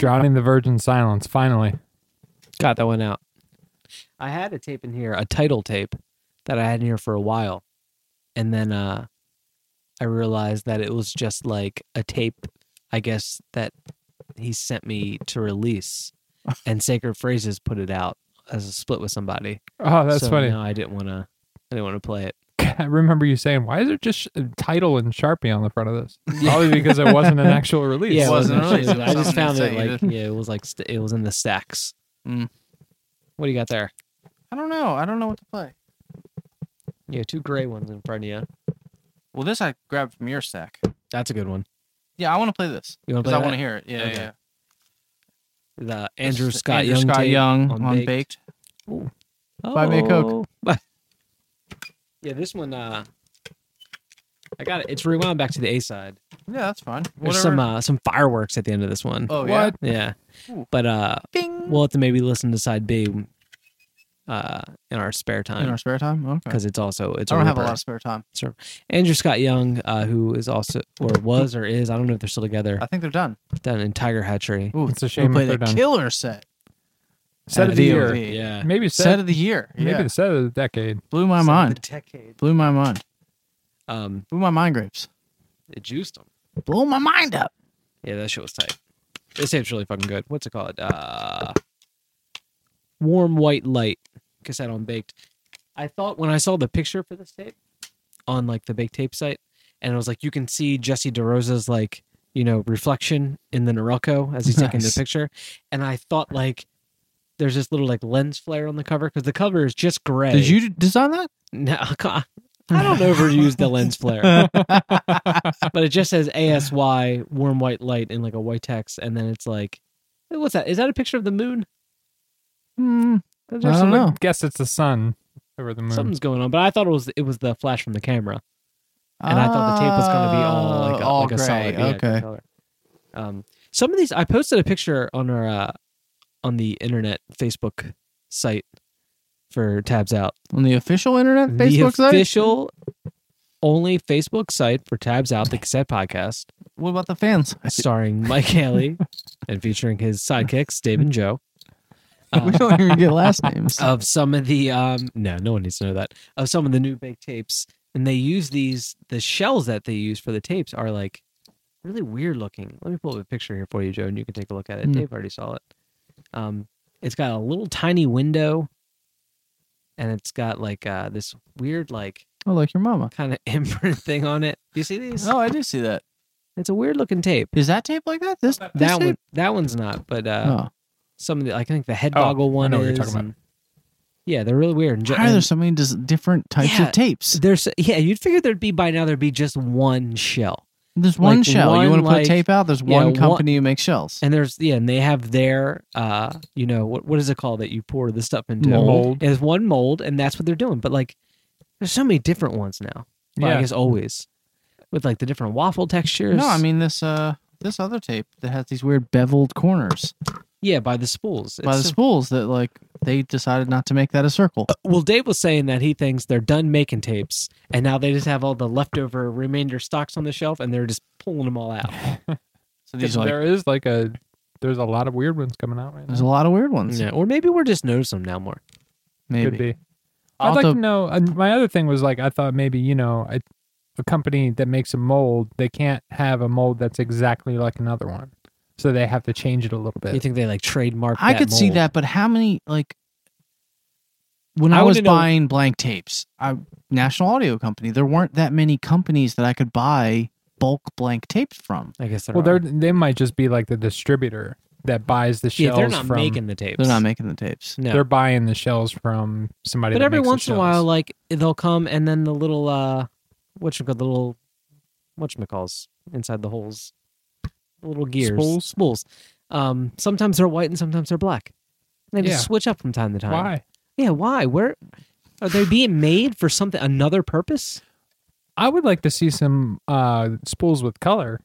Speaker 3: Drowning the Virgin Silence. Finally.
Speaker 2: Got that one out. I had a tape in here, a title tape that I had in here for a while. And then uh I realized that it was just like a tape, I guess, that he sent me to release. *laughs* And Sacred Phrases put it out as a split with somebody.
Speaker 3: Oh, that's
Speaker 2: so
Speaker 3: funny.
Speaker 2: No, I didn't wanna I didn't want to play it. *laughs*
Speaker 3: I remember you saying, "Why is there just a title and Sharpie on the front of this?" *laughs* Probably because it wasn't an actual release.
Speaker 2: Yeah, it
Speaker 4: wasn't
Speaker 2: wasn't
Speaker 4: released.
Speaker 2: I just found it like
Speaker 4: you
Speaker 2: yeah, it was like st- it was in the stacks.
Speaker 4: Mm.
Speaker 2: What do you got there?
Speaker 4: I don't know. I don't know what to play.
Speaker 2: Yeah, two gray ones in front of you.
Speaker 4: Well, this I grabbed from your stack.
Speaker 2: That's a good one.
Speaker 4: Yeah, I want to play this
Speaker 2: You want to
Speaker 4: because
Speaker 2: play
Speaker 4: I want to hear it. Yeah,
Speaker 2: Okay.
Speaker 4: yeah.
Speaker 2: The Andrew Scott
Speaker 4: Andrew
Speaker 2: Young
Speaker 4: Scott Young
Speaker 2: on
Speaker 4: on,
Speaker 2: Baked.
Speaker 4: baked. Buy me a Coke. *laughs*
Speaker 2: Yeah, this one. uh I got it. It's rewound back to the A side.
Speaker 4: Yeah, that's fine.
Speaker 2: There's
Speaker 4: Whatever.
Speaker 2: some uh, some fireworks at the end of this one.
Speaker 4: oh yeah.
Speaker 3: What?
Speaker 2: Yeah,
Speaker 4: Ooh.
Speaker 2: but uh,
Speaker 4: Bing.
Speaker 2: we'll have to maybe listen to side B uh in our spare time, in
Speaker 4: our spare time. Okay.
Speaker 2: because it's also it's.
Speaker 4: I don't have a lot of spare time.
Speaker 2: Andrew Scott Young, uh, who is also or was or is I don't know if they're still together.
Speaker 4: I think they're done.
Speaker 2: Done in Tiger Hatchery.
Speaker 4: Ooh,
Speaker 3: It's a shame if
Speaker 4: played
Speaker 3: they're
Speaker 4: a
Speaker 3: done.
Speaker 4: killer set.
Speaker 3: Set of the year.
Speaker 2: Yeah,
Speaker 3: Maybe
Speaker 4: Set,
Speaker 3: set,
Speaker 4: of the year.
Speaker 3: maybe
Speaker 4: Yeah,
Speaker 3: the set of the decade.
Speaker 4: blew my
Speaker 2: Set of
Speaker 4: mind.
Speaker 2: the decade.
Speaker 4: Blew my mind.
Speaker 2: Um,
Speaker 4: Blew my mind grapes.
Speaker 2: it juiced them.
Speaker 4: Blew my mind up.
Speaker 2: Yeah, that shit was tight. This tape's really fucking good. What's it called? Uh, Warm White Light cassette on Baked. I thought when I saw the picture for this tape on like the Baked Tape site, and it was like you can see Jesse DeRosa's like you know reflection in the Norelco as he's taking the picture, and I thought like there's this little like lens flare on the cover because the cover is just gray.
Speaker 4: Did you design that?
Speaker 2: No, *laughs* I don't overuse the lens flare, *laughs* but it just says ASY warm white light in like a white text, and then it's like, what's that? Is that a picture of the moon?
Speaker 4: Hmm. I don't know.
Speaker 3: Guess it's the sun over the moon.
Speaker 2: Something's going on, but I thought it was it was the flash from the camera, and I thought the tape was going to be all like a,
Speaker 4: Oh, all
Speaker 2: like a
Speaker 4: gray.
Speaker 2: solid yeah,
Speaker 4: okay.
Speaker 2: color. Um, some of these I posted a picture on our uh, on the internet Facebook site for tabs out.
Speaker 4: On the official internet
Speaker 2: the
Speaker 4: Facebook site.
Speaker 2: official only Facebook site for tabs out the cassette podcast.
Speaker 4: What about the fans?
Speaker 2: starring Mike Haley and featuring his sidekicks, Dave and Joe. *laughs*
Speaker 4: we
Speaker 2: Uh,
Speaker 4: don't even get last names.
Speaker 2: of some of the um no, no one needs to know that. Of some of the new baked tapes. And they use these the shells that they use for the tapes are like really weird looking. Let me pull up a picture here for you, Joe, and you can take a look at it.
Speaker 4: Hmm.
Speaker 2: Dave already saw it. Um it's got a little tiny window and it's got like uh this weird like
Speaker 4: oh, like your mama.
Speaker 2: kind of *laughs* imprint thing on it. Do you see these?
Speaker 4: Oh, I do see that.
Speaker 2: It's a weird looking tape.
Speaker 4: Is that tape like that? This, this
Speaker 2: That one that one's not, but uh
Speaker 4: Oh.
Speaker 2: some of the I think the head
Speaker 3: Oh,
Speaker 2: boggle
Speaker 3: I
Speaker 2: one
Speaker 3: know what you're talking about.
Speaker 2: yeah, they're really weird. And ju-
Speaker 4: Why are there so many dis- different types
Speaker 2: Yeah.
Speaker 4: of tapes?
Speaker 2: there's yeah, you'd figure there'd be by now there'd be just one shell.
Speaker 4: There's one
Speaker 2: like
Speaker 4: shell.
Speaker 2: one,
Speaker 4: you want to put
Speaker 2: like-
Speaker 4: tape out? There's
Speaker 2: yeah,
Speaker 4: one
Speaker 2: one-
Speaker 4: company who makes shells.
Speaker 2: And there's yeah, and they have their uh you know, what what is it called that you pour the stuff into?
Speaker 3: Mold.
Speaker 2: There's one mold and that's what they're doing. But like there's so many different ones now. Well, I
Speaker 3: Yeah.
Speaker 2: guess always. With like the different waffle textures.
Speaker 4: No, I mean this uh this other tape that has these weird beveled corners
Speaker 2: yeah, by the spools.
Speaker 4: by the
Speaker 2: It's-
Speaker 4: spools that like they decided not to make that a circle.
Speaker 2: Uh, well, Dave was saying that he thinks they're done making tapes, and now they just have all the leftover remainder stocks on the shelf, and they're just pulling them all out. *laughs*
Speaker 4: So these are like
Speaker 3: there is like a there's a lot of weird ones coming out right
Speaker 4: there's a lot of weird ones.
Speaker 2: Yeah, or maybe we're just noticing them now more.
Speaker 4: Maybe.
Speaker 3: Could be.
Speaker 4: I'll
Speaker 3: I'd like
Speaker 4: have
Speaker 3: to
Speaker 4: to-
Speaker 3: know. And my other thing was like I thought maybe you know a, a company that makes a mold they can't have a mold that's exactly like another one, so they have to change it a little bit.
Speaker 2: You think they like trademark?
Speaker 4: I
Speaker 2: that
Speaker 4: could see that, but how many like when
Speaker 2: I
Speaker 4: I, was
Speaker 2: wanna know-
Speaker 4: buying blank tapes, I National Audio Company, there weren't that many companies that I could buy bulk blank tapes from.
Speaker 2: I guess there
Speaker 3: well,
Speaker 2: are.
Speaker 3: they're they might just be like the distributor that buys the shells.
Speaker 2: yeah,
Speaker 3: shells
Speaker 2: they're not
Speaker 3: from.
Speaker 2: making the tapes.
Speaker 4: They're not making the tapes.
Speaker 2: no.
Speaker 3: They're buying the shells from somebody.
Speaker 2: but
Speaker 3: that
Speaker 2: every
Speaker 3: makes the
Speaker 2: once in a while, like they'll come, and then the little uh, what you call the little what you calls inside the holes, the little gears,
Speaker 3: Spools?
Speaker 2: spools. Um, sometimes they're white and sometimes they're black. They just switch up from time to time.
Speaker 3: why?
Speaker 2: Yeah, why? Where are they being made for something another purpose?
Speaker 3: I would like to see some uh spools with color.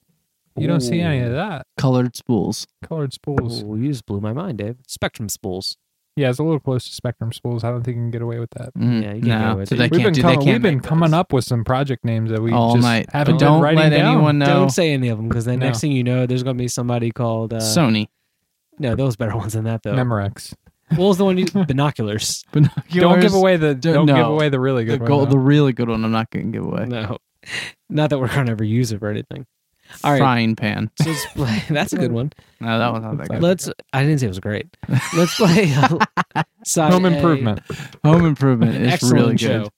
Speaker 3: You don't see any of that.
Speaker 4: Colored spools.
Speaker 3: Colored spools.
Speaker 2: Oh, you just blew my mind, Dave. Spectrum spools.
Speaker 3: Yeah, it's a little close to Spectrum spools. I don't think you can get away with that.
Speaker 4: Mm,
Speaker 2: Yeah, you can't
Speaker 4: no,
Speaker 2: go with
Speaker 4: so
Speaker 2: it.
Speaker 4: they
Speaker 3: we've
Speaker 4: can't
Speaker 3: been,
Speaker 4: do.
Speaker 3: coming,
Speaker 4: can't
Speaker 3: we've been coming up with some project names that we
Speaker 4: all
Speaker 3: just
Speaker 4: night.
Speaker 3: haven't
Speaker 4: But
Speaker 3: been
Speaker 4: don't
Speaker 3: writing
Speaker 4: let
Speaker 3: down.
Speaker 4: anyone know.
Speaker 2: Don't say any of them because then
Speaker 3: No.
Speaker 2: next thing you know, there's going to be somebody called uh,
Speaker 4: Sony.
Speaker 2: No, those better ones than that though.
Speaker 3: Memorex.
Speaker 2: What was the one you *laughs* binoculars?
Speaker 3: Don't give away the don't give away the really
Speaker 4: the
Speaker 3: good
Speaker 4: gold, the really good one. I'm not going to give away.
Speaker 2: No, not that we're gonna ever use it for anything. All right,
Speaker 4: Frying pan. *laughs*
Speaker 2: so let's play. *laughs* That's a good one.
Speaker 4: No, that one's not that good.
Speaker 2: Let's. I didn't say it was great. *laughs* Let's play uh, side
Speaker 3: Home
Speaker 2: A,
Speaker 3: improvement.
Speaker 4: Home Improvement
Speaker 2: An
Speaker 4: is
Speaker 2: excellent
Speaker 4: really
Speaker 2: show.
Speaker 4: good.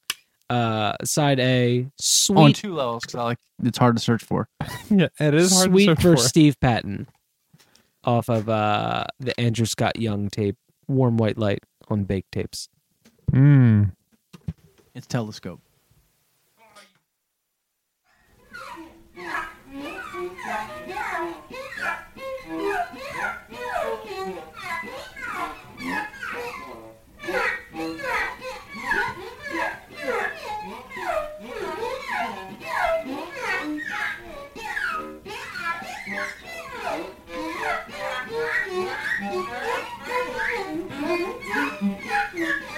Speaker 2: Uh, side A, Sweet.
Speaker 4: On two levels because I like it's hard to search for.
Speaker 3: yeah, it is hard
Speaker 2: sweet
Speaker 3: to search
Speaker 2: for,
Speaker 3: for.
Speaker 2: Steve Patton, off of uh the Andrew Scott Young tape, "Warm White Light" on Baked Tapes.
Speaker 3: Mm.
Speaker 4: It's Telescope. Yeah.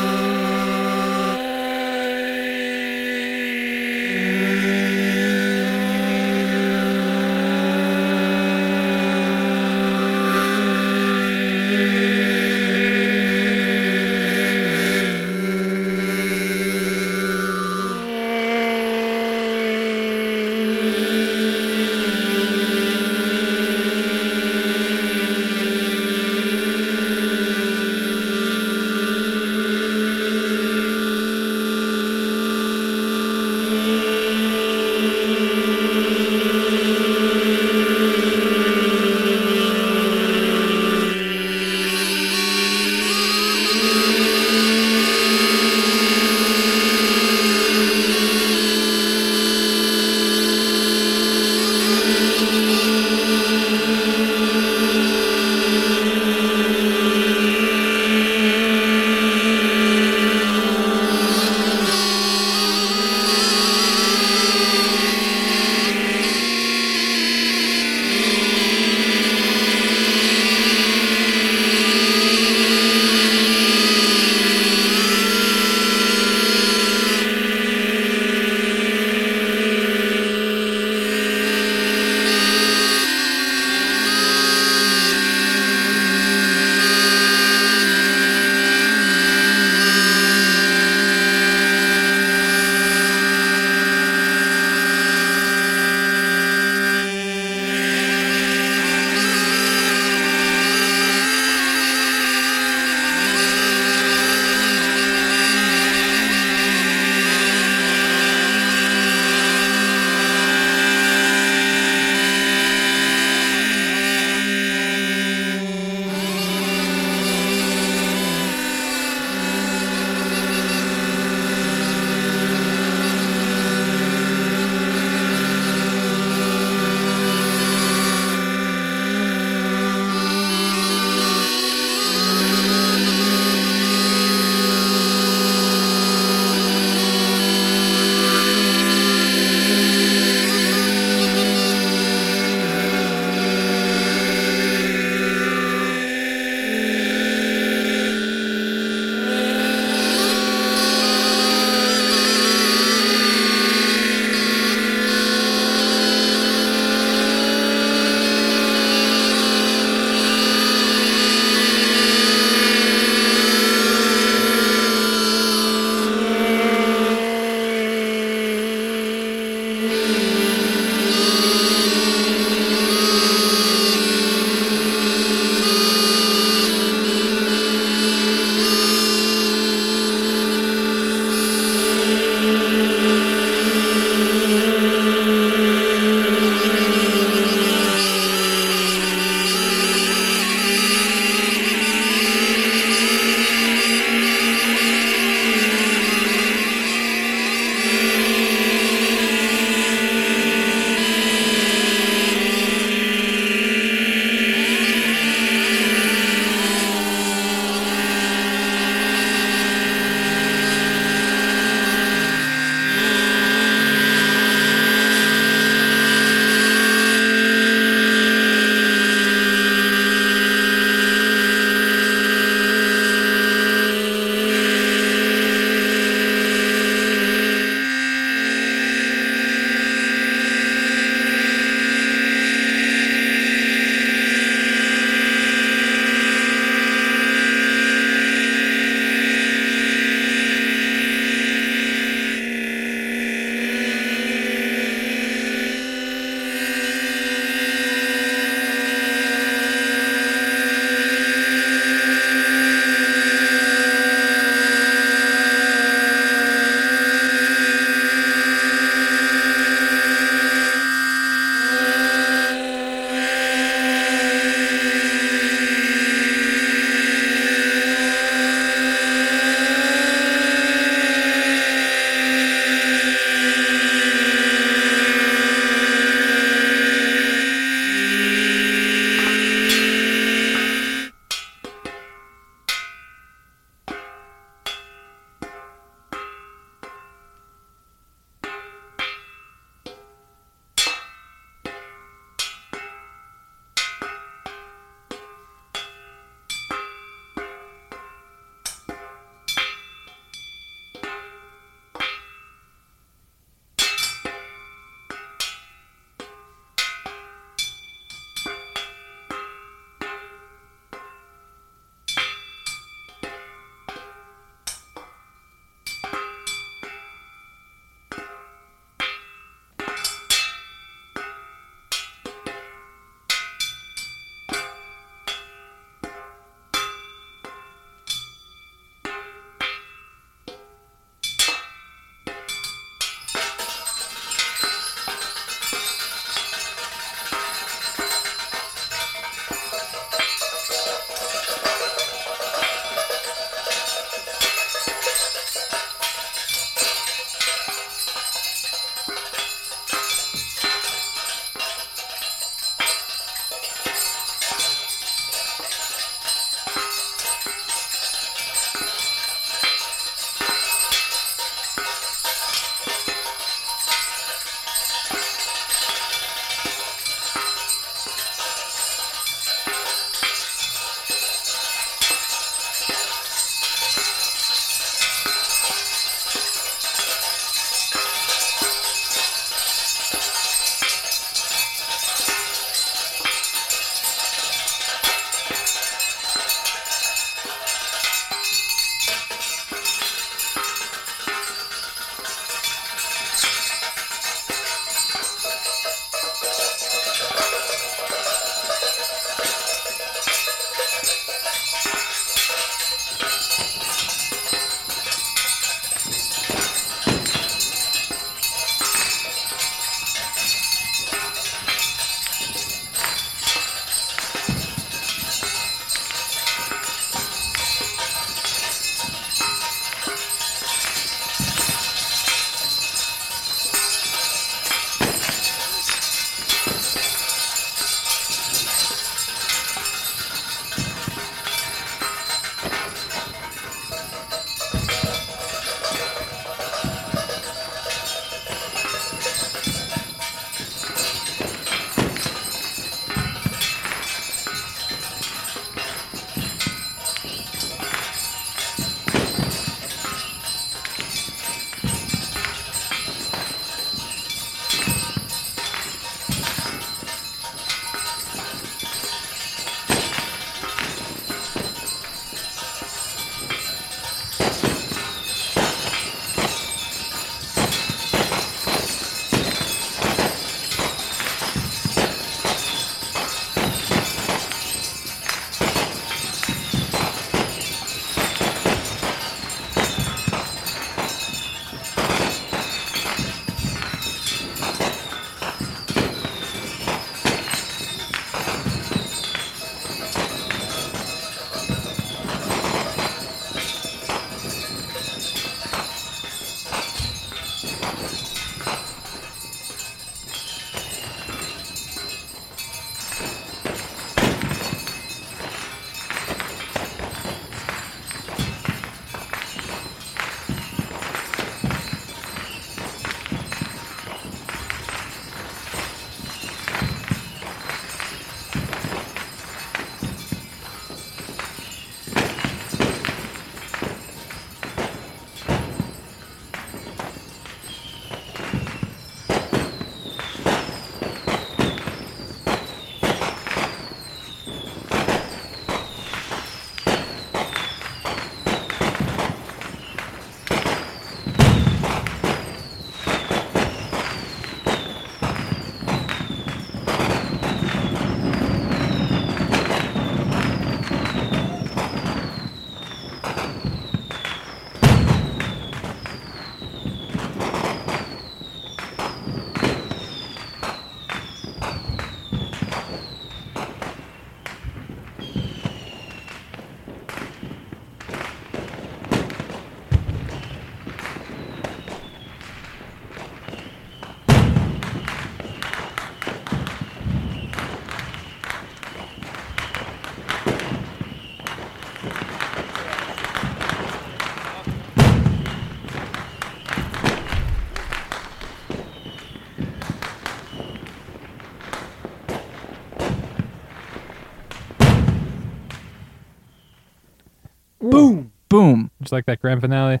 Speaker 3: Just like that grand finale.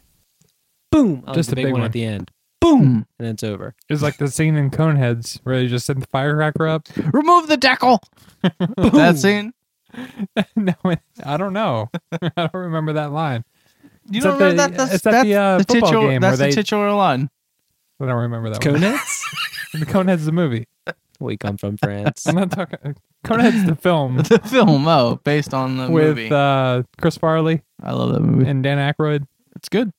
Speaker 2: Boom. I like
Speaker 3: Just
Speaker 2: the
Speaker 3: a
Speaker 2: big,
Speaker 3: big
Speaker 2: one,
Speaker 3: one.
Speaker 2: at the end.
Speaker 4: Boom.
Speaker 2: And then it's over.
Speaker 3: It's like the scene in Coneheads where they just set the firecracker up. *laughs*
Speaker 4: Remove the deckle. *laughs* that scene. *laughs*
Speaker 3: no, I don't know. I don't remember that line.
Speaker 4: You
Speaker 3: It's
Speaker 4: don't
Speaker 3: at the-
Speaker 4: remember that? That's,
Speaker 3: it's
Speaker 4: that's
Speaker 3: the, uh, football
Speaker 4: titular,
Speaker 3: game
Speaker 4: That's
Speaker 3: where
Speaker 4: the
Speaker 3: they-
Speaker 4: titular line.
Speaker 3: I don't remember that one.
Speaker 2: Coneheads?
Speaker 3: The Coneheads the movie.
Speaker 2: We come from *laughs* France.
Speaker 3: I'm not talking. Coneheads the film *laughs*
Speaker 4: the film, oh, based on the
Speaker 3: with
Speaker 4: movie.
Speaker 3: uh, Chris Farley
Speaker 4: I love that movie.
Speaker 3: and Dan Aykroyd.
Speaker 4: It's good.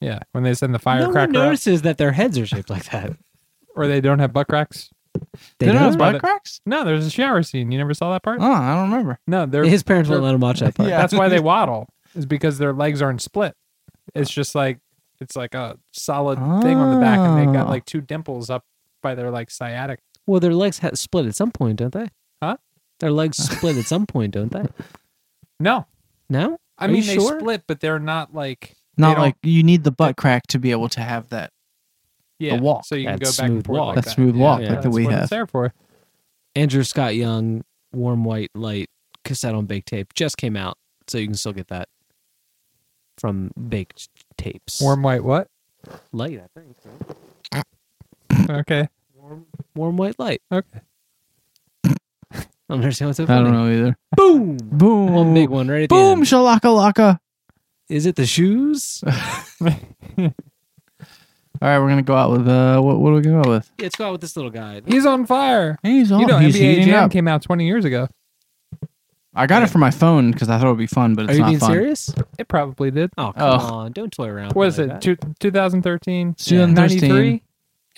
Speaker 3: Yeah, when they send the
Speaker 2: no
Speaker 3: firecracker
Speaker 2: one
Speaker 3: up,
Speaker 2: notices that their heads are shaped like that.
Speaker 3: or they don't have butt cracks.
Speaker 2: They
Speaker 4: They don't have
Speaker 3: butt
Speaker 4: butt cracks?
Speaker 3: No, there's a shower scene. You never saw that part?
Speaker 4: Oh, I don't remember.
Speaker 3: No, they're
Speaker 2: His parents won't let him watch that part.
Speaker 4: Yeah.
Speaker 3: That's why they *laughs* waddle. Is because their legs aren't split. It's just like it's like a solid thing on the back, and they got
Speaker 4: Oh.
Speaker 3: like two dimples up by their like sciatic.
Speaker 2: Well, their legs ha- split at some point, don't they?
Speaker 3: Huh?
Speaker 2: Their legs *laughs* split at some point, don't they?
Speaker 3: No,
Speaker 2: No?
Speaker 3: I
Speaker 2: Are
Speaker 3: mean
Speaker 2: you
Speaker 3: they
Speaker 2: sure?
Speaker 3: split, but they're not like
Speaker 4: Not
Speaker 3: don't-
Speaker 4: like you need the butt crack to be able to have that.
Speaker 3: yeah,
Speaker 4: walk.
Speaker 3: So you can
Speaker 2: That
Speaker 3: go back and
Speaker 2: smooth
Speaker 3: forth
Speaker 2: walk.
Speaker 3: like
Speaker 4: That
Speaker 3: that.
Speaker 4: smooth
Speaker 3: Yeah,
Speaker 4: walk
Speaker 3: yeah,
Speaker 2: like
Speaker 4: that
Speaker 3: that's
Speaker 4: we
Speaker 3: what
Speaker 4: have.
Speaker 3: It's there for.
Speaker 2: Andrew Scott Young, Warm White Light cassette on baked tape just came out, so you can still get that from baked tapes.
Speaker 3: Warm white what?
Speaker 2: light, I think. so.
Speaker 3: Okay,
Speaker 2: Warm White Light.
Speaker 3: okay. *laughs*
Speaker 2: I don't understand what's so
Speaker 4: I don't know either.
Speaker 2: Boom!
Speaker 4: Boom.
Speaker 2: One big one right at the
Speaker 4: Boom.
Speaker 2: end.
Speaker 4: Shalaka laka.
Speaker 2: Is it the shoes? *laughs*
Speaker 4: All right, we're gonna go out with uh, what? What do we gonna go out with?
Speaker 2: Let's go out with this little guy.
Speaker 3: He's on fire.
Speaker 4: He's on.
Speaker 3: you know,
Speaker 4: he's
Speaker 3: NBA
Speaker 4: heating
Speaker 3: Jam
Speaker 4: up.
Speaker 3: came out 20 years ago.
Speaker 4: I got it for my phone because I thought it would be fun, but
Speaker 2: Are you
Speaker 4: not
Speaker 2: being
Speaker 4: fun.
Speaker 2: serious?
Speaker 3: It probably did.
Speaker 2: Oh, come
Speaker 4: Oh.
Speaker 2: on. Don't toy around.
Speaker 3: What is
Speaker 2: like
Speaker 3: it?
Speaker 2: that.
Speaker 3: Two, 2013?
Speaker 4: It's 2013.
Speaker 3: 93?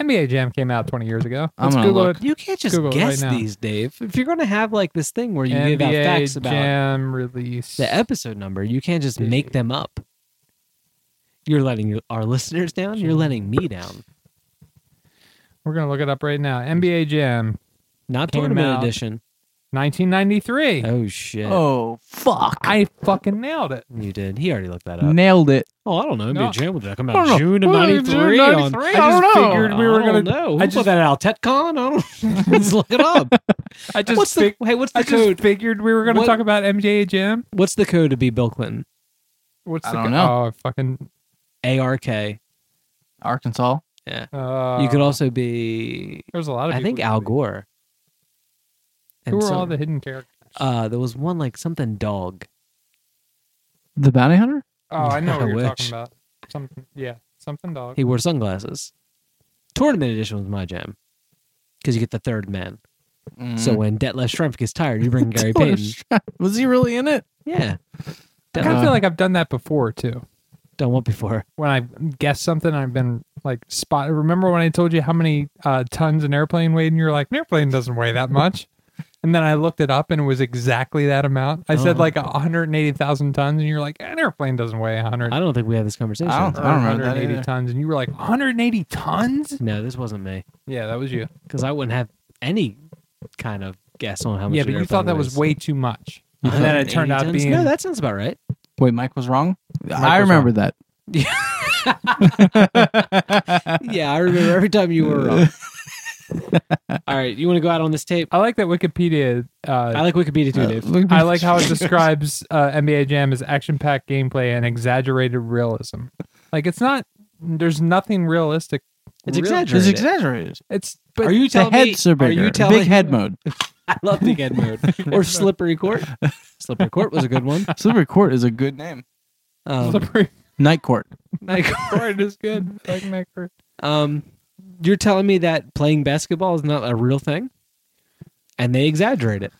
Speaker 3: NBA Jam came out 20 years ago.
Speaker 4: I'm
Speaker 3: Let's
Speaker 4: gonna
Speaker 3: Google
Speaker 4: look.
Speaker 3: it.
Speaker 2: You can't just
Speaker 3: Google it
Speaker 2: guess
Speaker 3: right now.
Speaker 2: these, Dave. If you're going to have like this thing where you give out
Speaker 3: NBA
Speaker 2: facts about
Speaker 3: Jam release.
Speaker 2: the episode number, you can't just make them up. You're letting your, our listeners down. You're letting me down.
Speaker 3: We're gonna look it up right now. NBA Jam,
Speaker 2: Not
Speaker 3: Came
Speaker 2: tournament
Speaker 3: out-
Speaker 2: edition.
Speaker 3: 1993.
Speaker 2: Oh shit!
Speaker 4: Oh fuck!
Speaker 3: I fucking nailed it.
Speaker 2: You did. He already looked that up.
Speaker 4: Nailed it.
Speaker 2: Oh, I don't know. NBA
Speaker 3: No.
Speaker 2: Jam would that come out. June of '93.
Speaker 4: June
Speaker 2: on-
Speaker 4: 93?
Speaker 3: I
Speaker 4: I
Speaker 3: just
Speaker 4: don't know.
Speaker 3: figured we were gonna.
Speaker 2: don't know. Who
Speaker 3: I
Speaker 2: put
Speaker 3: just,
Speaker 2: that out? TechCon? I don't. Let's *laughs* look it up.
Speaker 3: I just,
Speaker 2: what's the hey? What's the
Speaker 3: I just figured we were gonna
Speaker 2: What-
Speaker 3: talk about NBA Jam.
Speaker 2: What's the code to be Bill Clinton?
Speaker 3: What's
Speaker 4: I
Speaker 3: the
Speaker 4: don't
Speaker 3: co-
Speaker 4: know.
Speaker 3: Oh, fucking.
Speaker 2: ARK.
Speaker 4: Arkansas.
Speaker 3: Uh,
Speaker 2: you could also be.
Speaker 3: There's a lot of.
Speaker 2: I think
Speaker 3: who
Speaker 2: Al
Speaker 3: could be.
Speaker 2: Gore.
Speaker 3: Who
Speaker 2: And
Speaker 3: were
Speaker 2: some-
Speaker 3: all the hidden characters?
Speaker 2: Uh, there was one like something dog.
Speaker 4: The bounty hunter.
Speaker 3: oh, I know
Speaker 2: I *laughs*
Speaker 3: what you're
Speaker 2: wish.
Speaker 3: talking about. Something. Yeah, something dog.
Speaker 2: He wore sunglasses. Tournament edition was my jam because you get the third man.
Speaker 3: Mm.
Speaker 2: So when Detlef Schrempf gets tired, you bring *laughs* Gary Payton.
Speaker 4: Was he really in it?
Speaker 2: Yeah,
Speaker 3: I kind of
Speaker 4: Uh,
Speaker 3: feel like I've done that before too.
Speaker 2: done what before?
Speaker 3: When I guessed something, I've been like spot. Remember when I told you how many uh, tons an airplane weighed, and you're like, an airplane doesn't weigh that much. And then I looked it up, and it was exactly that amount. I said
Speaker 2: Uh-huh.
Speaker 3: like 180,000 tons, and you're like, an airplane doesn't weigh 100.
Speaker 2: I don't think we had this conversation.
Speaker 4: I don't-
Speaker 3: or
Speaker 4: I don't remember that
Speaker 3: 180
Speaker 4: either.
Speaker 3: tons, and you were like, 180 tons?
Speaker 2: No, this wasn't me
Speaker 3: Yeah, that was you.
Speaker 2: because I wouldn't have any kind of guess on how much.
Speaker 3: Yeah,
Speaker 2: an
Speaker 3: but you
Speaker 2: airplane
Speaker 3: thought that was
Speaker 2: weighs.
Speaker 3: way too much, and then it
Speaker 2: 180
Speaker 3: turned out
Speaker 2: tons?
Speaker 3: being
Speaker 2: no. That sounds about right.
Speaker 4: Wait, Mike was wrong.
Speaker 3: Mike
Speaker 4: I
Speaker 3: was
Speaker 4: remember
Speaker 3: wrong.
Speaker 4: that. *laughs*
Speaker 2: yeah, I remember every time you were wrong. *laughs* All right, you want to go out on this tape?
Speaker 3: I like that Wikipedia. Uh,
Speaker 2: I like Wikipedia too,
Speaker 4: Uh,
Speaker 2: Dave.
Speaker 4: look-
Speaker 3: I like how it *laughs* describes uh, NBA Jam as action-packed gameplay and exaggerated realism. Like it's not. There's nothing realistic.
Speaker 2: It's
Speaker 3: real-
Speaker 2: exaggerated.
Speaker 4: It's exaggerated.
Speaker 3: It's. But
Speaker 2: are you
Speaker 4: The
Speaker 2: telling me?
Speaker 4: heads are
Speaker 2: Are
Speaker 4: bigger.
Speaker 2: you telling
Speaker 4: Big head mode. *laughs*
Speaker 2: I love big head mode *laughs* or slippery court. Slippery court was a good one.
Speaker 4: Slippery Court is a good name.
Speaker 2: Um,
Speaker 3: slippery
Speaker 4: Night Court.
Speaker 2: Night
Speaker 3: court is good. Like Night Court.
Speaker 2: um, you're telling me that playing basketball is not a real thing, and they exaggerate it.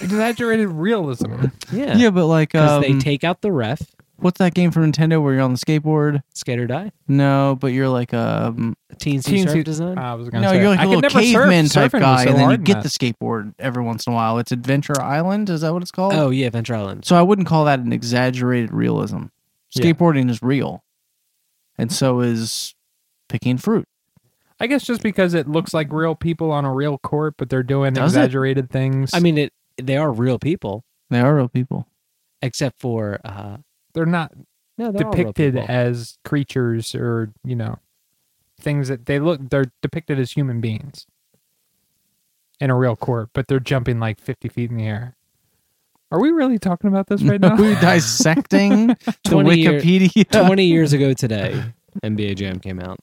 Speaker 3: Exaggerated realism.
Speaker 2: Yeah,
Speaker 4: Yeah, but like,
Speaker 2: because
Speaker 4: um,
Speaker 2: they take out the ref,
Speaker 4: what's that game for Nintendo where you're on the skateboard?
Speaker 2: skate or die.
Speaker 4: No, but you're like um,
Speaker 2: Teensy
Speaker 3: Teensy-
Speaker 2: surf design.
Speaker 3: I was gonna
Speaker 4: no,
Speaker 3: say.
Speaker 4: you're like
Speaker 3: I
Speaker 4: a little
Speaker 3: never surf.
Speaker 4: caveman type
Speaker 3: Surfing
Speaker 4: guy,
Speaker 3: so
Speaker 4: and then you get
Speaker 3: that.
Speaker 4: the skateboard every once in a while. It's Adventure Island. Is that what it's called?
Speaker 2: oh yeah, Adventure Island.
Speaker 4: So I wouldn't call that an exaggerated realism.
Speaker 3: Yeah.
Speaker 4: Skateboarding is real, and so is picking fruit.
Speaker 3: I guess just because it looks like real people on a real court, but they're doing
Speaker 4: Does it?
Speaker 3: exaggerated things.
Speaker 2: I mean, it. They are real people,
Speaker 4: They are real people.
Speaker 2: except for uh,
Speaker 3: they're not
Speaker 2: no, they're all real
Speaker 3: depicted
Speaker 2: people.
Speaker 3: as creatures or you know things that they look. They're depicted as human beings in a real court, but they're jumping like fifty feet in the air. Are we really talking about this right *laughs* now?
Speaker 4: We're dissecting *laughs* the
Speaker 2: 20 year-
Speaker 4: Wikipedia.
Speaker 2: 20 years ago today, NBA Jam came out.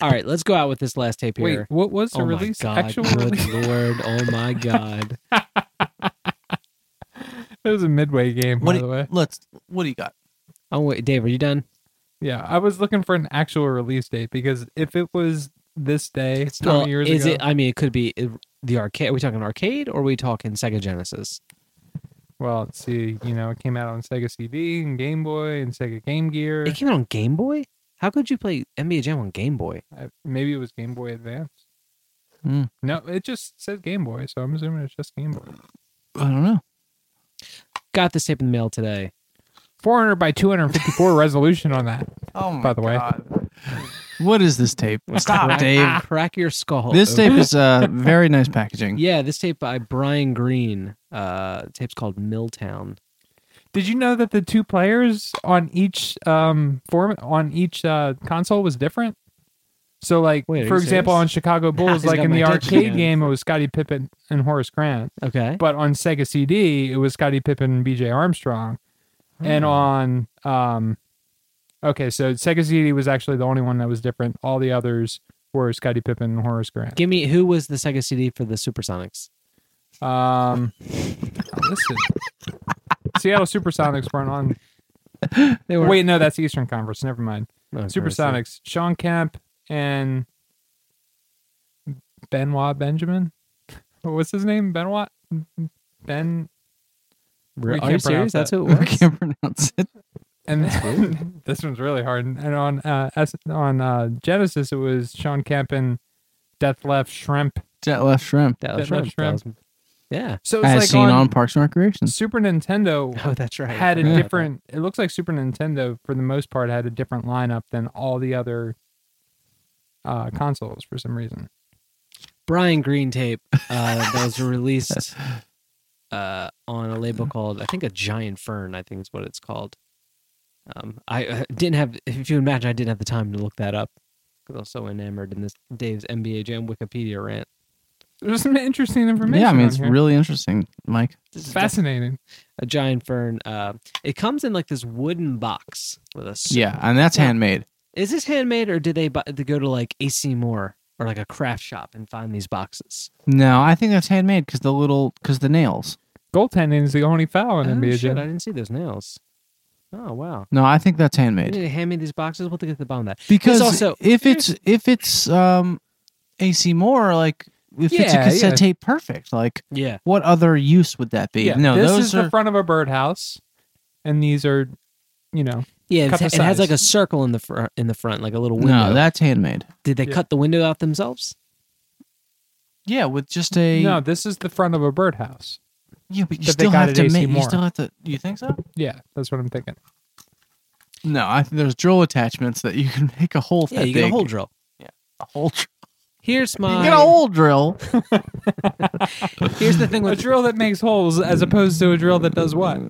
Speaker 2: All right, let's go out with this last tape here.
Speaker 3: Wait,
Speaker 2: here.
Speaker 3: what was the
Speaker 2: oh
Speaker 3: release?
Speaker 2: my god!
Speaker 3: Actual
Speaker 2: good
Speaker 3: release?
Speaker 2: lord! Oh my god! *laughs*
Speaker 3: It was a midway game,
Speaker 4: What
Speaker 3: by
Speaker 4: do
Speaker 3: the way.
Speaker 4: let's. What do you got?
Speaker 2: Oh wait, Dave, are you done?
Speaker 3: Yeah, I was looking for an actual release date because if it was this day, how
Speaker 2: Well,
Speaker 3: many years
Speaker 2: is
Speaker 3: ago?
Speaker 2: it? I mean, it could be uh, the arcade. Are we talking arcade or are we talking Sega Genesis?
Speaker 3: well, let's see. You know, it came out on Sega CD and Game Boy and Sega Game Gear.
Speaker 2: It came out on Game Boy. How could you play NBA Jam on Game Boy?
Speaker 3: I- Maybe it was Game Boy Advance.
Speaker 4: Hmm.
Speaker 3: No, it just says Game Boy, so I'm assuming it's just Game Boy.
Speaker 4: I don't know.
Speaker 2: Got this tape in the mail today.
Speaker 3: 400 by 254 *laughs* resolution on that.
Speaker 4: Oh my
Speaker 3: By the way.
Speaker 4: God. what is this tape? *laughs* Stop,
Speaker 2: Crack-
Speaker 4: Dave. *laughs*
Speaker 2: Crack your skull.
Speaker 4: This tape is uh, very nice packaging.
Speaker 2: Yeah, this tape by Brian Green. Uh, tape's called Milltown.
Speaker 3: Did you know that the two players on each um form on each uh, console was different? So, like
Speaker 2: Wait,
Speaker 3: for example,
Speaker 2: serious?
Speaker 3: on Chicago *laughs* Bulls, like in the arcade game, it was Scottie Pippen and Horace Grant,
Speaker 2: Okay.
Speaker 3: but on Sega CD, it was Scottie Pippen and B.J. Armstrong, and on um, okay, so Sega CD was actually the only one that was different. All the others were Scottie Pippen and Horace Grant.
Speaker 2: Give me who was the Sega CD for the Supersonics?
Speaker 3: Um, *laughs* listen, Seattle Supersonics weren't on. *laughs*
Speaker 2: They were
Speaker 3: Wait, no, that's Eastern Conference. Never mind.
Speaker 2: Oh,
Speaker 3: Supersonics. Shawn Kemp and Benoit Benjamin. *laughs* What's his name? Benoit Ben.
Speaker 2: Re-
Speaker 3: We
Speaker 2: Are you
Speaker 3: pronounce
Speaker 2: serious? That's who it
Speaker 4: I *laughs* can't pronounce it.
Speaker 3: And then, this one's really hard. And on uh, S- on uh, Genesis, it was Shawn Kemp and Death Left Shrimp.
Speaker 4: Death left shrimp.
Speaker 2: That was
Speaker 3: That
Speaker 2: yeah.
Speaker 3: So it's like
Speaker 4: seen
Speaker 3: on,
Speaker 4: on Parks and Recreation.
Speaker 3: Super Nintendo *laughs*
Speaker 2: Oh, that's right.
Speaker 3: had a
Speaker 2: Yeah.
Speaker 3: different. It looks like Super Nintendo, for the most part, had a different lineup than all the other uh, consoles for some reason.
Speaker 2: Brian Green tape uh, that was released *laughs* uh, on a label called I think a Giant Fern. I think is what it's called. Um, I uh, didn't have. If you imagine, I didn't have the time to look that up because I was so enamored in this Dave's NBA Jam Wikipedia rant.
Speaker 3: There's some interesting information.
Speaker 4: Yeah, I mean
Speaker 3: on
Speaker 4: it's
Speaker 3: here.
Speaker 4: really interesting, Mike.
Speaker 2: This is
Speaker 3: fascinating.
Speaker 2: a giant fern. Uh, it comes in like this wooden box with a. s-
Speaker 4: Yeah, and that's
Speaker 2: Yeah.
Speaker 4: handmade.
Speaker 2: Is this handmade or did they buy, they go to like AC Moore or like a craft shop and find these boxes?
Speaker 4: No, I think that's handmade because the little because the nails.
Speaker 3: Goaltending is the only foul in
Speaker 2: Oh,
Speaker 3: NBA
Speaker 2: shit,
Speaker 3: Jam.
Speaker 2: I didn't see those nails. Oh wow!
Speaker 4: No, I think that's
Speaker 2: They
Speaker 4: handmade
Speaker 2: need to hand me these boxes. We'll get to the bottom of that.
Speaker 4: because
Speaker 2: also-
Speaker 4: if it's if it's um AC Moore like if it's a cassette
Speaker 3: yeah.
Speaker 4: tape, perfect. Like
Speaker 2: Yeah,
Speaker 4: what other use would that be?
Speaker 3: Yeah,
Speaker 4: no,
Speaker 3: this
Speaker 4: those
Speaker 3: is
Speaker 4: are
Speaker 3: the front of a birdhouse, and these are, you know,
Speaker 2: yeah.
Speaker 3: Cut
Speaker 2: It,
Speaker 3: the
Speaker 2: it has like a circle in the front. In the front, like a little window.
Speaker 4: no, that's handmade.
Speaker 2: Did they
Speaker 3: Yeah.
Speaker 2: cut the window out themselves?
Speaker 4: Yeah, with just a
Speaker 3: no. This is the front of a birdhouse.
Speaker 4: Yeah, but you
Speaker 3: that
Speaker 4: still have to make. You still have to. You think so?
Speaker 3: Yeah, that's what I'm thinking.
Speaker 4: No, I think there's drill attachments that you can make a hole.
Speaker 2: Yeah,
Speaker 4: that
Speaker 2: you get a
Speaker 4: big.
Speaker 2: hole drill.
Speaker 4: Yeah, a hole. dr-
Speaker 2: Here's
Speaker 4: You
Speaker 2: my.
Speaker 4: get a hole drill. *laughs*
Speaker 2: Here's the thing with A
Speaker 3: drill that makes holes, as opposed to a drill that does what?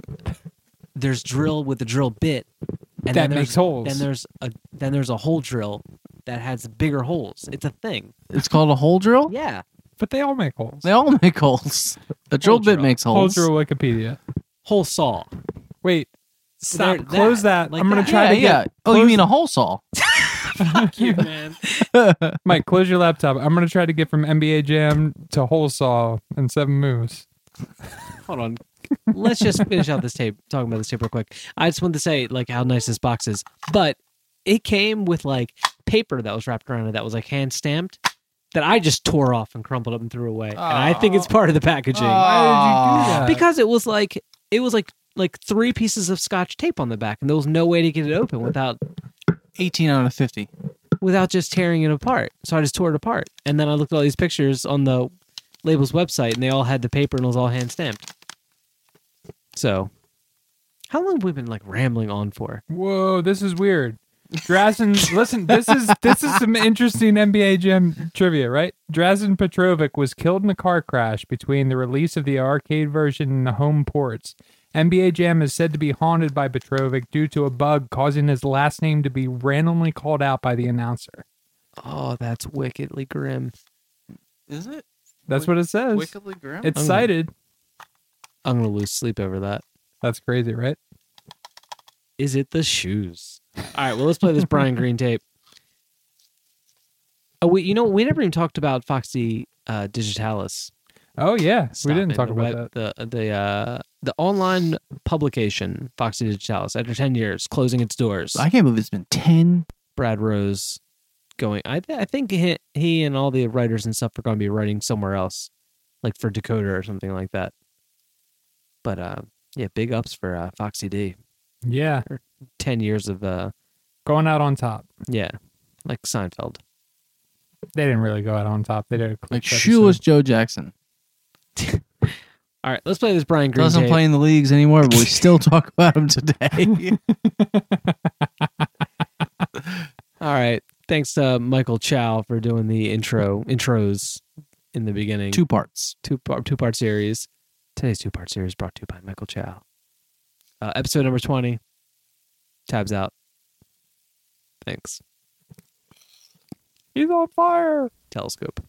Speaker 2: there's drill with the drill bit, and
Speaker 3: That
Speaker 2: then there's,
Speaker 3: makes holes.
Speaker 2: Then there's a then there's a hole drill that has bigger holes. It's a thing.
Speaker 4: It's called a hole drill.
Speaker 2: Yeah.
Speaker 3: But they all make holes.
Speaker 4: They all *laughs* make holes. A drill bit
Speaker 2: drill.
Speaker 4: makes
Speaker 3: Hole
Speaker 4: holes.
Speaker 3: drill Wikipedia.
Speaker 2: Hole saw.
Speaker 3: Wait, stop.
Speaker 2: There-
Speaker 3: Close
Speaker 2: that,
Speaker 3: that.
Speaker 2: like
Speaker 3: I'm gonna
Speaker 2: that.
Speaker 3: try
Speaker 4: yeah,
Speaker 3: to
Speaker 4: yeah.
Speaker 3: get.
Speaker 4: Oh, you mean a hole saw? *laughs* *laughs*
Speaker 2: Fuck you, man. *laughs*
Speaker 3: Mike, close your laptop. I'm gonna try to get from NBA Jam to Hole Saw in seven moves.
Speaker 2: Hold on. Let's just finish out this tape, talking about this tape real quick. I just wanted to say like how nice this box is. But it came with like paper that was wrapped around it that was like hand stamped that I just tore off and crumpled up and threw away. And I think it's part of the packaging.
Speaker 3: Why did you do that?
Speaker 2: because it was like it was like like three pieces of scotch tape on the back and there was no way to get it open without
Speaker 4: 18 out of 50.
Speaker 2: without just tearing it apart. So I just tore it apart. And then I looked at all these pictures on the label's website and they all had the paper and it was all hand stamped. So how long have we been like rambling on for?
Speaker 3: Whoa, this is weird. Drazen, listen, this is this is some interesting NBA Jam trivia, right? Drazen Petrovic was killed in a car crash between the release of the arcade version and the home ports. NBA Jam is said to be haunted by Petrovic due to a bug causing his last name to be randomly called out by the announcer.
Speaker 2: Oh, that's wickedly grim.
Speaker 4: Is it?
Speaker 3: That's what it says.
Speaker 4: Wickedly grim?
Speaker 3: It's
Speaker 2: Okay.
Speaker 3: cited.
Speaker 2: I'm gonna lose sleep over that.
Speaker 3: That's crazy, right?
Speaker 2: Is it the shoes? All right, well let's play this Brian Green tape. Oh, we you know we never even talked about Foxy uh, Digitalis.
Speaker 3: Oh yeah,
Speaker 2: Stop
Speaker 3: we didn't
Speaker 2: it.
Speaker 3: talk about
Speaker 2: web-
Speaker 3: that.
Speaker 2: The the uh, the online publication Foxy Digitalis after ten years closing its doors.
Speaker 4: I can't believe it's been ten.
Speaker 2: Brad Rose going. I th- I think he, he and all the writers and stuff are going to be writing somewhere else, like for Dakota or something like that. But uh, yeah, big ups for uh, Foxy D.
Speaker 3: Yeah,
Speaker 2: Ten years of uh,
Speaker 3: going out on top.
Speaker 2: yeah, like Seinfeld.
Speaker 3: They didn't really go out on top. They did a quick
Speaker 4: Like
Speaker 3: episode.
Speaker 4: shoeless Joe Jackson
Speaker 2: All right, let's play this Brian Green
Speaker 4: doesn't
Speaker 2: tape.
Speaker 4: play in the leagues anymore, but we still *laughs* talk about him today.
Speaker 2: All right, thanks to Michael Chow for doing the intro intros in the beginning.
Speaker 4: Two parts.
Speaker 2: two part two part series. Today's two part series brought to you by Michael Chow. Uh, episode number twenty. Tabs out. Thanks.
Speaker 3: He's on fire.
Speaker 2: Telescope.